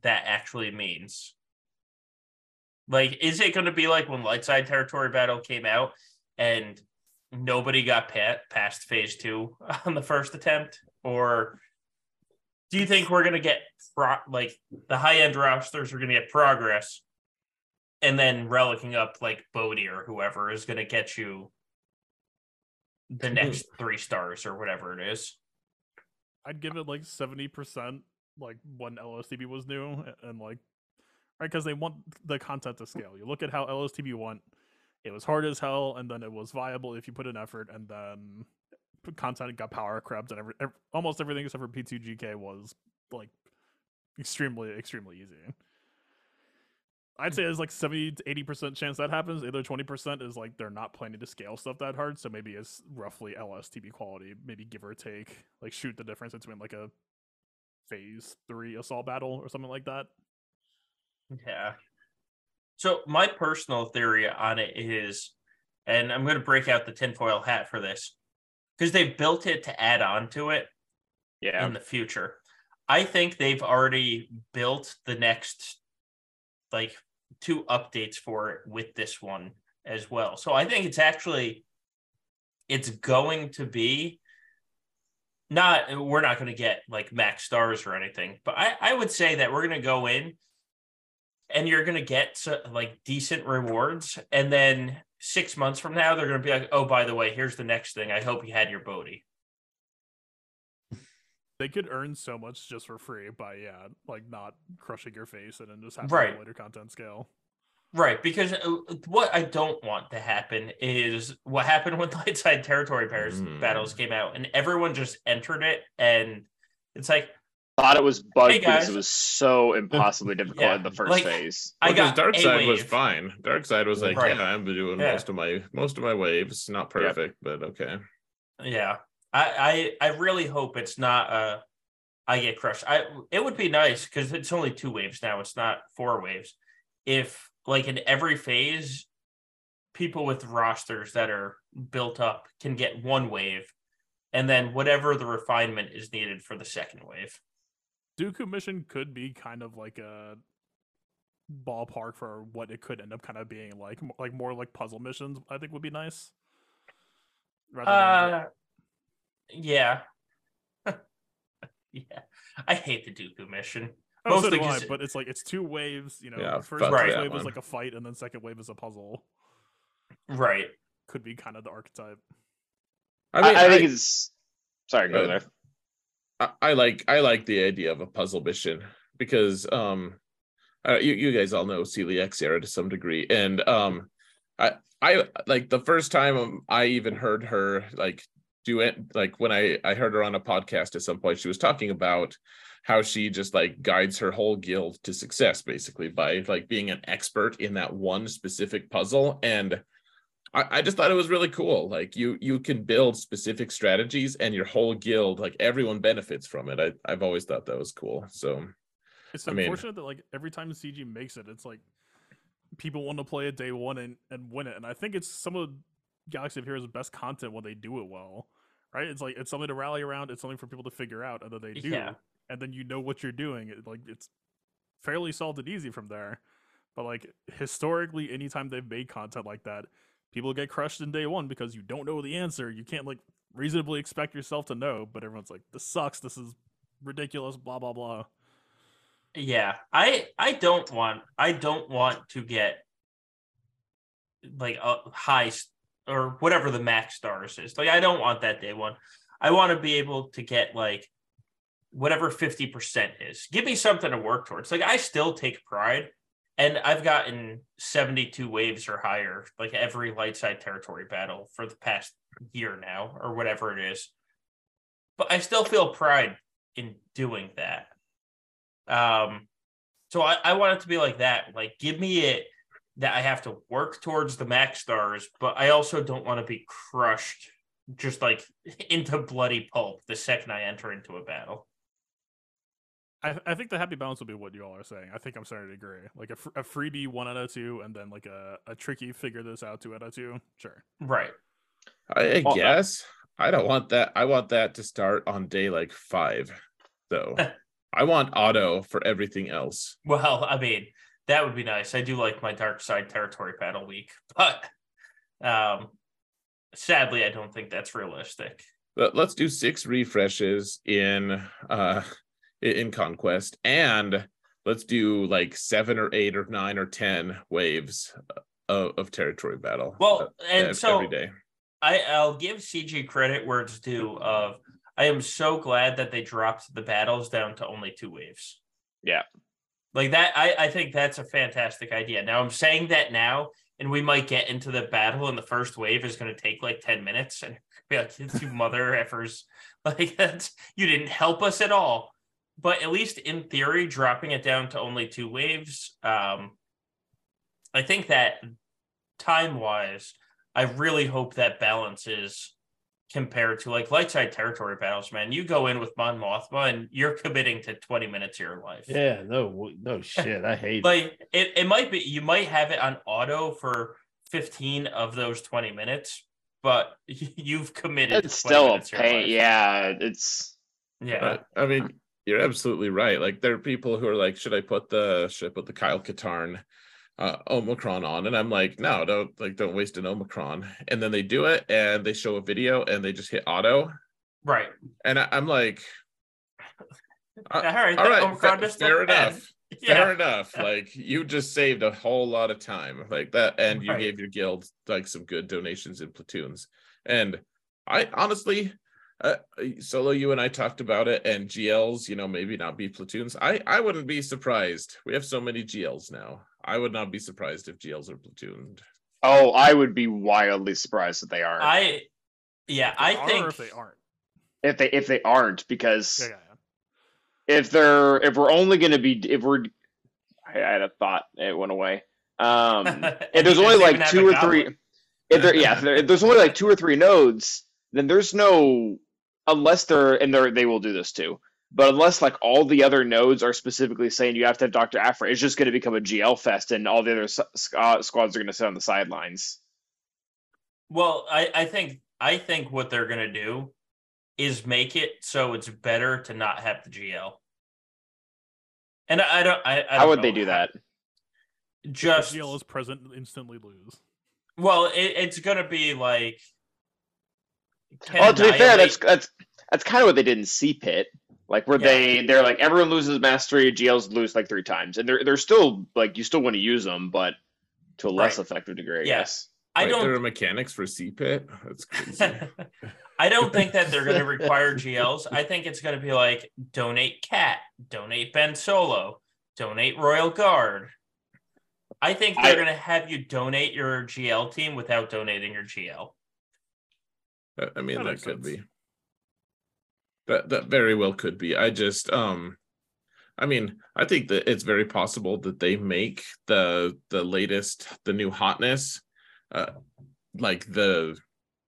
that actually means? Like, is it going to be like when Lightside Territory Battle came out and nobody got pa- past phase two on the first attempt? Or do you think we're going to get pro- like the high end rosters are going to get progress and then relicking up like Bodhi or whoever is going to get you the next three stars or whatever it is? I'd give it like seventy percent, like when LSTB was new, and like, right, because they want the content to scale. You look at how LSTB went; it was hard as hell, and then it was viable if you put in effort, and then content got power crept, and every, ev almost everything except for P2GK was like extremely, extremely easy. I'd say there's like 70 to 80% chance that happens. The other 20% is like they're not planning to scale stuff that hard. So maybe it's roughly LSTB quality, maybe give or take, like shoot the difference between like a phase three assault battle or something like that. Yeah. So my personal theory on it is, and I'm going to break out the tinfoil hat for this, because they built it to add on to it Yeah. in the future. I think they've already built the next like two updates for it with this one as well. So I think it's actually it's going to be not we're not going to get like max stars or anything, but I I would say that we're going to go in and you're going to get like decent rewards and then 6 months from now they're going to be like, "Oh, by the way, here's the next thing. I hope you had your Bodhi." They could earn so much just for free by yeah, like not crushing your face and then just having Right. the later content scale. Right, because uh, what I don't want to happen is what happened when Lightside Territory Pairs Mm. battles came out, and everyone just entered it, and it's like Thought it was bugged Hey, because it was so impossibly difficult Yeah, in the first like, phase. I Well, 'cause got Dark a Side was fine. Dark Side was like, Right. yeah, I'm doing Yeah. most of my most of my waves. Not perfect, but okay. Yeah, I I, I really hope it's not uh I get crushed. I it would be nice because it's only two waves now. It's not four waves. If like in every phase, people with rosters that are built up can get one wave, and then whatever the refinement is needed for the second wave. Dooku mission could be kind of like a ballpark for what it could end up kind of being like, like more like puzzle missions. I think would be nice. Rather than Uh, yeah, yeah. I hate the Dooku mission. Oh, so Mostly do I, 'cause- but it's like it's two waves. You know, Yeah, first, first that wave one. is like a fight, and then second wave is a puzzle. Right. Could be kind of the archetype. I I, mean, I think it's. Sorry, go there. I, I like I like the idea of a puzzle mission because um uh, you you guys all know Celiac Sarah to some degree and um I I like the first time um, I even heard her like do it like when I I heard her on a podcast at some point, she was talking about how she just like guides her whole guild to success basically by like being an expert in that one specific puzzle and I, I just thought it was really cool like you you can build specific strategies and your whole guild like everyone benefits from it I, i've always thought that was cool so It's I mean- unfortunate that like every time CG makes it, it's like people want to play it day one and, and win it. And I think it's some of Galaxy of Heroes' best content when they do it well. Right? It's like it's something to rally around, it's something for people to figure out, and then they do. Yeah. And then you know what you're doing. It, like it's fairly solved and easy from there. But like historically, anytime they've made content like that, people get crushed in day one because you don't know the answer. You can't like reasonably expect yourself to know, but everyone's like, This sucks, this is ridiculous, blah blah blah. Yeah, I I don't want I don't want to get like a high or whatever the max stars is. Like I don't want that day one. I want to be able to get like whatever 50% is. Give me something to work towards. Like I still take pride and I've gotten 72 waves or higher like every light side territory battle for the past year now or whatever it is. But I still feel pride in doing that. Um, so I, I want it to be like that. Like, give me it that I have to work towards the max stars, but I also don't want to be crushed just like into bloody pulp the second I enter into a battle. I, I think the happy balance will be what you all are saying. I think I'm starting to agree. Like a, fr- a freebie one out of two, and then like a, a tricky figure this out two out of two. Sure. Right. i, I Well, uh, guess i don't want that i want that to start on day like five though i want auto for everything else Well, I mean, that would be nice. I do like my dark side territory battle week, but um sadly I don't think that's realistic. But let's do six refreshes in uh in conquest and let's do like seven or eight or nine or ten waves of, of territory battle Well, uh, and ev- so every day I, I'll give CG credit where it's due. Of I am so glad that they dropped the battles down to only two waves. Yeah. Like that. I, I think that's a fantastic idea. Now I'm saying that now, and we might get into the battle, and the first wave is going to take like ten minutes, and be like, "It's you mother effers!" Like that's you didn't help us at all. But at least in theory, dropping it down to only two waves, um, I think that time wise, I really hope that balances compared to like light side territory battles, man. You go in with Mon Mothma and you're committing to 20 minutes of your life. Yeah, no, no shit. I hate it. Like it, it might be you might have it on auto for 15 of those 20 minutes, but you've committed It's still a minutes of your pain. Yeah, it's Yeah. But, I mean, you're absolutely right. Like there are people who are like, should I put the should I put the Kyle Katarn uh, Omicron on? And I'm like, no, don't like don't waste an Omicron. And then they do it and they show a video and they just hit auto. Right. And I, I'm like, all right. all right, Omicron fa- fair enough. Yeah. Fair enough. Like you just saved a whole lot of time like that, and you Right. gave your guild like some good donations in platoons. And I honestly, uh, solo, you and I talked about it, and GLs, you know, maybe not be platoons. I I wouldn't be surprised. We have so many GLs now. I would not be surprised if GLs are platooned. oh, I would be wildly surprised that they aren't. I yeah, I Are think or if they aren't. if they if they aren't, because Yeah, yeah, yeah. if they're if we're only going to be if we're I, I had a thought it went away. Um, if there's only like two or three, goblin. if there yeah, if, there, if there's only like two or three nodes, then there's no unless they're and they're they will do this too. But unless like all the other nodes are specifically saying you have to have Doctor Aphra, it's just going to become a GL fest, and all the other uh, squads are going to sit on the sidelines. Well, I, I think I think what they're gonna do is make it so it's better to not have the GL. And I, I don't. I, I How don't would they know do that? Just GL is present, instantly lose. well, it, it's gonna be like. can Oh, to be fair, that's that's that's kind of what they did in CPIT, like where Yeah. they they're like everyone loses mastery, GLs lose like three times, and they're they're still like you still want to use them, but to a less Right. effective degree, Yes. I Yeah. guess. I Like, there are don't. mechanics for CPIT. That's crazy. I don't think that they're going to require GLs. I think it's going to be like donate Cat, donate Ben Solo, donate Royal Guard. I think they're I- going to have you donate your GL team without donating your GL. I- I mean, That that, could sense. be. That that very well could be. I just um, I mean, I think that it's very possible that they make the the latest, the new hotness, uh, like the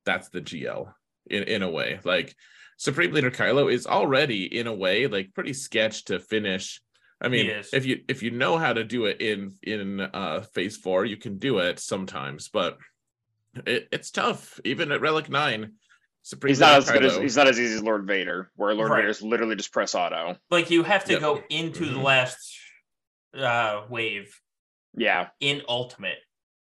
that's the GL in in a way. Like Supreme Leader Kylo is already in a way like pretty sketch to finish. I mean, if you if you know how to do it in in uh phase four, you can do it sometimes, but it, it's tough. Even at Relic Nine, Supreme He's not as Leader good as he's not as easy as Lord Vader, where Lord Right. Vader's literally just press auto. Like you have to Yep. go into the Mhm. last uh wave Yeah, in ultimate.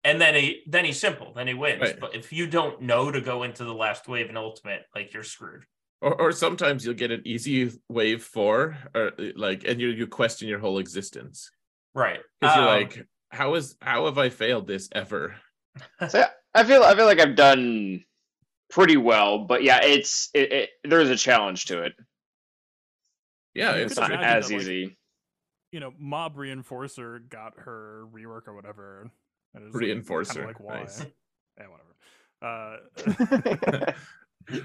And then he then he's simple, then he wins. Right. But if you don't know to go into the last wave in ultimate, like you're screwed. or, or sometimes you'll get an easy wave four, or like, and you you question your whole existence Right. because you're Um, like, how is how have I failed this ever? so I feel I feel like I've done pretty well, but yeah, it's it, it there's a challenge to it. Yeah, You it's It's not as that, like, ezy. you know, Mob Enforcer got her rework or whatever. And it was Reinforcer, Kind like why? nice. Yeah, whatever. Uh,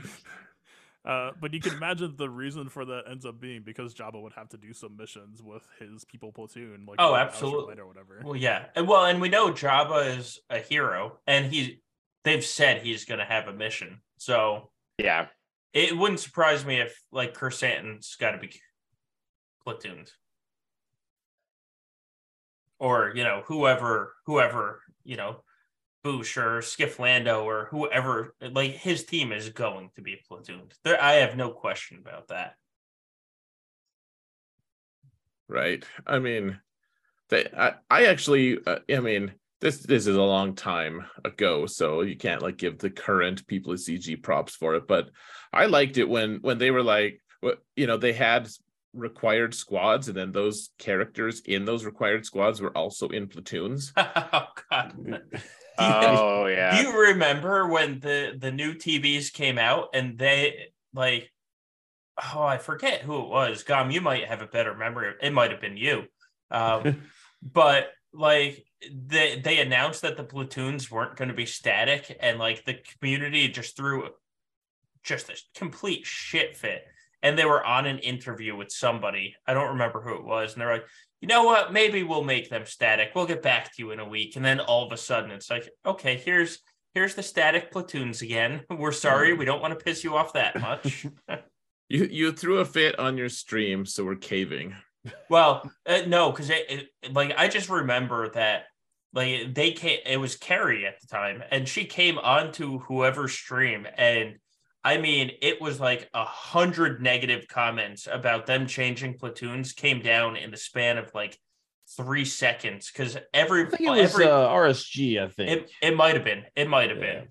uh, but you can imagine the reason for that ends up being because Jabba would have to do some missions with his people platoon, like Oh, absolutely. or whatever. Well, yeah. And well, and we know Jabba is a hero, and he they've said he's gonna have a mission. So yeah, it wouldn't surprise me if like Krrsantan's gotta be platooned. Or, you know, whoever whoever, you know, Boushh or Skiff Lando or whoever like his team is going to be platooned. There I have no question about that. right. I mean, they, I I actually, uh, I mean, this this is a long time ago, so you can't like give the current people at CG props for it. But I liked it when when they were like, you know, they had required squads, and then those characters in those required squads were also in platoons. oh god. oh yeah Do you remember when the the new TBs came out and they like oh I forget who it was. Gom, you might have a better memory. It might have been you. Um, but like they they announced that the platoons weren't going to be static and like the community just threw just a complete shit fit. And they were on an interview with somebody. I don't remember who it was. And they're like, you know what? Maybe we'll make them static. We'll get back to you in a week. And then all of a sudden it's like, okay, here's here's the static platoons again. We're sorry, we don't want to piss you off that much. You you threw a fit on your stream, so we're caving. well, uh, no, because it, it like I just remember that like they came it was Carrie at the time, and she came onto whoever's stream and I mean, it was like a hundred negative comments about them changing platoons came down in the span of like three seconds because every I think it was every uh, RSG. I think. It it might have been. It might have Yeah. been.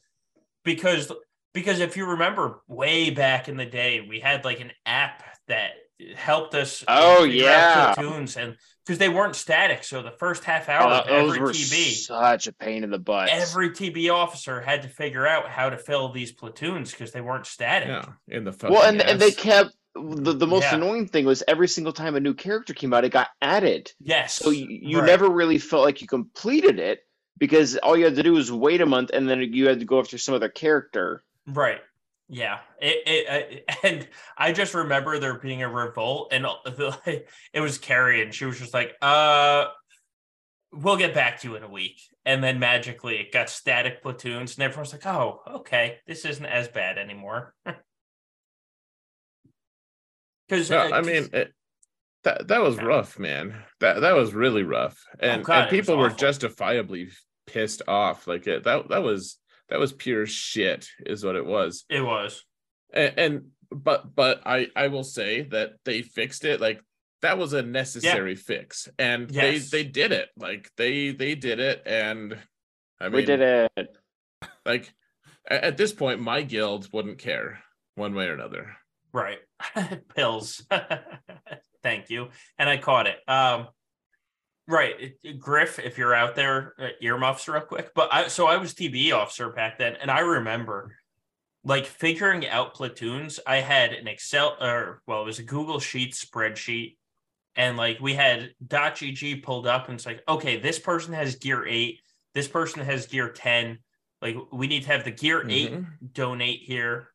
Because because if you remember way back in the day, we had like an app that helped us Oh, yeah. platoons and because they weren't static. So the first half Oh, hour of those every were TB, such a pain in the butt. every TB officer had to figure out how to fill these platoons because they weren't static. Yeah, in the fucking well, and and they kept the, the most Yeah. annoying thing was every single time a new character came out, it got added. Yes. So you, you right. never really felt like you completed it because all you had to do was wait a month and then you had to go after some other character. Right. Yeah. It, it, uh, and I just remember there being a revolt, and it was Carrie, and she was just like, "Uh, we'll get back to you in a week." And then magically, it got static platoons, and everyone's like, "Oh, okay, this isn't as bad anymore." Because No, I mean it, that that was Yeah. rough, man. That that was really rough, and, Oh, God, and people were justifiably pissed off. Like it, that that was that was pure shit, is what it was. it was. And, and but but I I will say that they fixed it. Like that was a necessary fix, and Yes. they they did it. Like they they did it, and I mean, we did it. like at this point, my guild wouldn't care one way or another. Right. Pills. Thank you. And I caught it. Um right. Griff, if you're out there, uh, earmuffs real quick. But I so I was TB officer back then, and I remember like figuring out platoons. I had an Excel or well, it was a Google Sheet spreadsheet. And like we had .gg pulled up and it's like, okay, this person has gear eight, this person has gear 10. Like we need to have the gear eight Mhm. donate here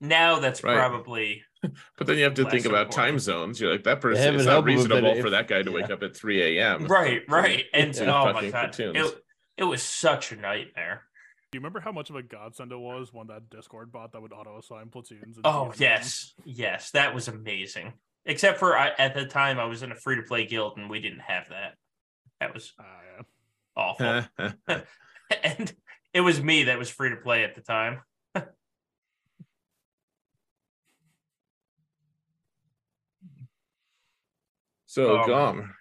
now that's Right. probably But then you have to think Less about important. time zones. You're like that person. heaven It's not help him if that- reasonable for that guy to wake up at 3 a.m. right, right. And Yeah. oh my Fucking god, platoons. it, it was such a nightmare. Do you remember how much of a godsend it was when that Discord bot that would auto assign platoons? and Oh TM yes, yes, that was amazing. Except for I, at the time, I was in a free to play guild and we didn't have that. That was ah, yeah. awful. and it was me that was free to play at the time. So, Um, Gom,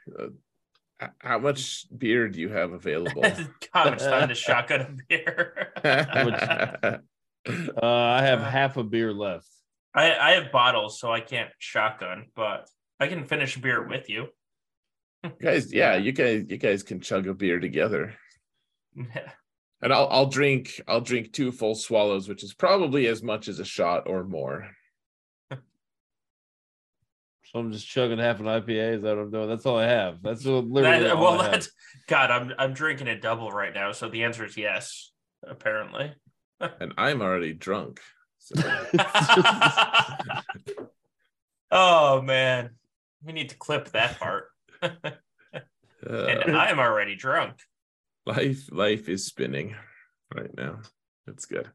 uh, how much beer do you have available? God, it's time to shotgun a beer. Uh, I have half a beer left. I, I have bottles, so I can't shotgun, but I can finish beer with you. guys, yeah, you guys, you guys can chug a beer together, and I'll I'll drink I'll drink two full swallows, which is probably as much as a shot or more. So I'm just chugging half an IPA. Is that what I'm doing? That's all I have. That's what- literally That- all well, I have. that's God. I'm I'm drinking a double right now, so the answer is yes. Apparently. And I'm already drunk. So. oh man, we need to clip that part. and Uh, I'm already drunk. life life is spinning right now. That's good.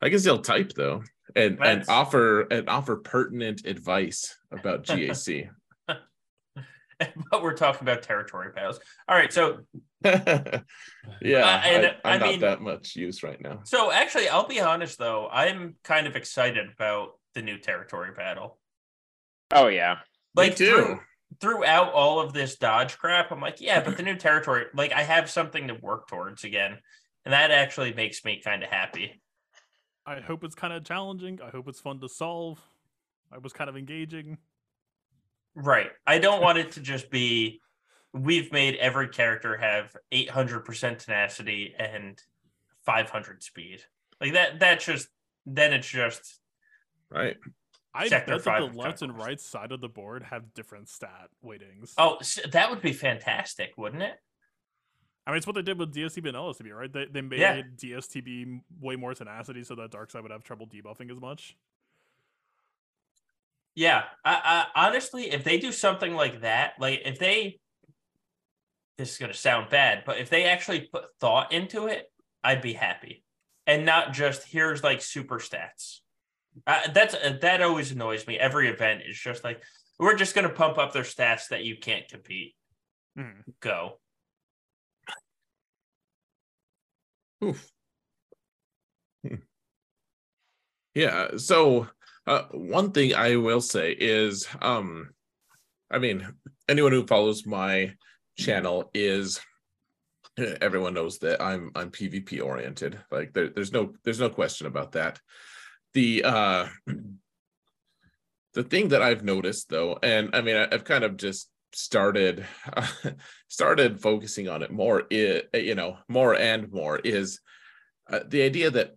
I guess they'll type though and and offer and offer pertinent advice about GAC. but we're talking about territory battles. All right, so yeah, Uh, and I, I'm I not mean- that much use right now. so actually, I'll be honest though, I'm kind of excited about the new territory battle. Oh yeah. Like Me too. through- throughout all of this dodge crap, I'm like, yeah, but the new territory, like I have something to work towards again, and that actually makes me kind of happy. I hope it's kind of challenging. I hope it's fun to solve. I was kind of engaging. Right. I don't want it to just be we've made every character have 800% tenacity and 500 speed. Like that that's just then it's just Right. I Sector bet that the left and right side of the board have different stat weightings. oh that would be fantastic, wouldn't it? I mean, it's what they did with DSTB and LSTB, right? They, they made Yeah. DSTB way more tenacity so that dark side would have trouble debuffing as much. Yeah. I, I honestly if they do something like that, like if they this is going to sound bad, but if they actually put thought into it, I'd be happy. And not just here's like super stats. Uh, that's uh, that always annoys me. Every event is just like we're just going to pump up their stats that you can't compete. Mhm. Go. Oof. Hmm. Yeah. So uh, one thing I will say is, um, I mean, anyone who follows my channel is everyone knows that I'm I'm PvP oriented. Like there, there's no there's no question about that. The uh the thing that I've noticed though, and I mean I, I've kind of just started started focusing on it more i you know more and more is uh, the idea that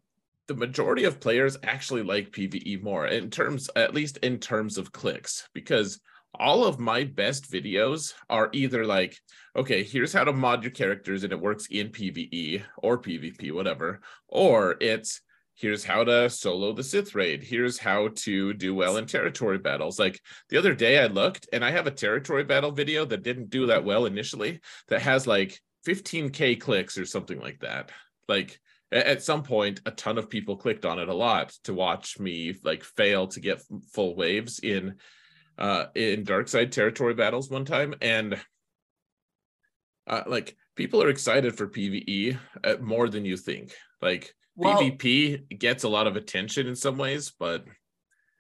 the majority of players actually like PvE more in terms at least in terms of clicks because all of my best videos are either like okay here's how to mod your characters and it works in PvE or PvP whatever or it's here's how to solo the Sith raid here's how to do well in territory battles like the other day I looked and I have a territory battle video that didn't do that well initially that has like 15k clicks or something like that. Like at some point a ton of people clicked on it a lot to watch me like fail to get full waves in uh in dark side territory battles one time and uh, like people are excited for PvE uh, more than you think. Like Well, PvP gets a lot of attention in some ways, but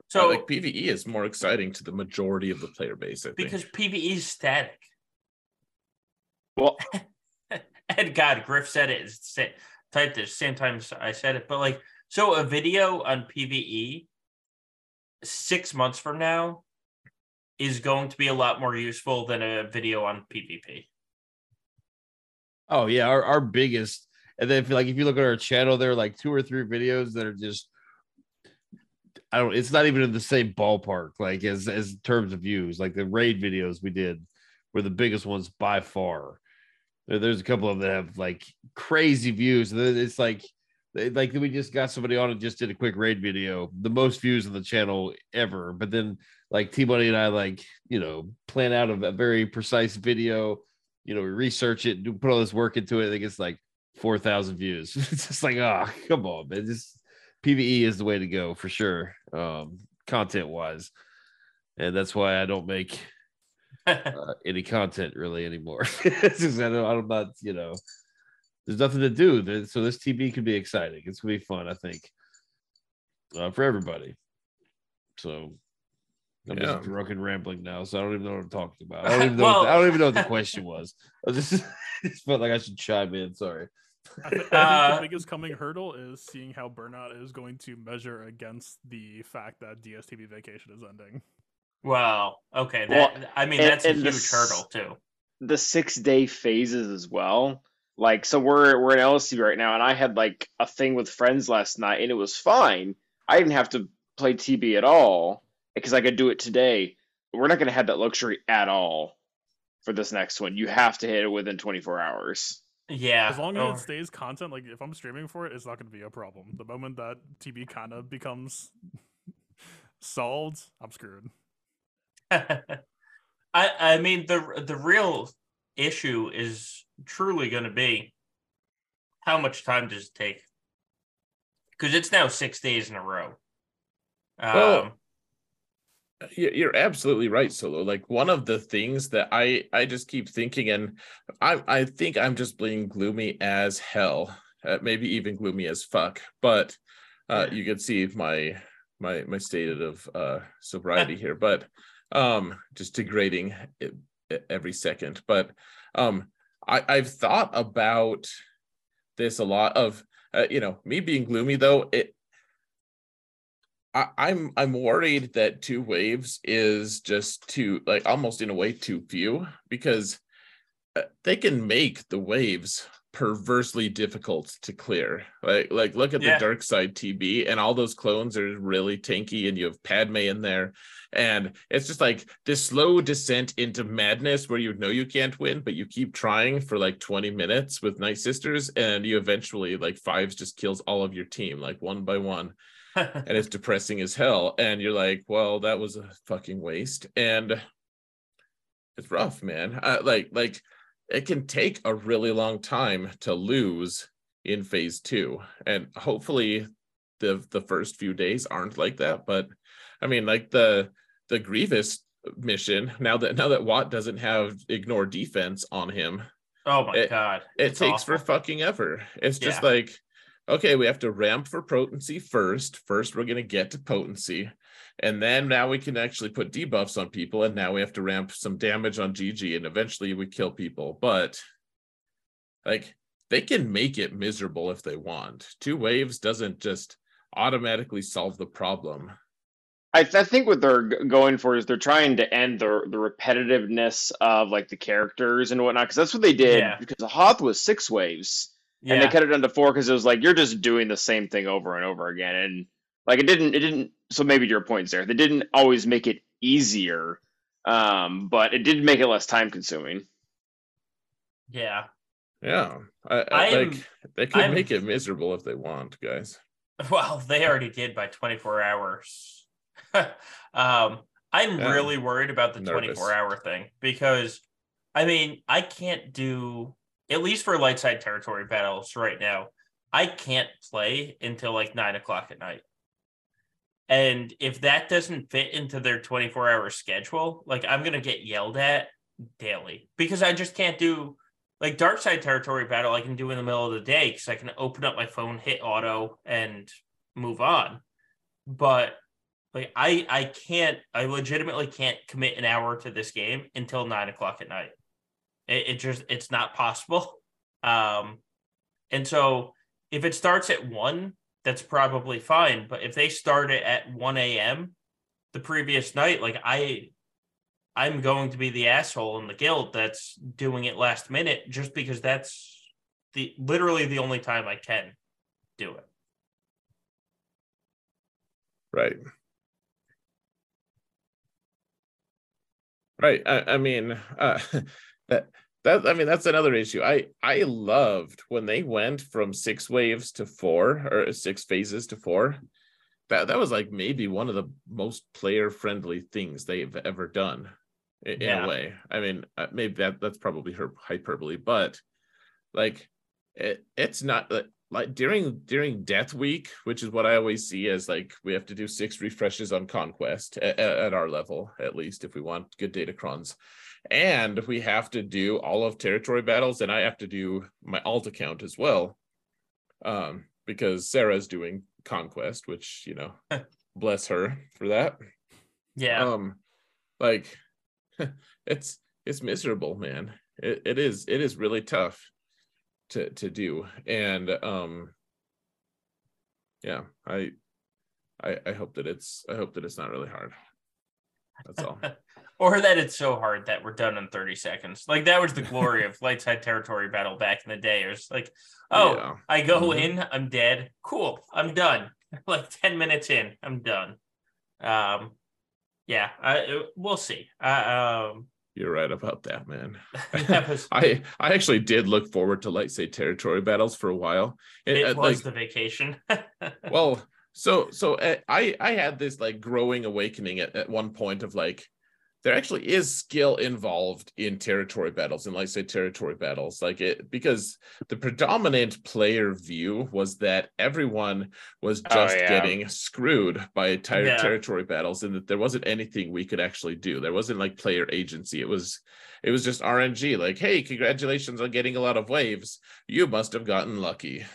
so so like PVE is more exciting to the majority of the player base, I think. because PvE is static. Well, and God, Griff said it. it's sa- Typed it same time as I said it, but like so a video on PVE six months from now is going to be a lot more useful than a video on PvP. Oh yeah, our, our biggest, and then if like if you look at our channel, there are like two or three videos that are just, I don't. It's not even in the same ballpark, like as as terms of views. Like the raid videos we did were the biggest ones by far. There, there's a couple of them that have like crazy views. It's like like we just got somebody on and just did a quick raid video, the most views on the channel ever. But then like T Money and I like you know plan out a, a very precise video. You know, we research it, do put all this work into it. I think it's like four thousand views. it's just like, oh, come on, man. Just PVE is the way to go for sure, um, content wise, and that's why I don't make uh, any content really anymore. just, I don't, I'm not, you know, there's nothing to do. So this TB could be exciting. It's gonna be fun, I think, uh, for everybody. So I'm Yeah. just drunk and rambling now, so I don't even know what I'm talking about. I don't even know. Well- what, I don't even know what the question was. I just, just felt like I should chime in. Sorry. I, think Uh, the biggest coming hurdle is seeing how Burnout is going to measure against the fact that DSTB vacation is ending. well, okay. Well, I mean, and- that's a and the huge s- hurdle too. the six day phases as well. Like, so we're we're in LSC right now, and I had like a thing with friends last night, and it was fine. I didn't have to play TB at all because I could do it today. We're not going to have that luxury at all for this next one. You have to hit it within 24 hours. Yeah. As long as or- it stays content, like if I'm streaming for it, it's not going to be a problem. The moment that TB kind of becomes solved, I'm screwed. I I mean the the real issue is truly going to be how much time does it take? Because it's now six days in a row. Um, Well, You- You're absolutely right, Solo. Like one of the things that I I just keep thinking, and I I think I'm just being gloomy as hell, uh, maybe even gloomy as fuck. But uh, you can see my my my state of uh, sobriety here, but um, just degrading it, every second. But um, I I've thought about this a lot. Of uh, you know me being gloomy though it I, I'm I'm worried that two waves is just too like almost in a way too few because uh, they can make the waves perversely difficult to clear. Like like look at Yeah. the dark side TB and all those clones are really tanky and you have Padme in there and it's just like this slow descent into madness where you know you can't win but you keep trying for like 20 minutes with Night Sisters and you eventually like fives just kills all of your team like one by one and it's depressing as hell and you're like well that was a fucking waste and it's rough man uh, like like it can take a really long time to lose in phase two and hopefully the the first few days aren't like that but i mean like the the grievous mission now that now that Wat doesn't have ignore defense on him oh my it- god. it it's takes for fucking ever. It's just Yeah. like, okay, we have to ramp for potency first. First, we're gonna get to potency, and then now we can actually put debuffs on people, and now we have to ramp some damage on GG, and eventually we kill people. But like, they can make it miserable if they want. Two waves doesn't just automatically solve the problem. I, th- I think what they're g- going for is they're trying to end the the repetitiveness of like the characters and whatnot because that's what they did Yeah. because the Hoth was six waves Yeah. and they cut it down to four because it was like you're just doing the same thing over and over again and like it didn't it didn't so maybe your points there they didn't always make it easier um but it did make it less time consuming yeah. Yeah, I, I, I am- like they could I'm- make it miserable if they want, guys. Well, they already did by 24 hours. um, I'm Yeah. really worried about the Nervous. 24 hour thing because, I mean, I can't do at least for light side territory battles right now. I can't play until like nine o'clock at night. And if that doesn't fit into their 24 hour schedule, like I'm gonna get yelled at daily because I just can't do like dark side territory battle I can do in the middle of the day because I can open up my phone, hit auto, and move on. But like I I can't I legitimately can't commit an hour to this game until nine o'clock at night. It, it just it's not possible. Um and so if it starts at one, that's probably fine. But if they start it at 1 a.m. the previous night, like I I'm going to be the asshole in the guild that's doing it last minute just because that's the literally the only time I can do it. Right. Right. I, I mean, uh, that that I mean that's another issue. I I loved when they went from six waves to four or six phases to four. That that was like maybe one of the most player friendly things they've ever done in, Yeah. a way. I mean, uh, maybe that that's probably her hyperbole, but like it it's not like, like during during death week which is what i always see as like we have to do six refreshes on conquest at, at our level at least if we want good datacrons and we have to do all of territory battles and i have to do my alt account as well um because sarah's doing conquest which you know bless her for that. Yeah. um like it's it's miserable man. It, it is it is really tough to to do. And um yeah i i i hope that it's i hope that it's not really hard. That's all or that it's so hard that we're done in 30 seconds. Like that was the glory of light side territory battle back in the day. It was like, oh, Yeah. I go Mhm. in, I'm dead. Cool, I'm done. like 10 minutes in, I'm done. Um, yeah, I, we'll see. Uh, um, you're right about that man that was i i actually did look forward to light say territory battles for a while it uh, was like the vacation. well so so uh, i i had this like growing awakening at, at one point of like there actually is skill involved in territory battles and like say territory battles like it because the predominant player view was that everyone was Oh, just yeah. getting screwed by tire- Yeah. territory battles and that there wasn't anything we could actually do there wasn't like player agency it was it was just rng like hey congratulations on getting a lot of waves you must have gotten lucky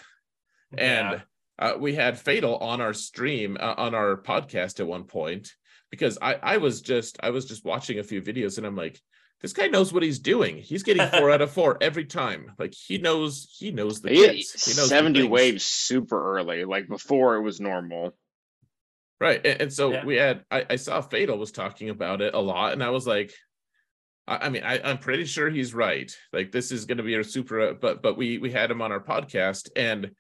Yeah. and uh, we had fatal on our stream uh, on our podcast at one point because I, I was just i was just watching a few videos and i'm like this guy knows what he's doing he's getting four out of four every time like he knows he knows the He- kits. he knows 70 things. waves super early, like before it was normal. right and, and so Yeah. we had I, I saw fatal was talking about it a lot and i was like i, I mean I, i'm pretty sure he's right like this is going to be a super but but we we had him on our podcast and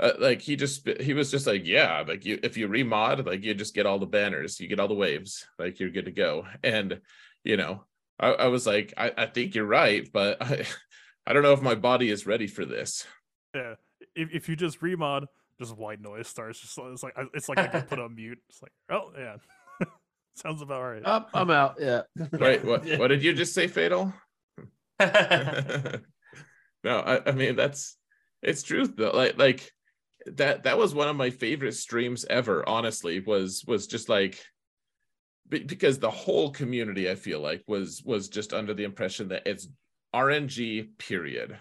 uh, like he just he was just like yeah like you if you remod like you just get all the banners you get all the waves like you're good to go and you know i, I was like I, I think you're right but I, I don't know if my body is ready for this Yeah. If, if you just remod, just white noise starts. Just it's like it's like I can put on mute. It's like oh yeah, sounds about right. Oh, I'm out. Yeah. right what what did you just say fatal no I, I mean that's it's truth though like like that that was one of my favorite streams ever honestly was was just like because the whole community i feel like was was just under the impression that it's rng period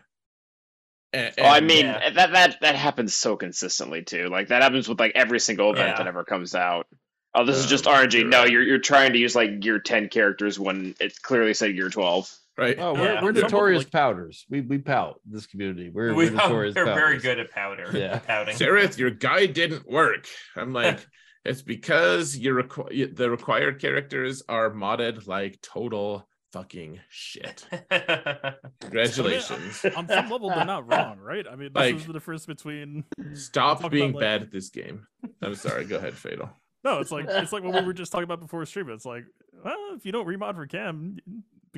and, Oh, I mean Yeah. that that that happens so consistently too. Like that happens with like every single event Yeah. that ever comes out. Oh, this is Yeah, just you're RNG. No, right. you're you're trying to use like gear ten characters when it clearly said gear twelve. Right Oh, we're, Yeah. we're notorious like- pouters. We we pout this community. We're, we, we're notorious. are very good at powder. Yeah. Pouting. Xaereth, your guy didn't work. I'm like, it's because your requ- the required characters are modded like total fucking shit. Congratulations. On some level, they're not wrong, right? I mean, this Like- is the difference between. Stop being about, like- bad at this game. I'm sorry. Go ahead, Fatal. No, it's like it's like what we were just talking about before stream. It's like, well, if you don't remod for cam, it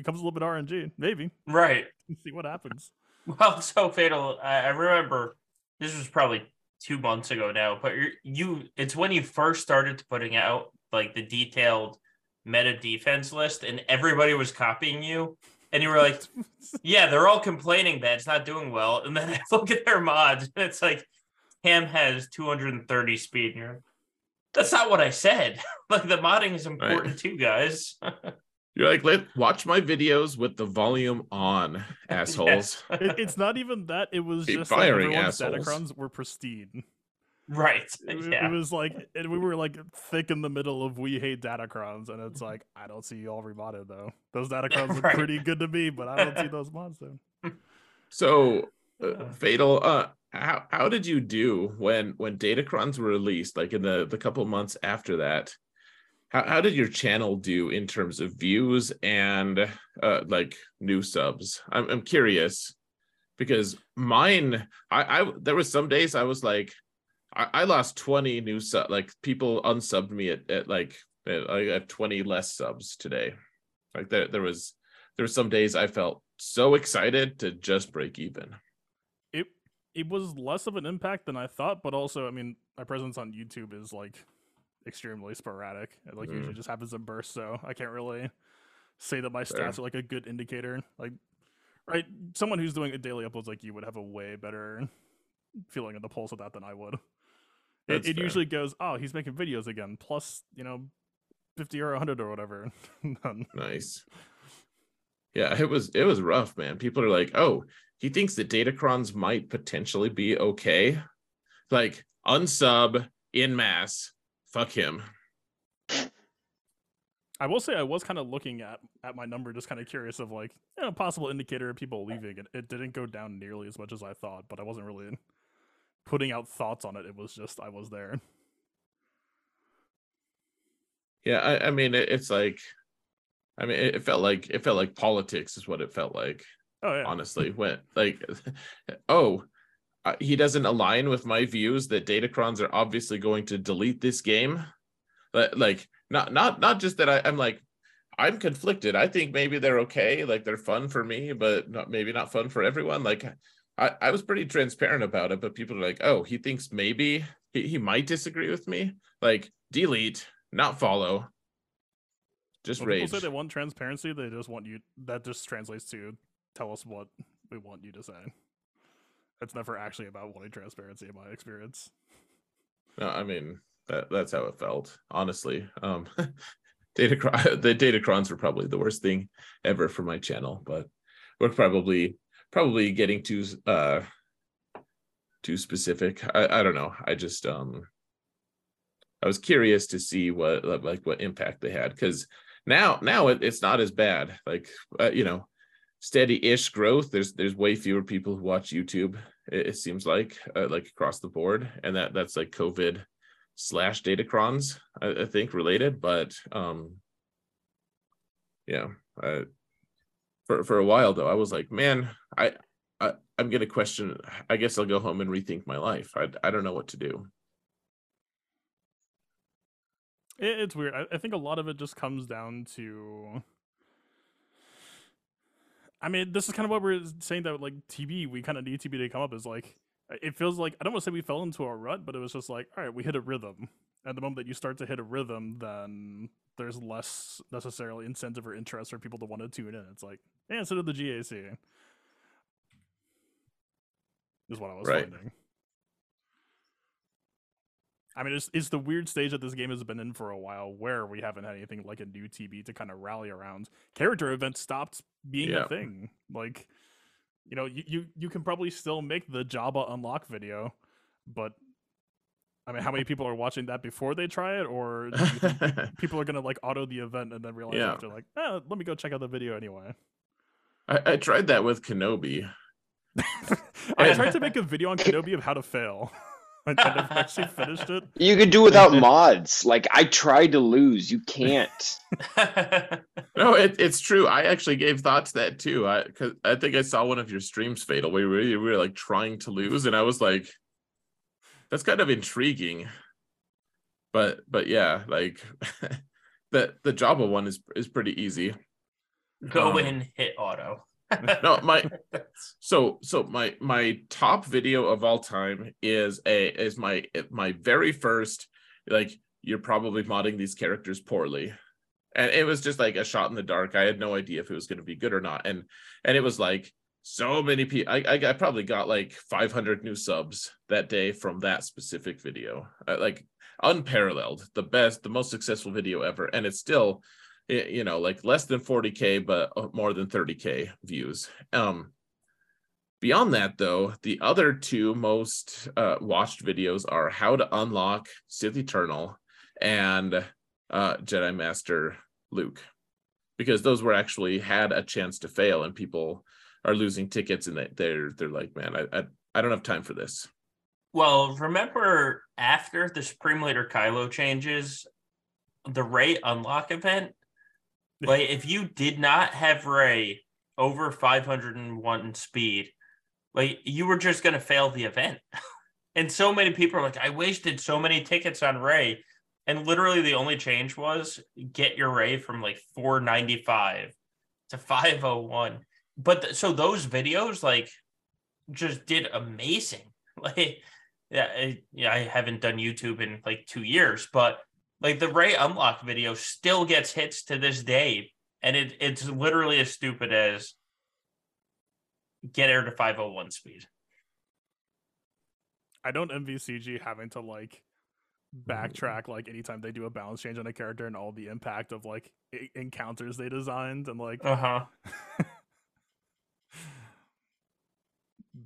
becomes a little bit RNG. Maybe right. see what happens. Well, so fatal. I, I remember this was probably two months ago now, but you, you, it's when you first started putting out like the detailed meta defense list, and everybody was copying you, and you were like, "Yeah, they're all complaining that it's not doing well," and then I look at their mods, and it's like, Cam has 230 speed, and you're like, "That's not what I said." like the modding is important too, guys. You're like, let watch my videos with the volume on, assholes. It, it's not even that. It was Keep just that firing, everyone's assholes. datacrons were pristine. right? It, Yeah. it was like, and we were like thick in the middle of we hate datacrons, and it's like I don't see you all remodded though. Those datacrons look Right. pretty good to me, but I don't see those mods though. So, uh, Fatal, uh, how how did you do when when Datacrons were released? Like in the the couple months after that, how how did your channel do in terms of views and uh like new subs? I'm I'm curious because mine, I I there was some days I was like, I, I lost twenty new sub, like people unsubbed me at at like I have twenty less subs today. Like there there was there were some days I felt so excited to just break even. It it was less of an impact than I thought, but also, I mean, my presence on YouTube is like extremely sporadic. It like usually Mm. just happens in bursts, so I can't really say that my Fair. stats are like a good indicator. Like, right, someone who's doing a daily uploads like you would have a way better feeling of the pulse of that than I would. It, That's it fair. usually goes, oh, he's making videos again, plus you know, fifty or hundred or whatever. Nice. Yeah, it was it was rough, man. People are like, "Oh, he thinks that Datacrons might potentially be okay." Like unsub in mass. Fuck him. I will say I was kind of looking at at my number, just kind of curious of like, you know, possible indicator of people leaving. It it didn't go down nearly as much as I thought, but I wasn't really putting out thoughts on it. It was just I was there. Yeah, I, I mean, it, it's like, I mean, it, it felt like it felt like politics is what it felt like. Oh yeah, honestly when like oh uh, he doesn't align with my views that datacrons are obviously going to delete this game. But like not not not just that I, i'm like i'm conflicted. I think maybe they're okay like they're fun for me but not maybe not fun for everyone. Like i i was pretty transparent about it but people are like oh he thinks maybe he, he might disagree with me? Like delete not follow. Just when rage people say they want transparency, they just want you. That just translates to tell us what we want you to say. It's never actually about wanting transparency, in my experience. No, I mean that that's how it felt, honestly. Um Datacron the Datacrons were probably the worst thing ever for my channel, but we're probably probably getting too uh too specific. I, I don't know. I just um I was curious to see what like what impact they had because now now it, it's not as bad. Like uh, you know, steady-ish growth. There's there's way fewer people who watch YouTube. It, it seems like uh, like across the board, and that that's like COVID slash Datacrons, I, I think related. But um, yeah, I, for for a while though, I was like, man, I. I, I'm gonna question. I guess I'll go home and rethink my life. I I don't know what to do. It, it's weird. I, I think a lot of it just comes down to. I mean, this is kind of what we're saying that like TB, we kind of need TB to come up. Is like it feels like I don't want to say we fell into a rut, but it was just like, all right, we hit a rhythm. At the moment that you start to hit a rhythm, then there's less necessarily incentive or interest for people to want to tune in. It's like, yeah, instead of the GAC, is what I was Right. finding. I mean, it's, it's the weird stage that this game has been in for a while where we haven't had anything like a new TB to kind of rally around. Character events stopped being Yeah. a thing. Like, you know, you, you, you can probably still make the Jabba unlock video, but I mean, how many people are watching that before they try it? Or do you think people are going to like auto the event and then realize Yeah. after, like, eh, let me go check out the video anyway? I, I tried that with Kenobi. I tried to make a video on Kenobi of how to fail. I never actually finished it. You could do without mods. Like I tried to lose. You can't. No, it, it's true. I actually gave thought to that too. I cause I think I saw one of your streams, Fatal, where we were, we were like trying to lose, and I was like, that's kind of intriguing. But but yeah, like the the Jabba one is is pretty easy. Go Um, in, hit auto. No, my so so my my top video of all time is a is my my very first like you're probably modding these characters poorly. And it was just like a shot in the dark. I had no idea if it was going to be good or not. And and it was like so many people I, I i probably got like 500 new subs that day from that specific video. Uh, like unparalleled. The best the most successful video ever. And it's still you know like less than 40k but uh, more than 30k views um beyond that though the other two most uh, watched videos are how to unlock sith eternal and uh, jedi master luke because those were actually had a chance to fail and people are losing tickets and they, they're they're like man I, I i don't have time for this Well, remember after the Supreme Leader Kylo changes, the Rey unlock event? Like, if you did not have Rey over 501 speed, like, you were just going to fail the event. and so many people are like, I wasted so many tickets on Rey. And literally, the only change was get your Rey from like 495 to 501. but th- so those videos like just did amazing. Like, yeah, I, yeah, I haven't done YouTube in like two years, but like the Rey Unlock video still gets hits to this day, and it it's literally as stupid as get air to 501 speed. I don't envy CG having to like backtrack like anytime they do a balance change on a character and all the impact of like e- encounters they designed and like Uh huh.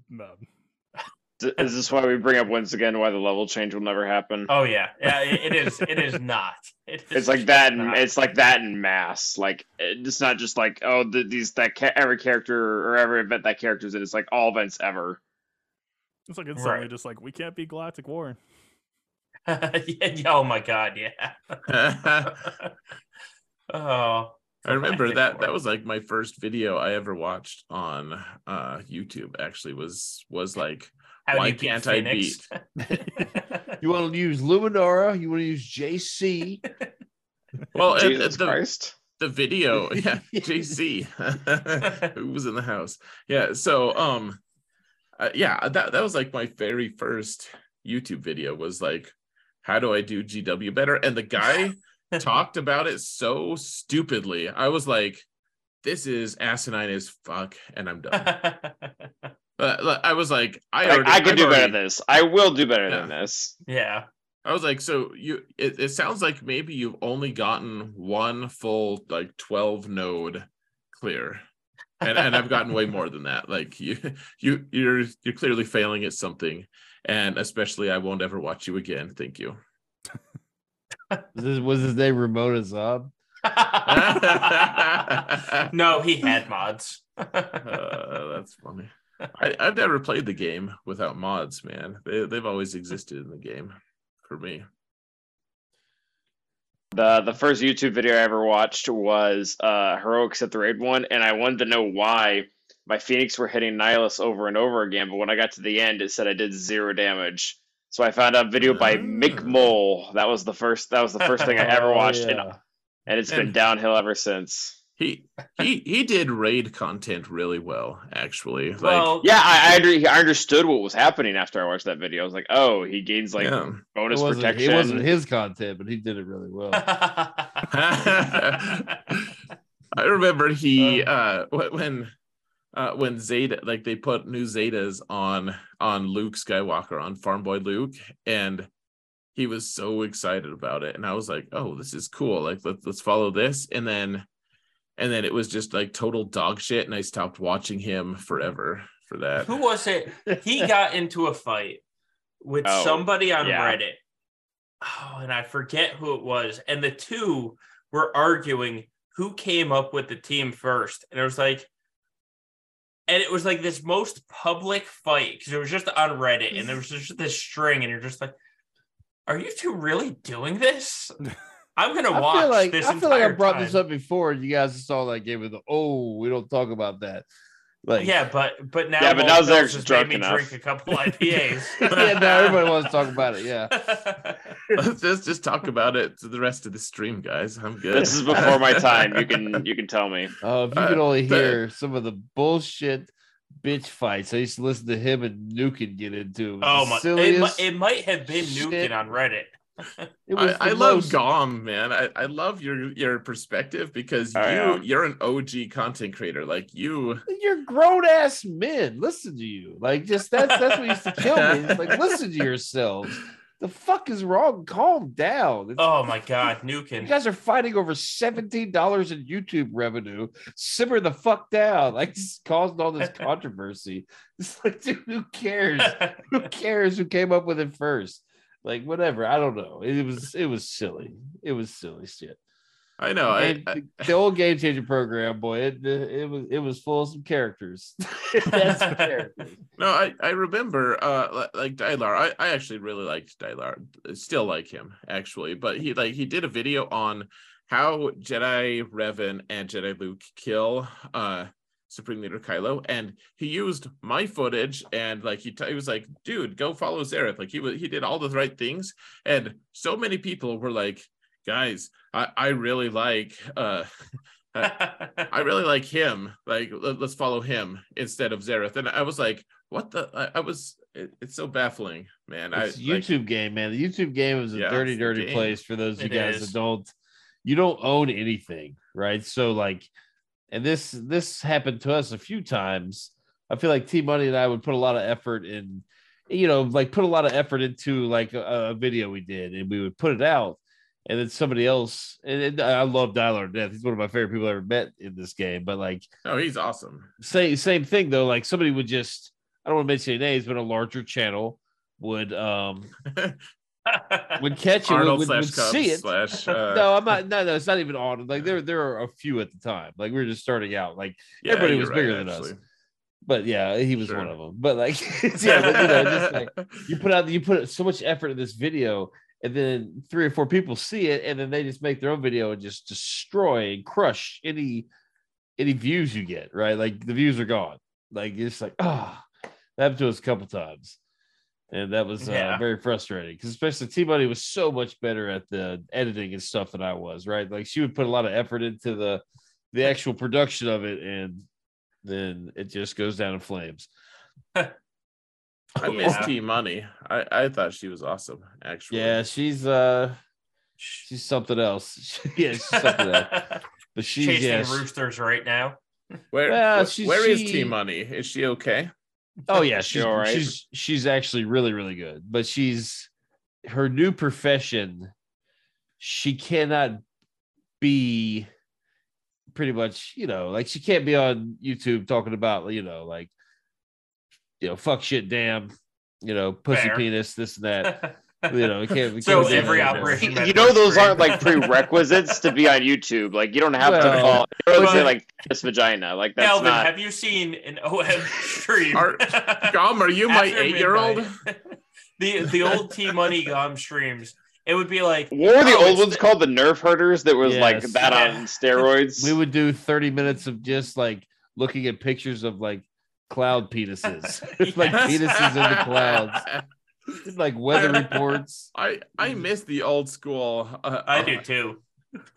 no. D- Is this why we bring up once again why the level change will never happen? Oh yeah, yeah. It, it is. It is not. It is it's like that. In, it's like that in mass. Like it's not just like oh the, these that ca- every character or every event that character's in. It's like all events ever. It's like it's Right. suddenly just like we can't be Galactic War. yeah, yeah, oh my god, yeah. oh, I remember Galactic that War. that was like my first video I ever watched on uh YouTube actually was was like How do why you can't I beat? You want to use Luminara? You want to use JC? well and Jesus the, Christ. the video yeah JC who was in the house yeah so um uh, yeah that that was like my very first YouTube video was like how do I do GW better and the guy talked about it so stupidly I was like this is asinine as fuck and I'm done Uh, I was like, I Like, already, I can I've do better than this. I will do better Yeah. than this. yeah. I was like, so you, it, it sounds like maybe you've only gotten one full like twelve node clear, and and I've gotten way more than that. Like you, you, you're you're clearly failing at something, and especially I won't ever watch you again. Thank you. Was his, was his name Ramona Zob? no, he had mods. Uh, that's funny. I, I've never played the game without mods, man. They they've always existed in the game for me. The the first YouTube video I ever watched was uh Heroics at the Raid one, and I wanted to know why my Phoenix were hitting Nihilus over and over again, but when I got to the end, it said I did zero damage. So I found a video by Mick Ah. Mole. That was the first. That was the first thing I ever Oh, watched, and, yeah. and it's been downhill ever since. He he he did raid content really well, actually. Like, well, Yeah, I I, under, I understood what was happening after I watched that video. I was like, oh, he gains like yeah. Bonus wasn't, protection. it wasn't his content, but he did it really well. I remember he uh wh- when uh when Zeta like they put new Zetas on on Luke Skywalker on Farm Boy Luke and he was so excited about it and I was like oh this is cool like let's let's follow this and then and then it was just like total dog shit and I stopped watching him forever for that Who was it? He got into a fight with Oh, somebody on yeah. Reddit. Oh, and I forget who it was. And the two were arguing who came up with the team first. And it was like, and it was like this most public fight because it was just on Reddit and there was just this string, and you're just like, are you two really doing this? I'm gonna I watch feel like this. I feel like I entire brought this up before, you guys saw that game with the oh, we don't talk about that. Like Yeah, but but now Yeah, but now Mills Zerk's has drunk made me enough. drink a couple IPAs. yeah, now everybody wants to talk about it. Yeah. let's just just talk about it to the rest of the stream guys I'm good This is before my time. You can you can tell me. Uh, if you Uh, could only the- hear some of the bullshit bitch fights I used to listen to him and Nukin get into. It Oh my! It, it might have been shit. Nukin on Reddit. it was I, I love Gom, man. I, I love your your perspective because Oh, you yeah. you're an OG content creator. Like you, You're grown ass men. Listen to you. Like just that's that's what used to kill me. It's like listen to yourselves. The fuck is wrong? Calm down. It's- Oh my God, You guys are fighting over seventeen dollars in YouTube revenue. Simmer the fuck down. Like this caused all this controversy. It's like, dude, who cares? who cares who came up with it first? Like whatever. I don't know. It was it was silly. It was silly shit. I know. I, And I the, the old game changer program, boy, it, it was it was full of some characters. That's some characters. no, I I remember uh like Dylar. I I actually really liked Dylar. Still like him actually, but he like he did a video on how Jedi Revan and Jedi Luke kill uh Supreme Leader Kylo, and he used my footage, and like he, t- he was like, "Dude, go follow Xaereth." Like he was, he did all the right things, and so many people were like, "Guys, I, I really like, uh, I I really like him. Like, let, us follow him instead of Xaereth. And I was like, what the? I, I was. It, it's so baffling, man. It's I YouTube like, game, man. The YouTube game is a Yeah, dirty, dirty game. place for those of you It guys is. that don't. You don't own anything, right? So like, and this this happened to us a few times. I feel like T Money and I would put a lot of effort in, you know, like put a lot of effort into like a, a video we did, and we would put it out, and then somebody else. And, and I love Dialer death. He's one of my favorite people I ever met in this game. But like, oh, he's awesome. same same thing though. Like somebody would just I don't want to mention any names, but a larger channel would um would catch it, Arnold would, slash would see it. slash. Uh, no, I'm not. No, no, it's not even on. Like there, there are a few at the time. Like we were just starting out. Like, yeah, everybody was right, bigger than us. but yeah, he was Sure. one of them. But like, yeah, but, you know, just like you put out, you put so much effort in this video, and then three or four people see it, and then they just make their own video and just destroy and crush any any views you get. Right, like the views are gone. Like it's like ah, that happened to us a couple times. And that was uh, Yeah. very frustrating because, especially T Money was so much better at the editing and stuff than I was. Right, like she would put a lot of effort into the the actual production of it, and then it just goes down in flames. I miss Yeah. T Money. I I thought she was awesome. Actually, Yeah, she's uh she's something else. yeah, she's something else. But she's chasing yeah, she- roosters right now. Where Well, wh- she- where is T Money? Is she okay? Oh yeah, She she's all right? she's she's actually really, really good. But she's her new profession, she cannot be pretty much, you know, like she can't be on YouTube talking about, you know, like you know, fuck shit, damn, you know, pussy Fair. penis, this and that. You know, we can't. We So can't do every operation- You, you know those aren't like prerequisites to be on YouTube. Like you don't have to call. You don't say like this vagina. Like that's Calvin, not. have you seen an OM stream? Are- Gom, are you my eight year old? the the old T Money Gom streams. It would be like What were the oh, old ones the- called? The Nerf herders that was like Yes. that Yeah. on steroids. we would do 30 minutes of just like looking at pictures of like cloud penises like penises in the clouds like weather reports I I miss the old school. Uh, I uh, do too.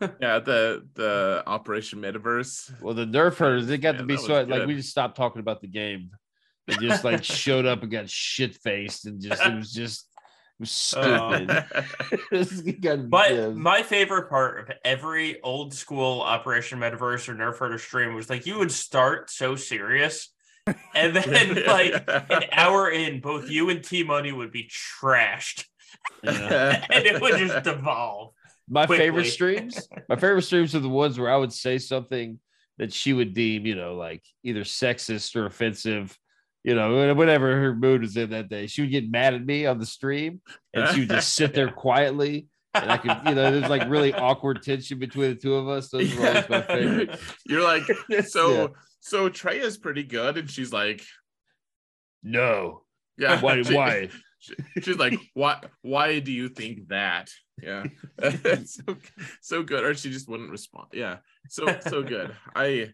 Yeah, the the Operation Metaverse. well the nerf herders it got Yeah, to be so like we just stopped talking about the game and just like showed up and got shit faced and just it was just it was Oh. stupid It But yeah. my favorite part of every old school Operation Metaverse or Nerf Herder stream was like you would start so serious, and then like an hour in, both you and T Money would be trashed, Yeah. and it would just devolve. my favorite streams my favorite streams are the ones where i would say something that she would deem you know like either sexist or offensive you know whatever her mood was in that day she would get mad at me on the stream and she would just sit there quietly and i could you know there's like really awkward tension between the two of us those were always my favorite You're like, so Yeah. So Trey is pretty good, and she's like, no yeah, why she- why she- she's like, why why do you think that? Yeah, so so good, or she just wouldn't respond. Yeah, so so good. I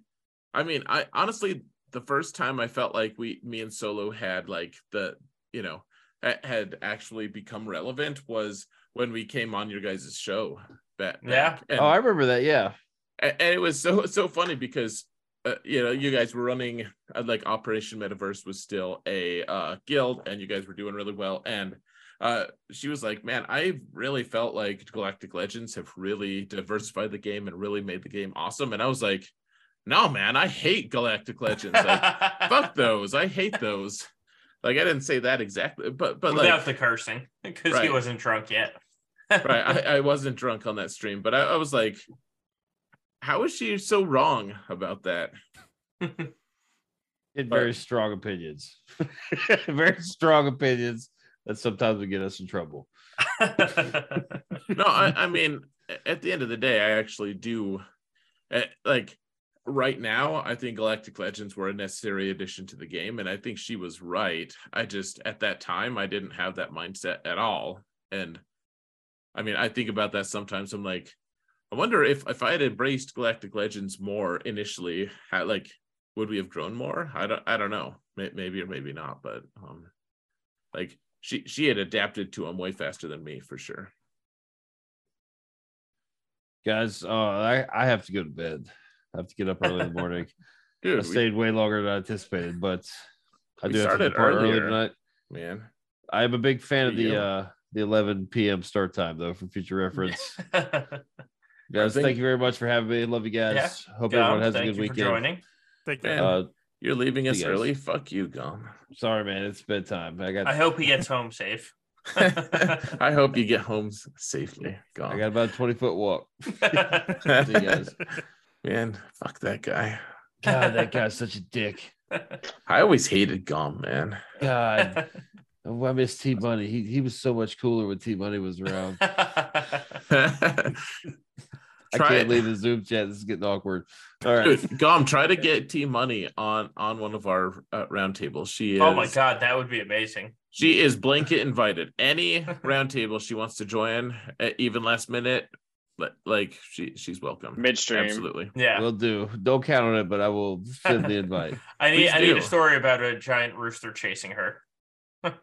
I mean, I honestly, the first time I felt like we, me and Solo had like the, you know, had actually become relevant was when we came on your guys' show. Back, Yeah. back. And, oh i remember that yeah and and it was so so funny because uh, you know you guys were running uh, like operation metaverse was still a uh guild and you guys were doing really well and uh she was like man i really felt like galactic legends have really diversified the game and really made the game awesome and i was like no man i hate galactic legends like fuck those i hate those like i didn't say that exactly but but Without like the cursing, because he wasn't drunk yet. right I, I wasn't drunk on that stream but I, I was like how is she so wrong about that? In But- very strong opinions. Very strong opinions that sometimes would get us in trouble. No I, I mean at the end of the day i actually do eh, like right now i think galactic legends were a necessary addition to the game and i think she was right. I just at that time i didn't have that mindset at all. And i mean i think about that sometimes. I'm like i wonder if if i had embraced galactic legends more initially how, like would we have grown more i don't i don't know maybe or maybe not but um like she she had adapted to him way faster than me for sure guys uh i i have to go to bed I have to get up early in the morning. I Dude, we, stayed way longer than I anticipated, but I We do have to started depart early tonight. man. I am a big fan of For you. the uh the 11 p.m. start time though, for future reference. Guys, think- thank you very much for having me. Love you guys. Hope Gom, everyone has a thank good you for weekend. joining. Thank you. Uh, You're leaving us See guys. early. Fuck you, Gom. sorry, man. It's bedtime. I got I hope he gets home safe. I hope you get home s- safely, I got about a 20 foot walk. See you guys. Man, fuck that guy. God, that guy's such a dick. I always hated Gom, man. God, oh, I miss T Money. He he was so much cooler when T Money was around. I can't it. leave the Zoom chat. This is getting awkward. All right. Dude, Gom, try to get T Money on on one of our uh, roundtables. She is. oh my god, that would be amazing. She is blanket invited. Any roundtable she wants to join, at even last minute, but like she she's welcome. Midstream. Absolutely. Yeah. we'll do. Don't count on it, but I will send the invite. I need Please I need a story about a giant rooster chasing her.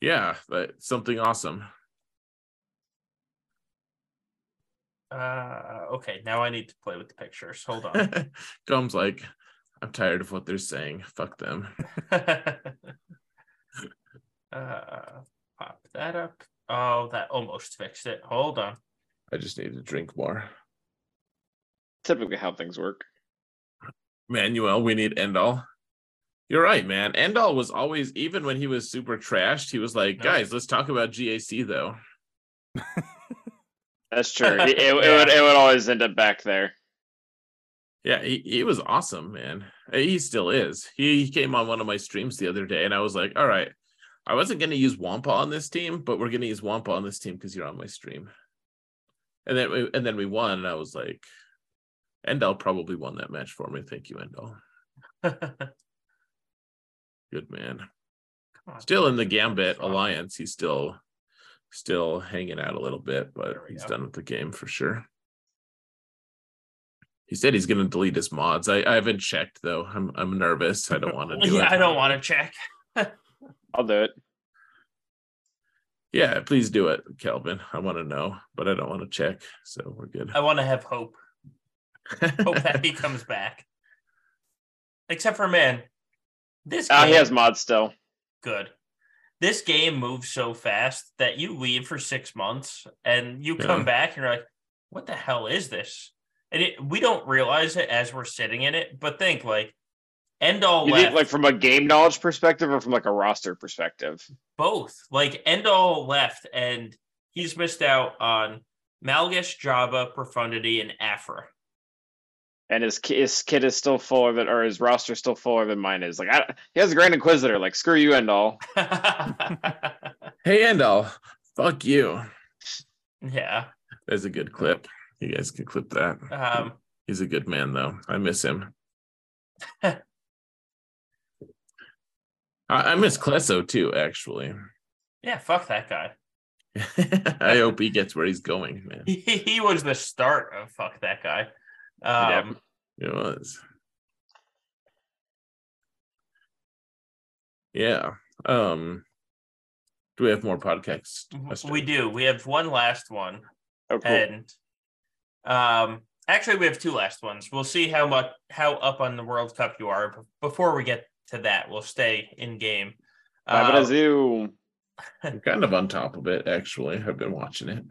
Yeah, that's something awesome. Uh okay, now I need to play with the pictures. Hold on. Gom's like, I'm tired of what they're saying. Fuck them. uh pop that up. Oh, that almost fixed it. Hold on. I just need to drink more. Typically how things work. Manuel, we need Endall. You're right, man. Endall was always, even when he was super trashed, he was like, No. guys, let's talk about GAC though. That's true. It, it, it would it would always end up back there. Yeah, he, he was awesome, man. Uh, He still is. He, he came on one of my streams the other day, and I was like, all right, I wasn't going to use Wampa on this team, but we're going to use Wampa on this team because you're on my stream. And then we, and then we won, and I was like, Endall probably won that match for me. Thank you, Endall. Good man. Come on. Still in the Gambit Alliance. He's still still hanging out a little bit, but he's go. done with the game for sure. He said he's going to delete his mods. I, I haven't checked though. I'm I'm nervous. I don't want to do yeah, it. I don't want to check. I'll do it. Yeah, please do it, Kelvin. I want to know, but I don't want to check. So we're good. I want to have hope. Hope that he comes back. Except for man, this Ah, game, he has mods still. good. This game moves so fast that you leave for six months and you Yeah. come back and you're like, "What the hell is this?" And it, we don't realize it as we're sitting in it. But think like, Endall You left. think like from a game knowledge perspective or from like a roster perspective? both. Like Endall left, and he's missed out on Malgus, Jabba, Profundity, and Aphra. And his his kid is still fuller than, or his roster is still fuller than mine is. Like I, he has a Grand Inquisitor. Like screw you Endall. Hey, Endall, fuck you. yeah. There's a good clip. You guys can clip that. Um, He's a good man, though. I miss him. I, I miss Klesso too, actually. yeah, fuck that guy. I hope he gets where he's going, man. He, he was the start of fuck that guy. Yep. Um, It was. Yeah. Um do we have more podcasts? we do. We have one last one. Oh, cool. And um actually we have two last ones. We'll see how much how up on the World Cup you are. But before we get to that, we'll stay in game. Bye, Uh, I'm kind of on top of it, actually. I've been watching it.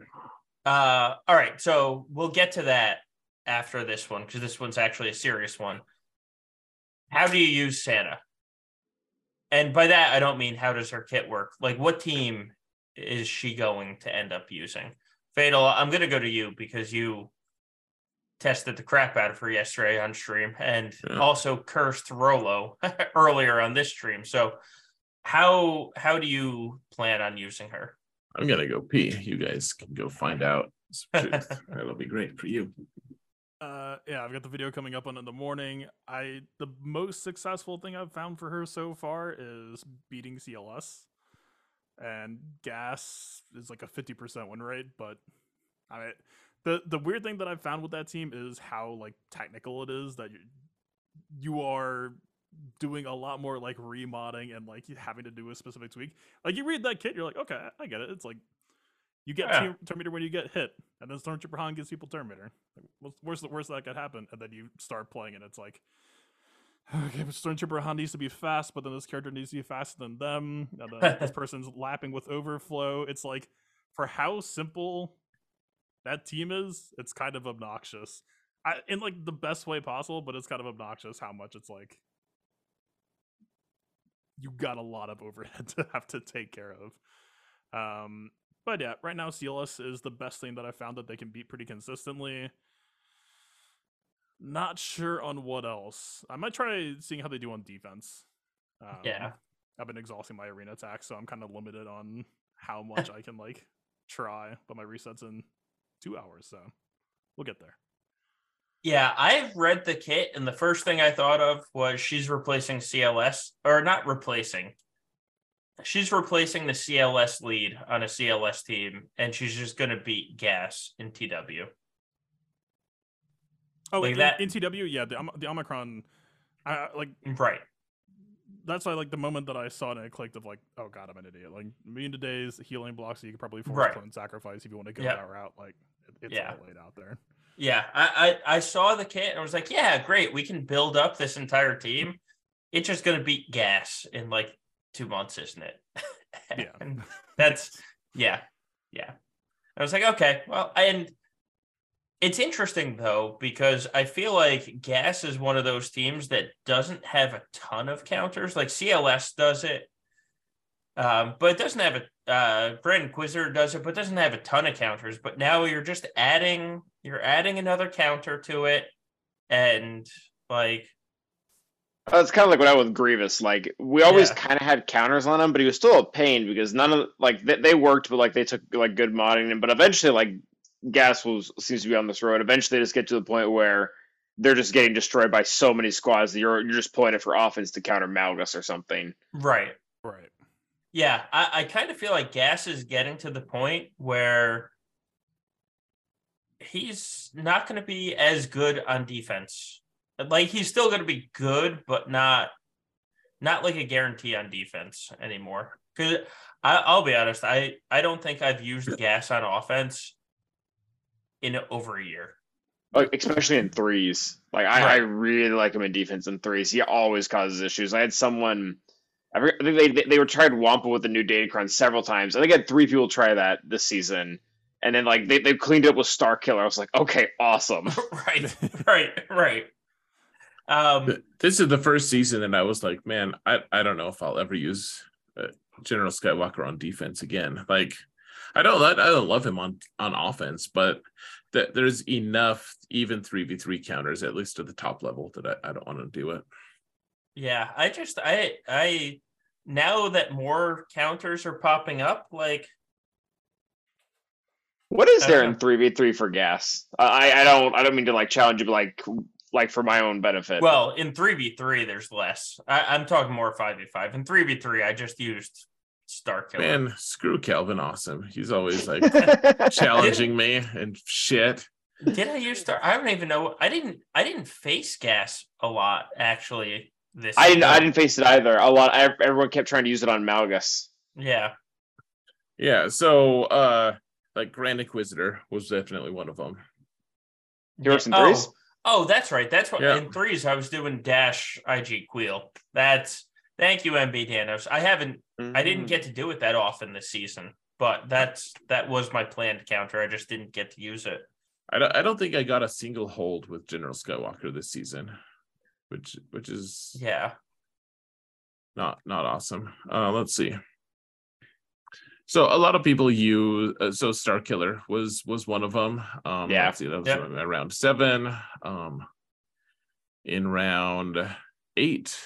Uh, all right, so we'll get to that after this one because this one's actually a serious one. How do you use Sana? And by that, I don't mean how does her kit work. Like, what team is she going to end up using? Fatal, I'm going to go to you because you tested the crap out of her yesterday on stream and Yeah. also cursed Rolo earlier on this stream. So, how how do you plan on using her? I'm gonna go pee. You guys can go find out. That'll be great for you. Uh, yeah, I've got the video coming up on in the morning. I the most successful thing I've found for her so far is beating CLS, and GAS is like a fifty percent win rate. But I mean, the the weird thing that I've found with that team is how like technical it is that you you are doing a lot more like remodding and like having to do a specific tweak. Like you read that kit, you're like, okay, I get it. It's like You get Yeah. Terminator when you get hit, and then Stormtrooper Han gives people Terminator. Like, what's- where's the worst that could happen? And then you start playing, and it's like, okay, but Stormtrooper Han needs to be fast, but then this character needs to be faster than them. And then this person's lapping with overflow. It's like, for how simple that team is, it's kind of obnoxious. I, in like the best way possible, but it's kind of obnoxious how much it's like you got a lot of overhead to have to take care of. Um, but yeah, right now CLS is the best thing that I found that they can beat pretty consistently. Not sure on what else. I might try seeing how they do on defense. Um, Yeah. I've been exhausting my arena attack, so I'm kind of limited on how much I can like try. But my resets in two hours, so we'll get there. Yeah, I've read the kit, and the first thing I thought of was she's replacing CLS, or not replacing. She's replacing the CLS lead on a CLS team, and she's just going to beat GAS in TW. Oh, Like in, that- in TW, yeah, the, the Omicron, I like Right. that's why like the moment that I saw it, and I clicked of like, oh god, I'm an idiot. Like million today's healing blocks, you could probably force Right. clone sacrifice if you want to go Yeah. that route. Like it, it's Yeah. all laid out there. Yeah, I, I I saw the kit and I was like, yeah, great. We can build up this entire team. It's just going to beat GAS in like two months, isn't it? Yeah. And that's yeah, yeah. I was like, okay, well, and it's interesting though because I feel like GAS is one of those teams that doesn't have a ton of counters. Like CLS does it, um, but it doesn't have a. Uh, Grand Inquisitor does it, but doesn't have a ton of counters. But now you're just adding, you're adding another counter to it, and like, Uh, It's kind of like what I with Grievous. Like we always Yeah. kind of had counters on him, but he was still a pain because none of like they, they worked, but like they took like good modding. But eventually, like GAS was seems to be on this road. Eventually, they just get to the point where they're just getting destroyed by so many squads that you're you're just pulling it for offense to counter Malgus or something. right, Right. Yeah, I, I kind of feel like GAS is getting to the point where he's not going to be as good on defense. Like he's still going to be good, but not not like a guarantee on defense anymore. Because I'll be honest, I I don't think I've used GAS on offense in over a year. Like especially in threes. Like I, I really like him in defense in threes. He always causes issues. I had someone. I think they they, they were trying Wampa with the new data Datacron several times. I think I had three people try that this season, and then like they they cleaned it up with Starkiller. I was like, okay, awesome. right, right, right. Um, This is the first season, and I was like, man, I, I don't know if I'll ever use uh, General Skywalker on defense again. Like, I don't I don't love him on on offense, but that there's enough even three v three counters at least at the top level that I, I don't want to do it. Yeah, I just I I now that more counters are popping up, like What is there in three v three for GAS? I I don't I don't mean to like challenge you, but like like for my own benefit. well, in three v three, there's less. I, I'm talking more five v five. In three v three, I just used Starkiller. Man, screw Calvin Awesome. He's always like challenging me and shit. Did I use Star? I don't even know. I didn't. I didn't face GAS a lot actually. This I didn't I didn't face it either. A lot. ev- Everyone kept trying to use it on Malgus. Yeah, Yeah, so uh like Grand Inquisitor was definitely one of them. He works in oh, threes? Oh, that's right. That's what Yeah. in threes I was doing dash IG Kuiil. That's thank you, MB Danos. I haven't I Mm. didn't get to do it that often this season, but that's that was my planned counter. I just didn't get to use it. I don't I don't think I got a single hold with General Skywalker this season, which which is Yeah. not not awesome. Uh, let's see. So a lot of people use uh, so Starkiller was was one of them. Um, Yeah. let's see, that was Yep. around round seven. Um, in round eight,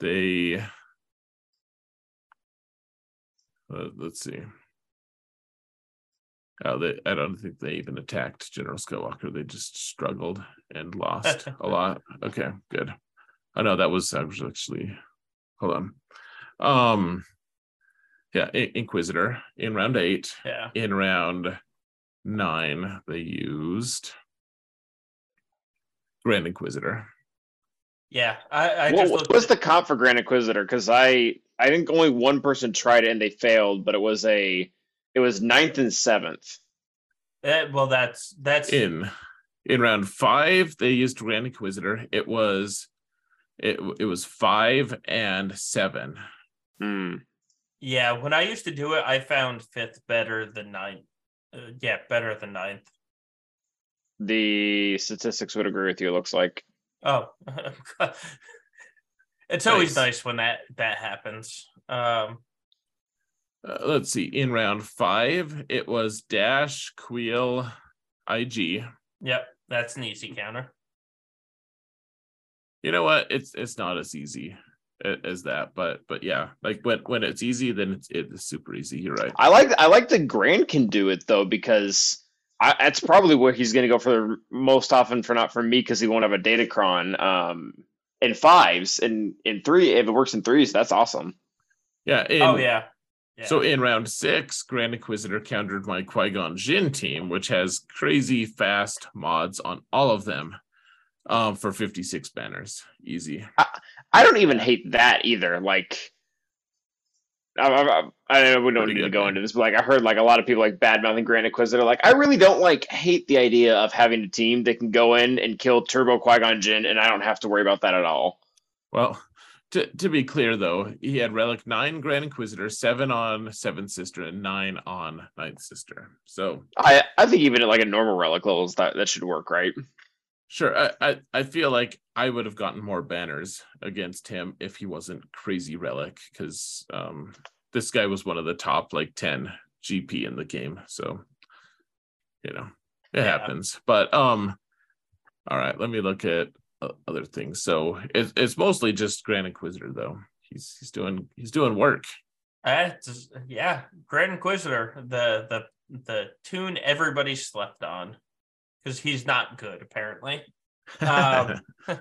they uh, let's see. Oh, they, I don't think they even attacked General Skywalker. They just struggled and lost a lot. Okay, good. I know that was I was actually hold on. Um yeah, I- Inquisitor in round eight. Yeah. In round nine, they used Grand Inquisitor. Yeah. I, I what just what was the comp for Grand Inquisitor? Because I I think only one person tried it and they failed, but it was a It was ninth and seventh. Eh, well, that's that's in in round five they used grand inquisitor it was it, it was five and seven Hmm. Yeah. When I used to do it, I found fifth better than ninth. Uh, yeah, better than ninth. The statistics would agree with you. It looks like. Oh, it's always Nice. nice when that that happens. Um, uh, let's see in round five it was dash Kuiil ig yep, that's an easy counter. you know what it's it's not as easy a- as that but but yeah like when when it's easy then it's it's super easy you're right I like I like that Grant can do it though because I, that's probably where he's going to go for the most often for not for me because he won't have a Datacron um, in fives and in three if it works in threes that's awesome. yeah in- oh yeah. yeah. So in round six, Grand Inquisitor countered my Qui Gon Jinn team, which has crazy fast mods on all of them, um, for 56 banners. Easy. I don't even hate that either. Like, I, I, I, we don't need to go man. into this, but like I heard like a lot of people like bad mouthing Grand Inquisitor. Like, I really don't like hate the idea of having a team that can go in and kill Turbo Qui Gon Jinn, and I don't have to worry about that at all. Well, to, to be clear though, he had Relic nine Grand Inquisitor, seven on Seventh Sister, and nine on Ninth Sister. So I I think even at like a normal relic levels that that should work, right? Sure, I, I, I feel like I would have gotten more banners against him if he wasn't crazy Relic, because um this guy was one of the top like 10 GP in the game. So you know, it Yeah. happens. But um all right, let me look at uh, other things. So it's it's mostly just Grand Inquisitor though. He's he's doing he's doing work. That's yeah, Grand Inquisitor, the the the tune everybody slept on because he's not good apparently. Um,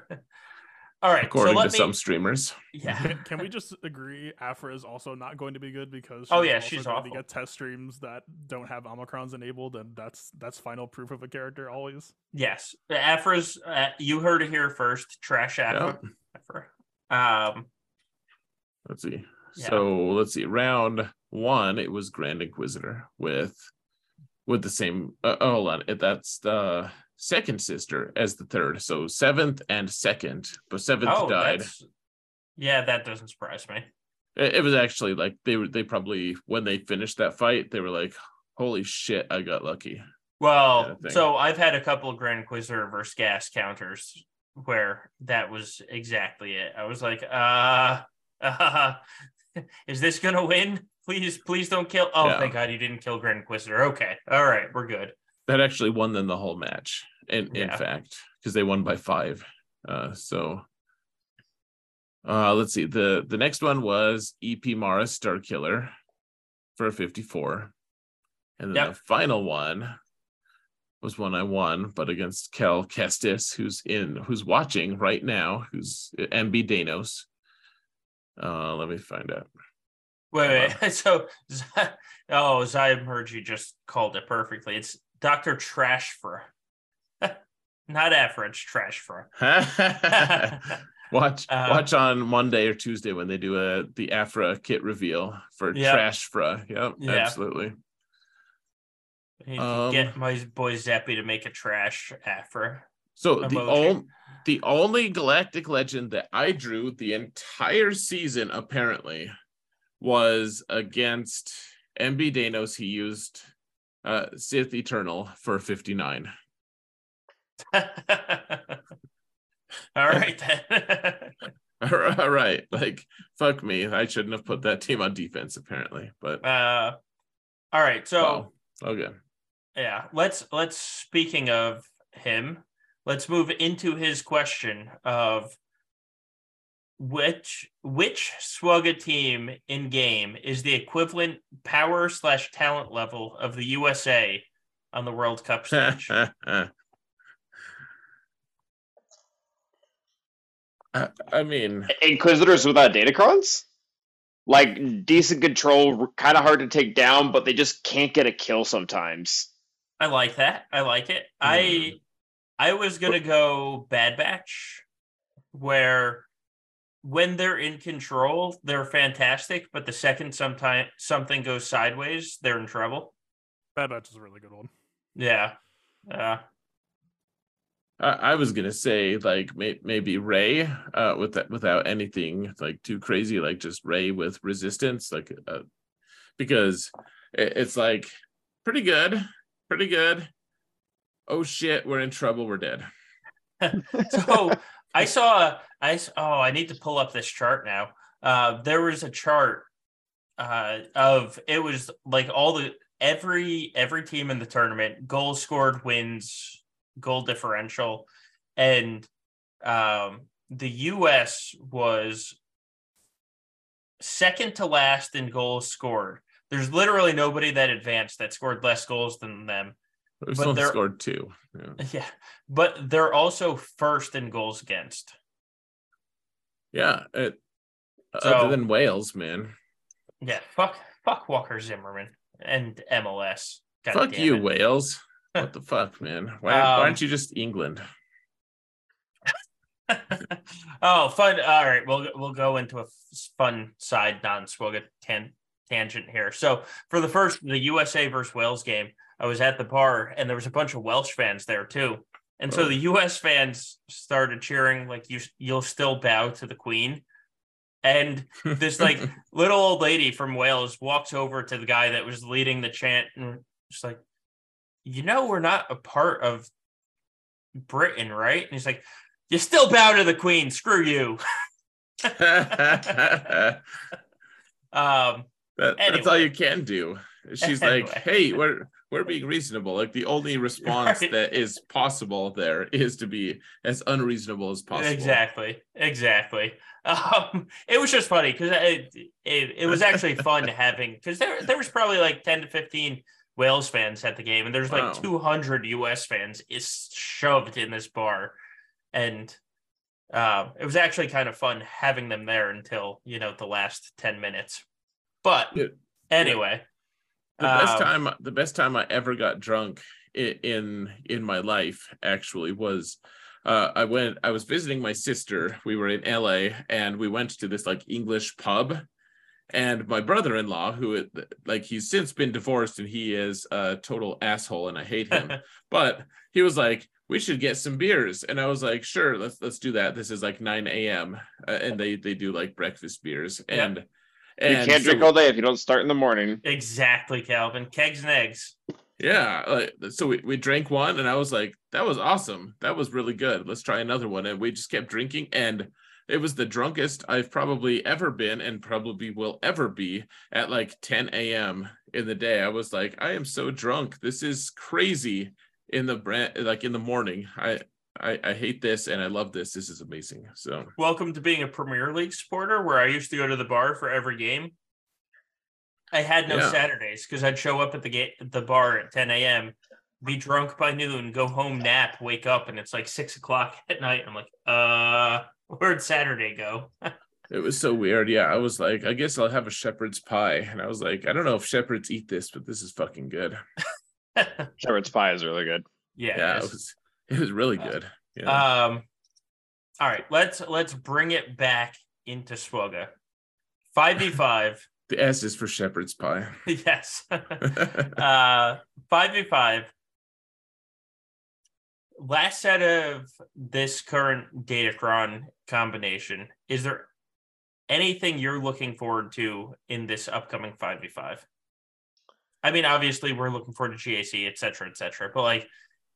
All right, according so let to me, some streamers. yeah, Can, can we just agree Aphra is also not going to be good because Oh, yeah, also she's going awful. to get test streams that don't have Omicrons enabled, and that's that's final proof of a character always. yes, Aphra's. Uh, you heard it here first. Trash Aphra. Aphra. Um, Let's see. Yeah. So let's see. Round one, it was Grand Inquisitor with with the same. Uh, oh, hold on. That's the second sister as the third. So seventh and second, but seventh oh, died. yeah, that doesn't surprise me. It, it was actually like they were. They probably when they finished that fight, they were like, "Holy shit, I got lucky." Well, so I've had a couple of Grand Inquisitor versus GAS counters where that was exactly it. I was like, uh, uh is this gonna win? Please, please don't kill. Oh, Yeah. thank God you didn't kill Grand Inquisitor. Okay, all right, we're good. That actually won them the whole match. In in fact, because they won by five. Uh, so. Uh, let's see. the The next one was EP Mara Starkiller for a 54. And then Yep. the final one was one I won, but against Cal Kestis, who's in who's watching right now, who's MB Danos. Uh, let me find out. Wait, wait. So, oh, Zion heard you just called it perfectly. It's Doctor Trashfra, not average Trashfra. watch Uh, watch on Monday or Tuesday when they do a the Aphra kit reveal for Yep. Trash Fra. Yep, Yeah. absolutely. I Um, get my boy Zappy to make a trash Aphra. So the Emoji. only the only galactic legend that I drew the entire season apparently was against MB Danos. He used uh Sith Eternal for 59. All right then. All right. Like fuck me. I shouldn't have put that team on defense apparently. But uh, all right. So wow. Okay. yeah, let's let's speaking of him, let's move into his question of which which Swugga team in game is the equivalent power slash talent level of the USA on the World Cup stage. I, I mean, Inquisitors without Datacrons? Like decent control, kind of hard to take down, but they just can't get a kill sometimes. I like that. I like it. I hmm. I was gonna go Bad Batch, where when they're in control, they're fantastic. But the second sometime something goes sideways, they're in trouble. Bad Batch is a really good one. Yeah. Yeah. I, I was gonna say like may, maybe Rey, uh, with that without anything like too crazy, like just Rey with resistance, like, uh, because it, it's like pretty good, pretty good. Oh shit, we're in trouble. We're dead. so I saw I oh I need to pull up this chart now. Uh, there was a chart uh, of it was like all the every every team in the tournament goals scored wins goal differential and um, the US was second to last in goals scored. There's literally nobody that advanced that scored less goals than them. But they're- scored two. Yeah. Yeah, but they're also first in goals against. Yeah. It, So- other than Wales, man. Yeah, fuck, fuck Walker Zimmerman and MLS. God fuck you, it. Wales. What the fuck, man? Why, Um, why aren't you just England? oh, fun. All right, we'll we'll go into a fun side non-Swoga tan- tangent here. So for the first the USA versus Wales game, I was at the bar and there was a bunch of Welsh fans there too. And so Oh. the US fans started cheering like you you'll still bow to the queen. And this like little old lady from Wales walks over to the guy that was leading the chant and just like, you know, we're not a part of Britain, right? And he's like, you still bow to the Queen. Screw you. that, Um, That's all you can do. She's like, hey, we're we're being reasonable. Like the only response Right. that is possible there is to be as unreasonable as possible. exactly, exactly. Um, it was just funny because it, it it was actually fun having because there there was probably like ten to fifteen Wales fans at the game, and there's like Wow. two hundred US fans is shoved in this bar, and uh, it was actually kind of fun having them there until you know the last ten minutes. But Yeah. anyway, The best Um, time the best time I ever got drunk in in my life actually was uh I went I was visiting my sister. We were in LA and we went to this like English pub and my brother-in-law who like he's since been divorced and he is a total asshole and I hate him. but he was like we should get some beers and i was like sure let's let's do that this is like 9 a.m uh, and they they do like breakfast beers Yep. and You can't so- drink all day if you don't start in the morning. exactly, Calvin. Kegs and eggs. yeah like, so we, we drank one and i was like that was awesome that was really good let's try another one and we just kept drinking and it was the drunkest i've probably ever been and probably will ever be at like 10 a.m in the day i was like i am so drunk this is crazy in the brand like in the morning i I, I hate this and I love this. This is amazing. So welcome to being a Premier League supporter where I used to go to the bar for every game. I had no Yeah. Saturdays because I'd show up at the gate the bar at 10 a.m., be drunk by noon, go home, nap, wake up, and it's like six o'clock at night. I'm like, uh, where'd Saturday go? It was so weird. Yeah, I was like, I guess I'll have a shepherd's pie. And I was like, I don't know if shepherds eat this, but this is fucking good. Shepherd's pie is really good. yeah. Yeah, it it is. was was really good. Yeah. Um, all right, let's let's bring it back into Swoga. Five v five. the S is for shepherd's pie. yes. uh, five v five. Last set of this current Datacron combination. Is there anything you're looking forward to in this upcoming five v five? I mean, obviously, we're looking forward to GAC, et cetera, et cetera. But like,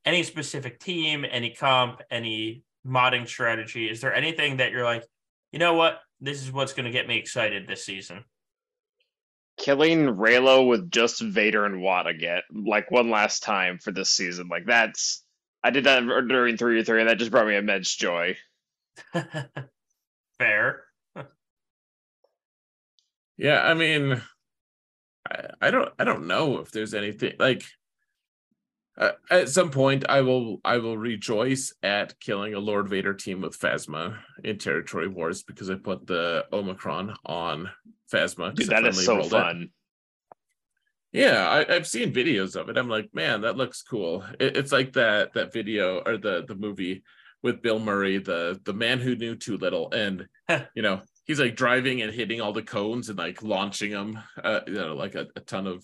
any specific team, any comp, any modding strategy? Is there anything that you're like, you know what, this is what's going to get me excited this season? Killing Raylo with just Vader and Wat again, like one last time for this season. Like that's I did that during three or three, and that just brought me immense joy. Fair. Yeah, I mean, I, I don't I don't know if there's anything like. Uh, at some point, I will I will rejoice at killing a Lord Vader team with Phasma in Territory Wars because I put the Omicron on phasma Dude, that is so rolled it. fun. Yeah, I, I've seen videos of it. I'm like, man, that looks cool. It, it's like that that video or the the movie with Bill Murray, the the man who knew too little, and you know he's like driving and hitting all the cones and like launching them, uh, you know, like a, a ton of,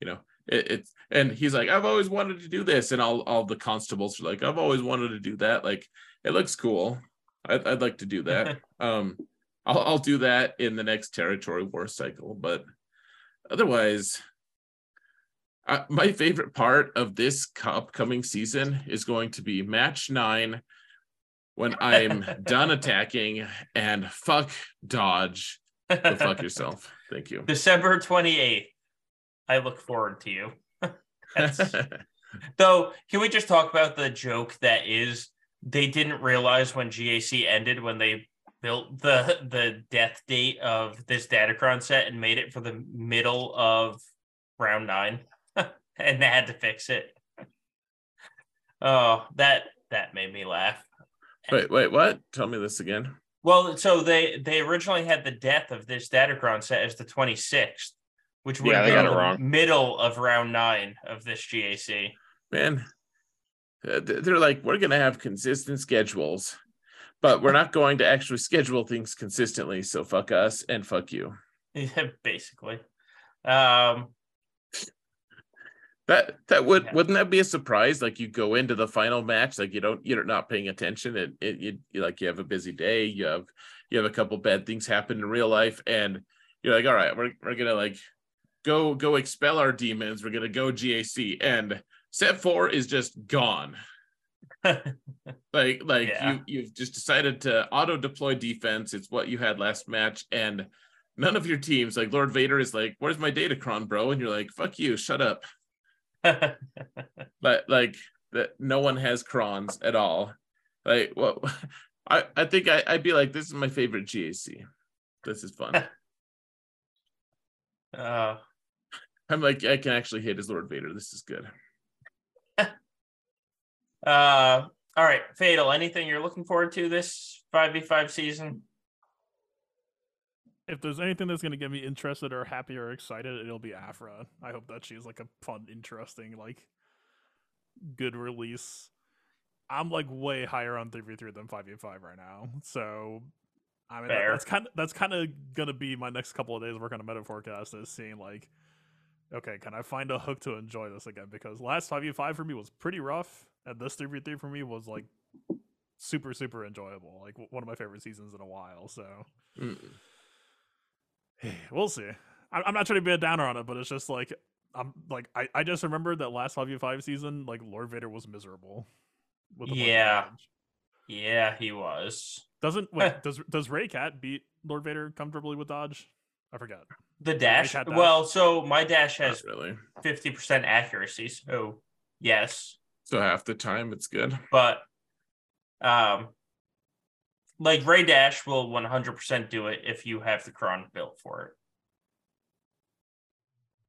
you know, it, it's and he's like, I've always wanted to do this, and all all the constables are like, I've always wanted to do that. Like, it looks cool. I'd, I'd like to do that. um, I'll I'll do that in the next territory war cycle, but otherwise. Uh, my favorite part of this upcoming season is going to be match nine when I'm done attacking and fuck dodge. Fuck yourself. Thank you. December 28th. I look forward to you. Though, can we just talk about the joke that is they didn't realize when GAC ended when they built the the death date of this Datacron set and made it for the middle of round nine, and they had to fix it. Oh, that that made me laugh. wait, wait, what? Tell me this again. Well, so they they originally had the death of this Datacron set as the 26th, which would Yeah, they be got it the wrong. middle of round nine of this GAC. Man, uh, they're like, we're going to have consistent schedules, but we're not going to actually schedule things consistently. So fuck us and fuck you. Yeah, basically. Um, That that would Yeah. wouldn't that be a surprise? Like you go into the final match, like you don't you're not paying attention. It it you, you like you have a busy day, you have you have a couple bad things happen in real life, and you're like, all right, we're we're gonna like go go expel our demons. We're gonna go GAC, and set four is just gone. Like like Yeah. you you've just decided to auto deploy defense. It's what you had last match, and none of your teams like Lord Vader is like, "Where's my Datacron, bro?" And you're like, "Fuck you, shut up." but like that no one has crons at all like well i i think I, i'd be like this is my favorite gac this is fun uh, i'm like i can actually hit as lord vader this is good uh, all right, Fatal. Anything you're looking forward to this five v five season? If there's anything that's gonna get me interested or happy or excited, it'll be Aphra. I hope that she's like a fun, interesting, like good release. I'm like way higher on 3v3 than 5v5 right now. So I mean that- Fair. that's kind of that's kind of gonna be my next couple of days working on a meta forecast is seeing like okay, can I find a hook to enjoy this again? Because last 5v5 for me was pretty rough, and this 3v3 for me was like super, super enjoyable. Like one of my favorite seasons in a while. So Mm. we'll see. I- I'm not trying to be a downer on it, but it's just like I'm like I, I just remembered that last 5v5 season, like Lord Vader was miserable. with of Yeah. Yeah, he was. Doesn't wait, does does Rey Cat beat Lord Vader comfortably with dodge? I forgot. The dash. dash? Well, so my dash Not has really fifty percent accuracy. So yes, so half the time it's good but um, like Rey Dash will one hundred percent do it if you have the cron built for it.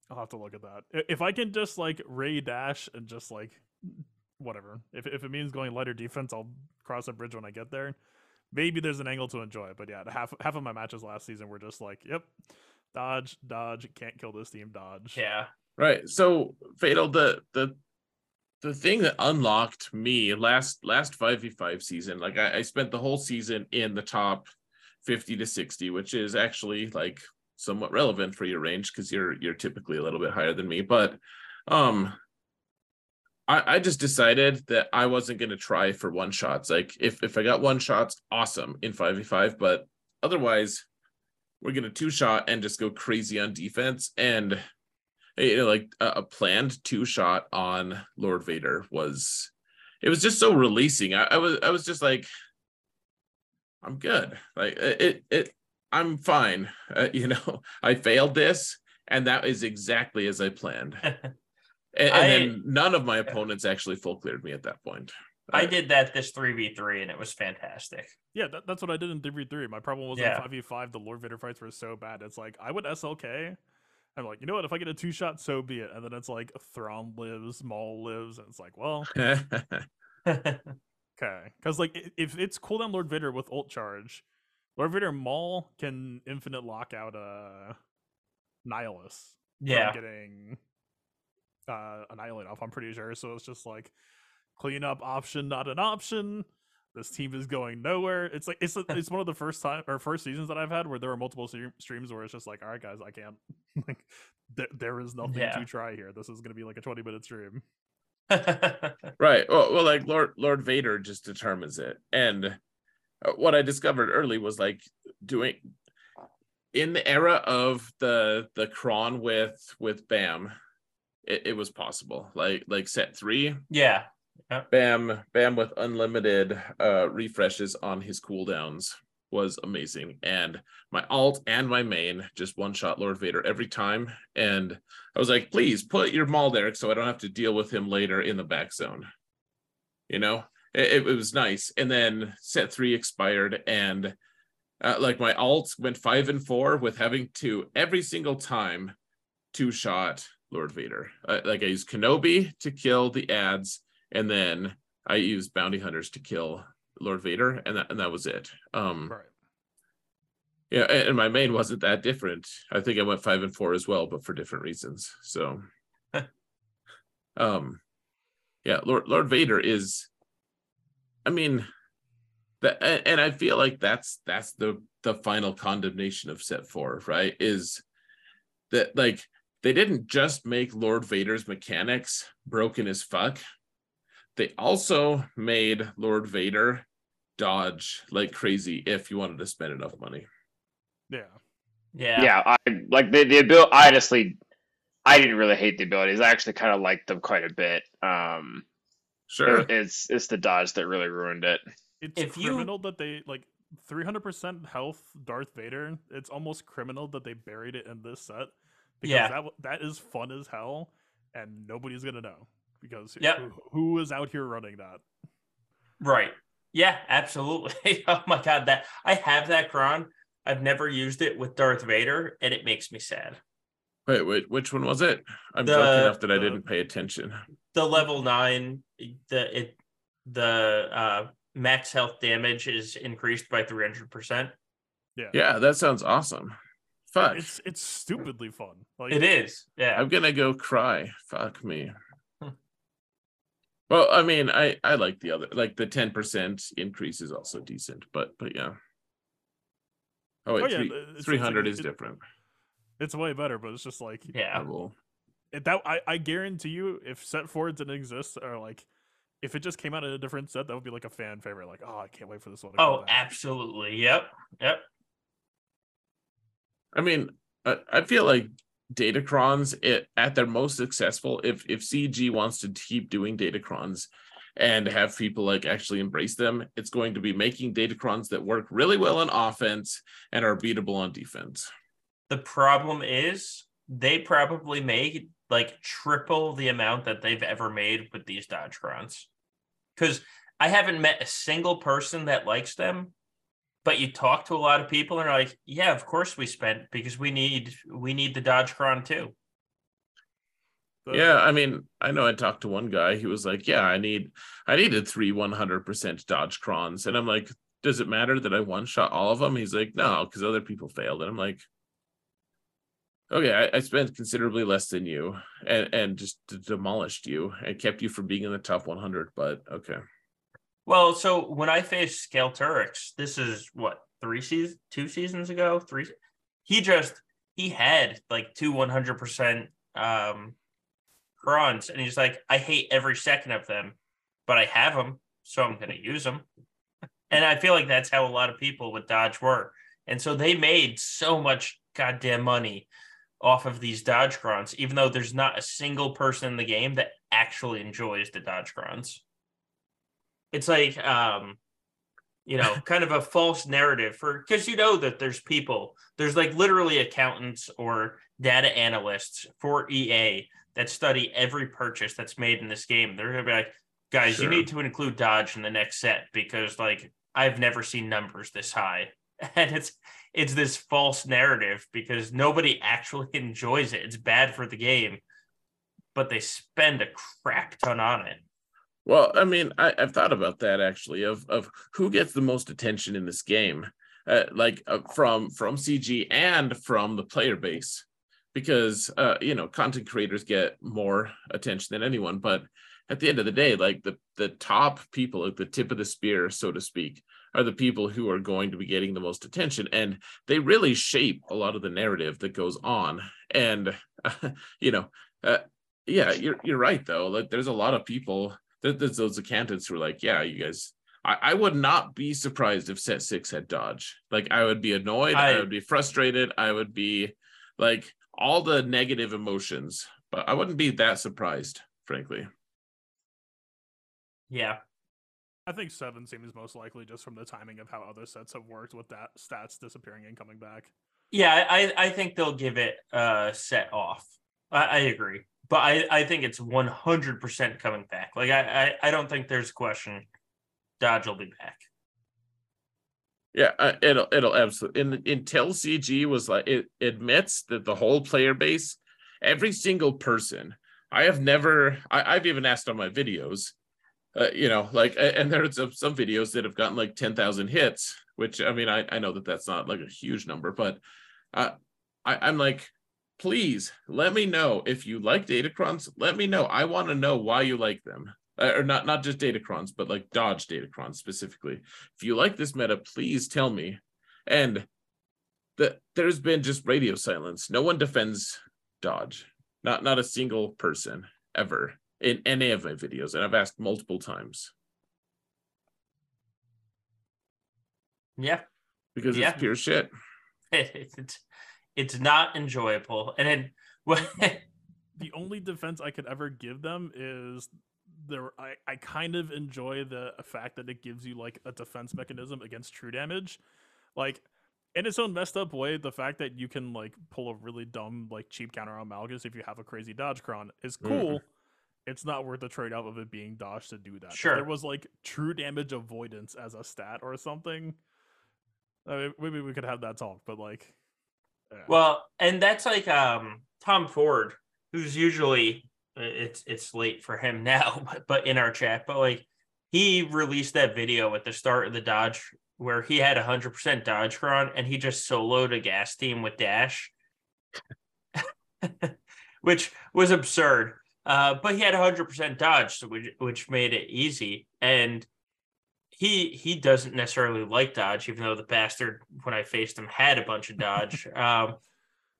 I'll have to look at that. If I can just like Rey dash and just like whatever. If if it means going lighter defense, I'll cross that bridge when I get there. Maybe there's an angle to enjoy it, but yeah, half half of my matches last season were just like, yep, dodge, dodge, can't kill this team, dodge. Yeah. right so fatal the the the thing that unlocked me last last 5v5 season like I, I spent the whole season in the top 50 to 60 which is actually like somewhat relevant for your range because you're you're typically a little bit higher than me but um I, I just decided that I wasn't going to try for one shots. Like if if I got one shots, awesome in 5v5, but otherwise we're going to two shot and just go crazy on defense and you know, like a, a planned two shot on Lord Vader was it was just so releasing. I, I was I was just like I'm good. Like it it, it I'm fine. Uh, you know, I failed this and that is exactly as I planned. And, and I- then none of my opponents actually full cleared me at that point. I Uh, did that this 3v3 and it was fantastic. Yeah, that, that's what I did in 3v3. My problem was Yeah. in 5v5, the Lord Vader fights were so bad. It's like, I would SLK. I'm like, you know what? If I get a two shot, so be it. And then it's like, Thrawn lives, Maul lives. And it's like, well, okay. Because, like, if it's cooldown Lord Vader with ult charge, Lord Vader Maul can infinite lock out uh, Nihilus. yeah. getting uh, annihilate off. I'm pretty sure. So it's just like clean up option, not an option. this team is going nowhere. It's like it's it's one of the first time or first seasons that I've had where there were multiple stream- streams where it's just like, all right, guys, I can't. like, there, there is nothing Yeah. to try here. This is gonna be like a twenty minute stream. Right. Well, well, like Lord Lord Vader just determines it, and uh, what I discovered early was like doing in the era of the the cron with with Bam, it, it was possible. Like like set three, yeah. Bam Bam with unlimited uh refreshes on his cooldowns was amazing. And my alt and my main just one shot Lord Vader every time. And I was like, please put your Maul there so I don't have to deal with him later in the back zone. You know, it, it was nice. And then set three expired and uh, like my alt went five and four with having to every single time two shot Lord Vader. Like I used Kenobi to kill the ads and then I used bounty hunters to kill Lord Vader, and that and that was it. Um, Right. yeah, and, and my main wasn't that different. I think I went five and four as well, but for different reasons. So, um, yeah, Lord Lord Vader is, I mean, that and, and I feel like that's that's the the final condemnation of set four, right? Is that like they didn't just make Lord Vader's mechanics broken as fuck. They also made Lord Vader dodge like crazy if you wanted to spend enough money. Yeah. Yeah. Yeah, I like the the ability. I honestly, I didn't really hate the abilities. I actually kind of liked them quite a bit. Um, Sure. it- it's it's the dodge that really ruined it. It's If you- criminal that they like 300% health Darth Vader. It's almost criminal that they buried it in this set because Yeah. that w- that is fun as hell and nobody's going to know because Yep. who, who is out here running that? Right. Yeah, absolutely. oh my god, that I have that cron. I've never used it with Darth Vader, and it makes me sad. Wait, wait, which one was it? I'm The- drunk enough that I didn't pay attention. The level nine, the it the uh max health damage is increased by 300%. Yeah. Yeah, that sounds awesome. Fuck. It's it's stupidly fun. Like It is. Yeah. I'm gonna go cry. Fuck me. Well, I mean, I I like the other like the 10% increase is also decent, but but yeah. Oh wait, Oh, yeah, three, it's- it's 300 like- is it- different. it's way better, but it's just like Yeah. I it, that I, I guarantee you if set four didn't exist or like if it just came out in a different set, that would be like a fan favorite. Like, oh, I can't wait for this one. To come Oh, back." absolutely. Yep. Yep. I mean, I, I feel like Datacrons it, at their most successful, if if CG wants to keep doing Datacrons and have people like actually embrace them, it's going to be making Datacrons that work really well on offense and are beatable on defense. The problem is they probably made like triple the amount that they've ever made with these Dodge Crons. Because I haven't met a single person that likes them, but you talk to a lot of people and are like, yeah, of course we spent because we need we need the Dodge Cron too. The- Yeah, I mean, I know I talked to one guy. He was like, "Yeah, I need, I needed three one hundred percent Dodge Crons," and I'm like, "Does it matter that I one shot all of them?" He's like, "No, because other people failed," and I'm like, "Okay, I, I spent considerably less than you, and and just demolished you and kept you from being in the top one hundred, but okay." Well, so when I faced Scale Skelturix, this is what three seasons, two seasons ago, three. He just he had like two one hundred percent um crons, and he's like, I hate every second of them, but I have them, so I'm going to use them. And I feel like that's how a lot of people with Dodge were, and so they made so much goddamn money off of these Dodge crons, even though there's not a single person in the game that actually enjoys the Dodge crons it's like um you know kind of a false narrative for because you know that there's people there's like literally accountants or data analysts for ea that study every purchase that's made in this game. They're gonna be like guys you need to include dodge in the next set because like i've never seen numbers this high. And it's it's this false narrative because nobody actually enjoys it. It's bad for the game but they spend a crap ton on it Well, I mean, I, I've thought about that actually of of who gets the most attention in this game, uh, like uh, from from CG and from the player base, because uh, you know content creators get more attention than anyone. But at the end of the day, like the the top people at the tip of the spear, so to speak, are the people who are going to be getting the most attention, and they really shape a lot of the narrative that goes on. And you know, uh, yeah, you're you're right though. Like there's a lot of people. There's those accountants who are like, yeah, you guys. I, I would not be surprised if set six had dodge. Like I would be annoyed. I, I would be frustrated. I would be like all the negative emotions, but I wouldn't be that surprised, frankly. Yeah. I think seven seems most likely just from the timing of how other sets have worked with that stats disappearing and coming back. Yeah, I, I think they'll give it a set off. I, I agree. But I, I think it's 100% coming back. Like, I, I, I don't think there's a question Dodge will be back. Yeah, it'll it'll absolutely. In, until CG was like it admits that the whole player base, every single person. I have never. I, I've even asked on my videos uh, you know, like, and there's some videos that have gotten like 10,000 hits, which I mean, I, I know that that's not like a huge number, but uh, I, I'm like, please let me know if you like Datacrons. Let me know. I want to know why you like them. Uh, or not not just Datacrons, but like Dodge Datacrons specifically. If you like this meta, please tell me. And that there's been just radio silence. No one defends Dodge. Not not a single person ever in any of my videos, and I've asked multiple times. Yeah. Because Yeah. it's pure shit. It's, not enjoyable. And then, the only defense I could ever give them is there I, I kind of enjoy the fact that it gives you like a defense mechanism against true damage. Like in its own messed up way, the fact that you can like pull a really dumb like cheap counter on Malgus if you have a crazy dodge cron is Mm. cool. It's not worth the trade off of it being dodged to do that. If Sure. there was like true damage avoidance as a stat or something. I mean, maybe we could have that talk, but like. Well, and that's like um Tom Ford, who's usually it's it's late for him now, but, but in our chat, but like he released that video at the start of the Dodge where he had 100% Dodge Cron and he just soloed a GAS team with Dash, which was absurd. Uh, but he had 100% Dodge, which, which made it easy. And he he doesn't necessarily like Dodge, even though the bastard, when I faced him, had a bunch of Dodge. um,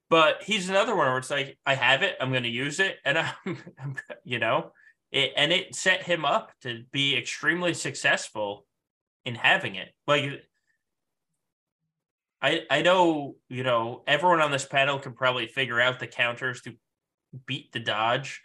but he's another one where it's like, I have it, I'm going to use it, and I'm, I'm you know, it, and it set him up to be extremely successful in having it. Like, I I know you know everyone on this panel can probably figure out the counters to beat the dodge,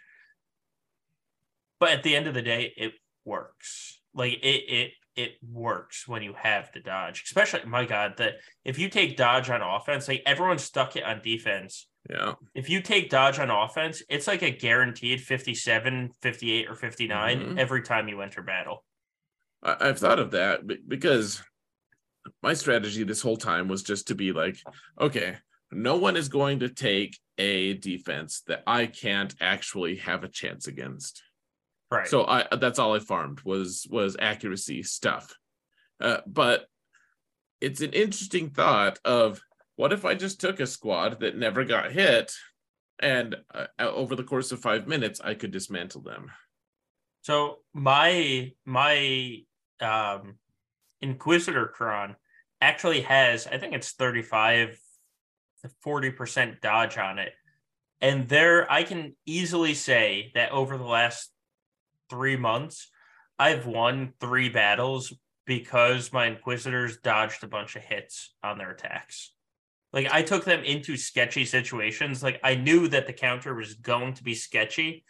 but at the end of the day, it works. Like it it it works when you have the dodge, especially my God, that if you take dodge on offense, like everyone stuck it on defense. Yeah. If you take dodge on offense, it's like a guaranteed 57, 58, or 59 Mhm. every time you enter battle. I, I've thought of that be- because my strategy this whole time was just to be like, okay, no one is going to take a defense that I can't actually have a chance against. Right. So I that's all I farmed was was accuracy stuff. Uh, but it's an interesting thought of what if I just took a squad that never got hit, and uh, over the course of five minutes I could dismantle them. So my my um Inquisitor Cron actually has, I think it's 35 to 40% dodge on it. And there I can easily say that over the last three months, I've won three battles because my Inquisitors dodged a bunch of hits on their attacks. Like I took them into sketchy situations. Like I knew that the counter was going to be sketchy,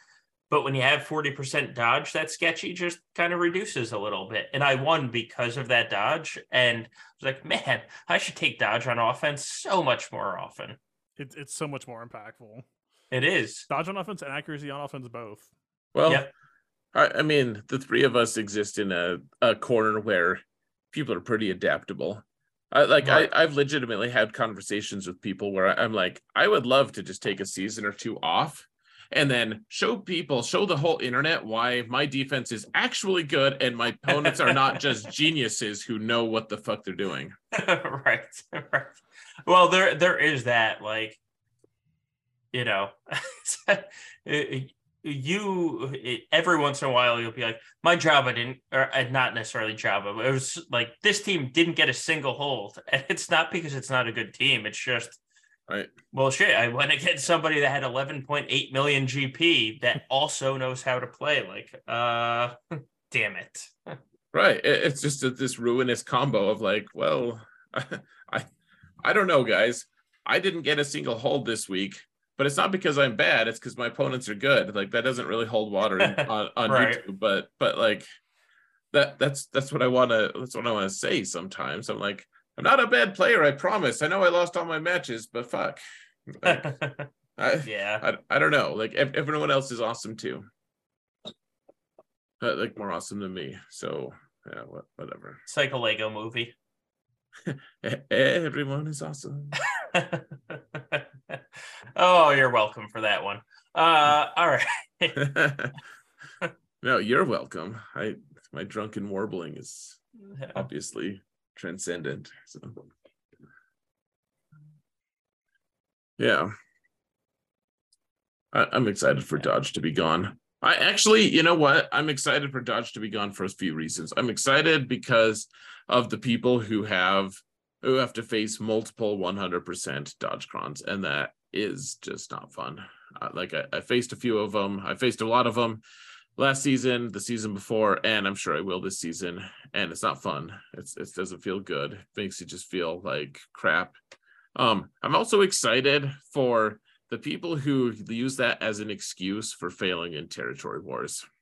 but when you have 40% dodge, that sketchy just kind of reduces a little bit. And I won because of that dodge. And I was like, man, I should take dodge on offense so much more often. It's it's so much more impactful. It is. Dodge on offense and accuracy on offense both. Well, Yep. I, I mean, the three of us exist in a, a corner where people are pretty adaptable. I, like Right. I, I've legitimately had conversations with people where I'm like, I would love to just take a season or two off and then show people, show the whole internet why my defense is actually good and my opponents are not just geniuses who know what the fuck they're doing. right. Right. Well, there there is that, like, you know, you it, every once in a while you'll be like, my Jabba didn't, or not necessarily Jabba, but it was like this team didn't get a single hold, and it's not because it's not a good team. It's just Right. Well, shit, I went against somebody that had 11.8 million GP that also knows how to play. Like, uh, damn it. Right. It- It's just a, this ruinous combo of like, well, I, I don't know, guys. I didn't get a single hold this week, but it's not because I'm bad. It's because my opponents are good. Like that doesn't really hold water on, on Right. YouTube. But but like that that's that's what I want to that's what I want to say. Sometimes I'm like, I'm not a bad player. I promise. I know I lost all my matches, but fuck. Like, I, yeah. I, I don't know. Like ev- everyone else is awesome too. Uh, like more awesome than me. So yeah, what, whatever. It's like a Lego movie. Everyone is awesome. oh, you're welcome for that one. Uh, all right. no, you're welcome. I my drunken warbling is obviously transcendent. So yeah. I, I'm excited for Dodge to be gone. I actually, you know what? I'm excited for Dodge to be gone for a few reasons. I'm excited because of the people who have who have to face multiple 100% Dodge crons, and that is just not fun. Uh, like I, I faced a few of them. I faced a lot of them last season, the season before, and I'm sure I will this season. And it's not fun. It's it doesn't feel good. It makes you just feel like crap. Um, I'm also excited for the people who use that as an excuse for failing in territory wars.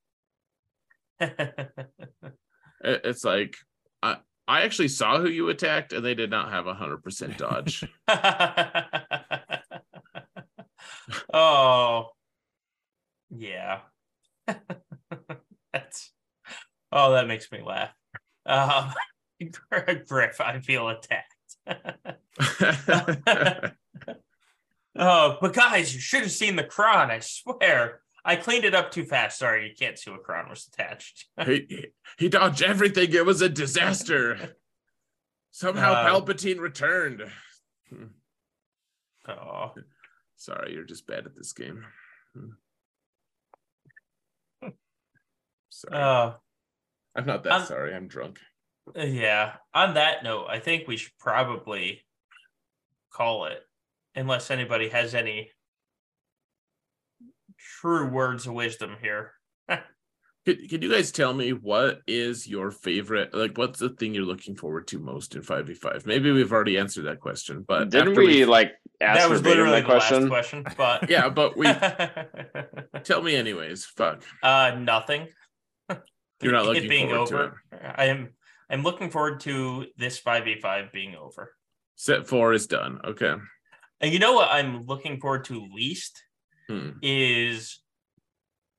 It- It's like I I actually saw who you attacked, and they did not have a hundred percent dodge. oh, yeah. That's oh, that makes me laugh. Um, Griff, I feel attacked. oh, but guys, you should have seen the cron. I swear, I cleaned it up too fast. Sorry, you can't see what cron was attached. he, he dodged everything. It was a disaster. Somehow Um, Palpatine returned. Oh, Sorry, you're just bad at this game. Hmm. Sorry. uh, I'm not that I'm- sorry. I'm drunk. yeah. On that note, I think we should probably call it, unless anybody has any true words of wisdom here. Could, could you guys tell me what is your favorite? Like, what's the thing you're looking forward to most in 5v5? Maybe we've already answered that question, but Didn't after we like ask that was literally that the question? last question, but Yeah, but we tell me anyways. Fuck. uh, nothing. You're not It looking being forward to over. I am. I'm looking forward to this five v five being over. Set four is done. Okay. And you know what I'm looking forward to least Hmm. is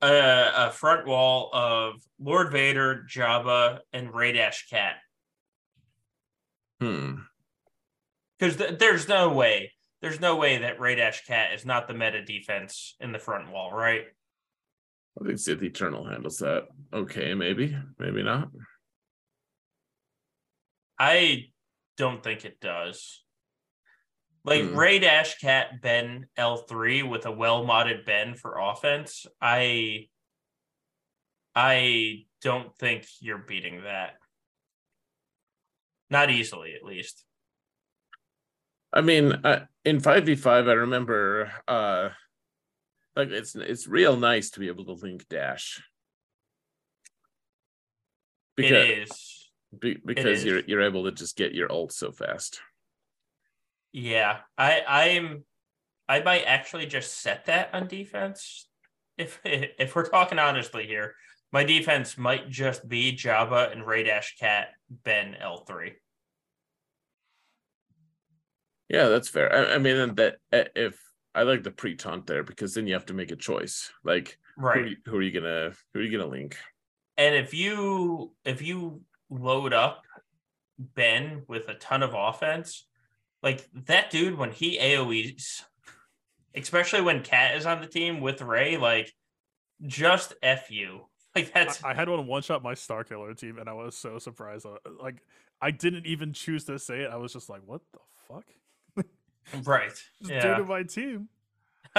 a, a front wall of Lord Vader, Jabba, and Rey Dash Cat. Hmm. Because th- there's no way, there's no way that Rey Dash Cat is not the meta defense in the front wall, right? I think Sith Eternal handles that. Okay, maybe, maybe not. I don't think it does. Like Hmm. Rey Dash Cat Ben L3 with a well modded Ben for offense, I I don't think you're beating that. Not easily, at least. I mean, uh, in five v five, I remember, uh, like it's it's real nice to be able to link dash because it is. be, because you're you're able to just get your ult so fast. Yeah. I I'm I might actually just set that on defense. If if we're talking honestly here, my defense might just be Jabba and Rey Dash Cat Ben L3. Yeah, that's fair. I, I mean, that uh, if I like the pre taunt there because then you have to make a choice. Like, who, are Right. you, who are you gonna who are you gonna link? And if you if you load up Ben with a ton of offense, like that dude when he AoEs, especially when Cat is on the team with Rey, like just F you. Like that's I, I had one one shot my Starkiller team, and I was so surprised. uh, Like I didn't even choose to say it. I was just like, "What the fuck?" right. Just do Yeah. to my team.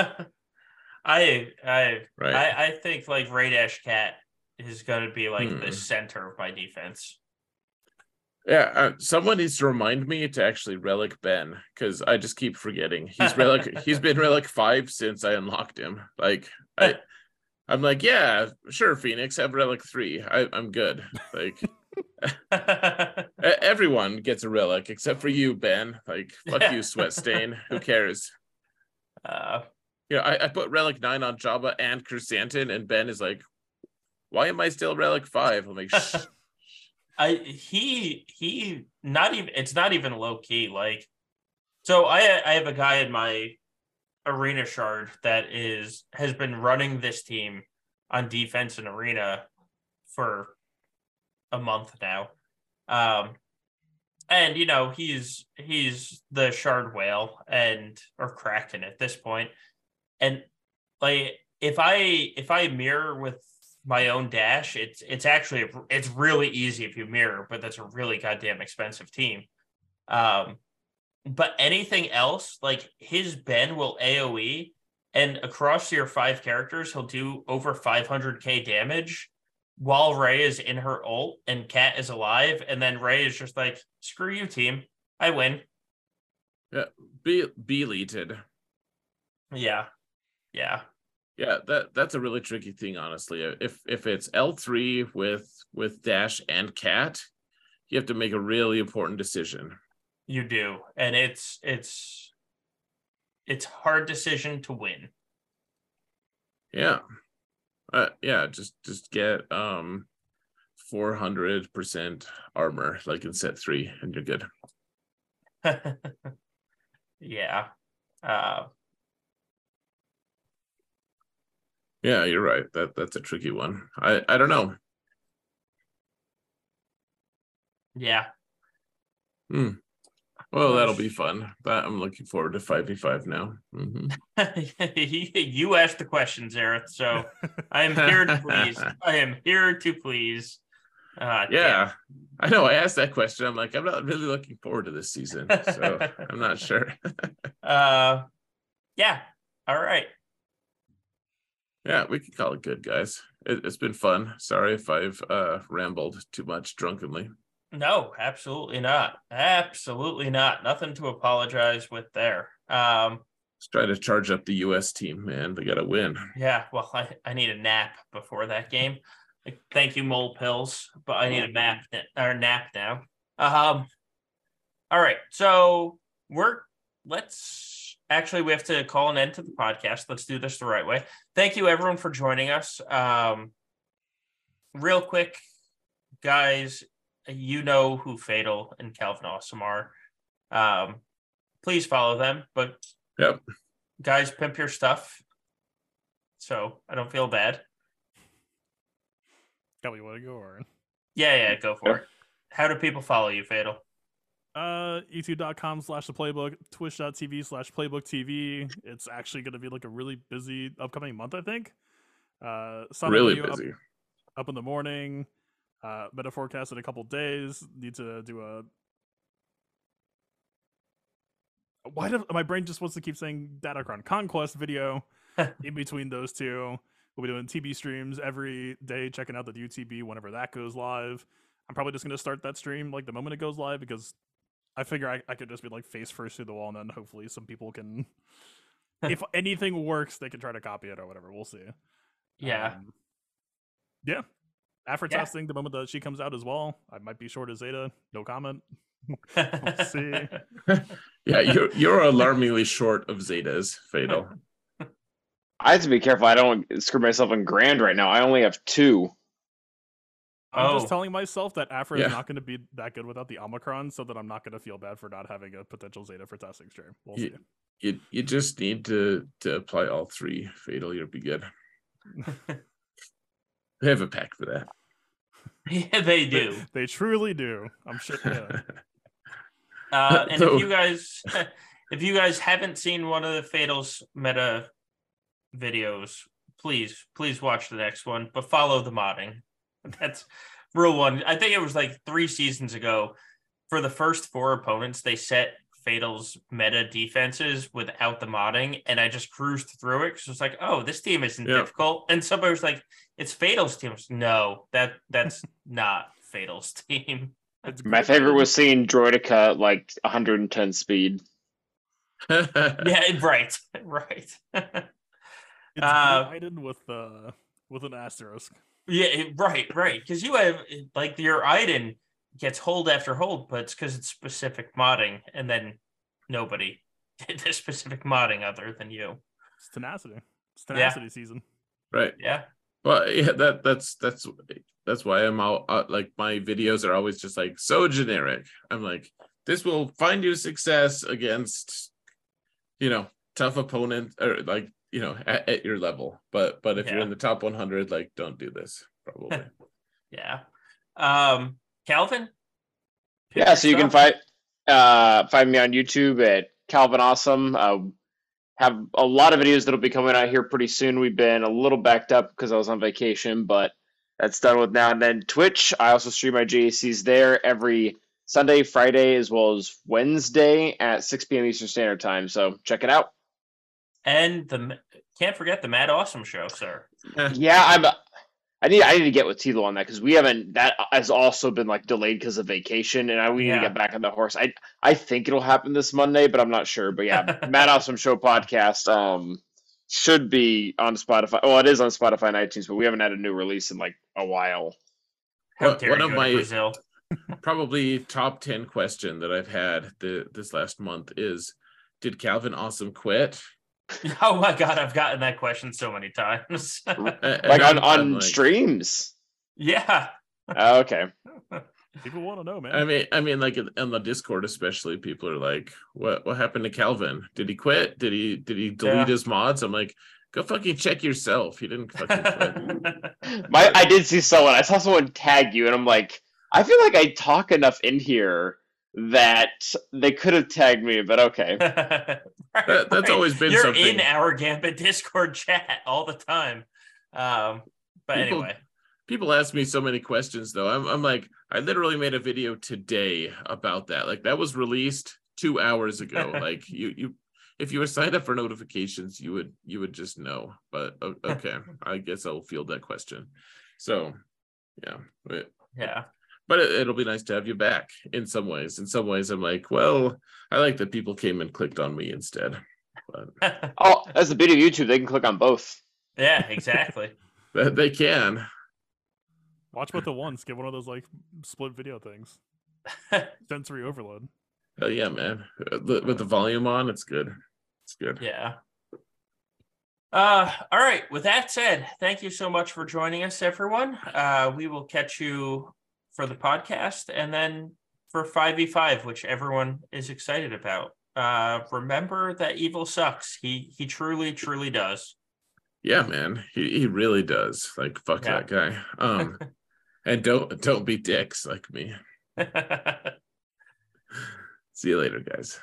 I I Right. I, I think like Rey Dash Cat is going to be like Hmm. the center of my defense. Yeah, uh, someone needs to remind me to actually relic Ben because I just keep forgetting. He's relic. he's been relic five since I unlocked him. Like I, I'm like, yeah, sure, Phoenix, have relic three. I, I'm good. Like everyone gets a relic except for you, Ben. Like fuck you, Sweat Stain. Who cares? uh, Yeah, I, I put relic nine on Jabba and Krrsantan, and Ben is like, why am I still relic five? I'm like, Shh. I he he not even it's not even low key like so I I have a guy in my arena shard that is has been running this team on defense and arena for a month now. Um and you know he's he's the shard whale and or kraken at this point and like if i if i mirror with my own dash it's it's actually it's really easy if you mirror but that's a really goddamn expensive team. Um but anything else like his ben will aoe and across your five characters he'll do over 500k damage while rey is in her ult and cat is alive and then rey is just like screw you team. I win. Yeah, be deleted. yeah. Yeah Yeah, that that's a really tricky thing, honestly. If if it's L three with with dash and cat, you have to make a really important decision. You do, and it's it's it's hard decision to win. Yeah, uh, yeah. Just just get um four hundred percent armor like in set three, and you're good. yeah. Uh, Yeah, you're right. That that's a tricky one. I I don't know. yeah. Hmm. Well, that'll be fun. That I'm looking forward to five v five now. hmm you asked the questions, Eric. So I am here to please. I am here to please. Uh, Yeah, I know. I asked that question. I'm like, I'm not really looking forward to this season, so I'm not sure. Uh, yeah. All right. Yeah, we can call it good, guys. It, it's been fun. Sorry if I've uh, rambled too much drunkenly. No, absolutely not. Absolutely not. Nothing to apologize with there. Um, Let's try to charge up the U.S. team, man. They got to win. Yeah, well, I, I need a nap before that game. Like, Thank you, mole pills, but I need a nap or nap now. Um, all right, so we're let's actually we have to call an end to the podcast. Let's do this the right way. Thank you, everyone, for joining us. Um, real quick, guys, you know who Fatal and Calvin Awesome are. Um, please follow them, but Yep. guys, pimp your stuff so I don't feel bad. Kelly, want to go or? Yeah, yeah, go for Yeah. it. How do people follow you, Fatal? Uh, youtube.com slash the playbook, twitch.tv slash playbook TV. It's actually going to be like a really busy upcoming month, I think. Uh, Really video up- busy. Up, in the morning. Uh, better forecast in a couple days. Need to do a. Why do my brain just wants to keep saying Datacron Conquest video in between those two? We'll be doing TB streams every day, checking out the UTB whenever that goes live. I'm probably just gonna start that stream like the moment it goes live because I figure I, I could just be like face first through the wall and then hopefully some people can if anything works, they can try to copy it or whatever. We'll see. Yeah. Um, yeah. After Yeah. testing, the moment that she comes out as well, I might be short as Zeta. No comment. see. Yeah, you're you're alarmingly short of Zetas, Fatal. I have to be careful. I don't screw myself in grand right now. I only have two. I'm Oh. just telling myself that Aphra Yeah. is not going to be that good without the Omicron, so that I'm not going to feel bad for not having a potential Zeta for testing stream. We'll Ye- see. You you just need to to apply all three. Fatal, you'll be good. They have a pack for that. yeah, they They, do. they truly do. I'm sure. Yeah. Uh, and So- if you guys, if you guys haven't seen one of the Fatals meta videos, please, please watch the next one. But follow the modding. That's rule one. I think it was like three seasons ago. For the first four opponents, they set Fatal's meta defenses without the modding, and I just cruised through it because it's like, oh, this team isn't Yeah. difficult. And somebody was like, it's Fatal's team. Was, no, that that's not Fatal's team. My favorite was seeing Droideka at like 110 speed. Yeah, right, right. It's uh, Great with uh with an asterisk. Yeah, right, right. Because you have like your item gets hold after hold, but it's because it's specific modding, and then nobody did the specific modding other than you. It's tenacity. It's tenacity season. right. Yeah, Well, yeah, that that's that's that's why I'm all uh, like my videos are always just like so generic. I'm like, this will find you success against, you know, tough opponent or like you know at, at your level. But but if you're in the top 100, like don't do this probably. yeah. Um, Calvin. Yeah, your so you can find uh find me on YouTube at Calvin Awesome. Uh, have a lot of videos that'll be coming out here pretty soon. We've been a little backed up because I was on vacation, but that's done with now. And then Twitch, I also stream my GACs there every Sunday, Friday, as well as Wednesday at 6 p.m. Eastern Standard Time. So check it out. And the can't forget the Mad Awesome show, sir. Yeah, I'm. I need. I need to get with Tilo on that because we haven't. That has also been like delayed because of vacation, and I we need Yeah. to get back on the horse. I I think it'll happen this Monday, but I'm not sure. But yeah, Matt Awesome Show podcast um should be on Spotify. Well, it is on Spotify and iTunes, but we haven't had a new release in like a while. How One- dare one you of my- Brazil? probably top 10 question that I've had the, this last month is did Calvin Awesome quit? Oh my god, I've gotten that question so many times. Like on I'm- I'm on like- streams. yeah. Oh, okay. People want to know, man. I mean, I mean, like on the Discord, especially, people are like, "What? What happened to Calvin? Did he quit? Did he? Did he delete Yeah. his mods?" I'm like, "Go fucking check yourself. He didn't fucking quit." My I did see someone. I saw someone tag you, and I'm like, I feel like I talk enough in here that they could have tagged me, but okay. Right, That- that's right. always been You're something. in our Gambit Discord chat all the time. Um, but People- anyway, people ask me so many questions, though. I'm, I'm like, I literally made a video today about that. Like that was released two hours ago. like you, you, if you were signed up for notifications, you would, you would just know. But okay, I guess I'll field that question. So, yeah. Yeah. But it, it'll be nice to have you back in some ways. In some ways, I'm like, well, I like that people came and clicked on me instead. But Oh, that's the beauty of YouTube. They can click on both. yeah, exactly. they can. Watch both at once. Get one of those like split video things. Sensory overload. Hell yeah, man. With the volume on, it's good. It's good. Yeah. Uh, all right. With that said, thank you so much for joining us, everyone. Uh, we will catch you for the podcast and then for 5v5, which everyone is excited about. Uh, remember that evil sucks. He he truly, truly does. Yeah, man. He he really does. Like fuck Yeah. that guy. Um and don't don't be dicks like me. See you later, guys.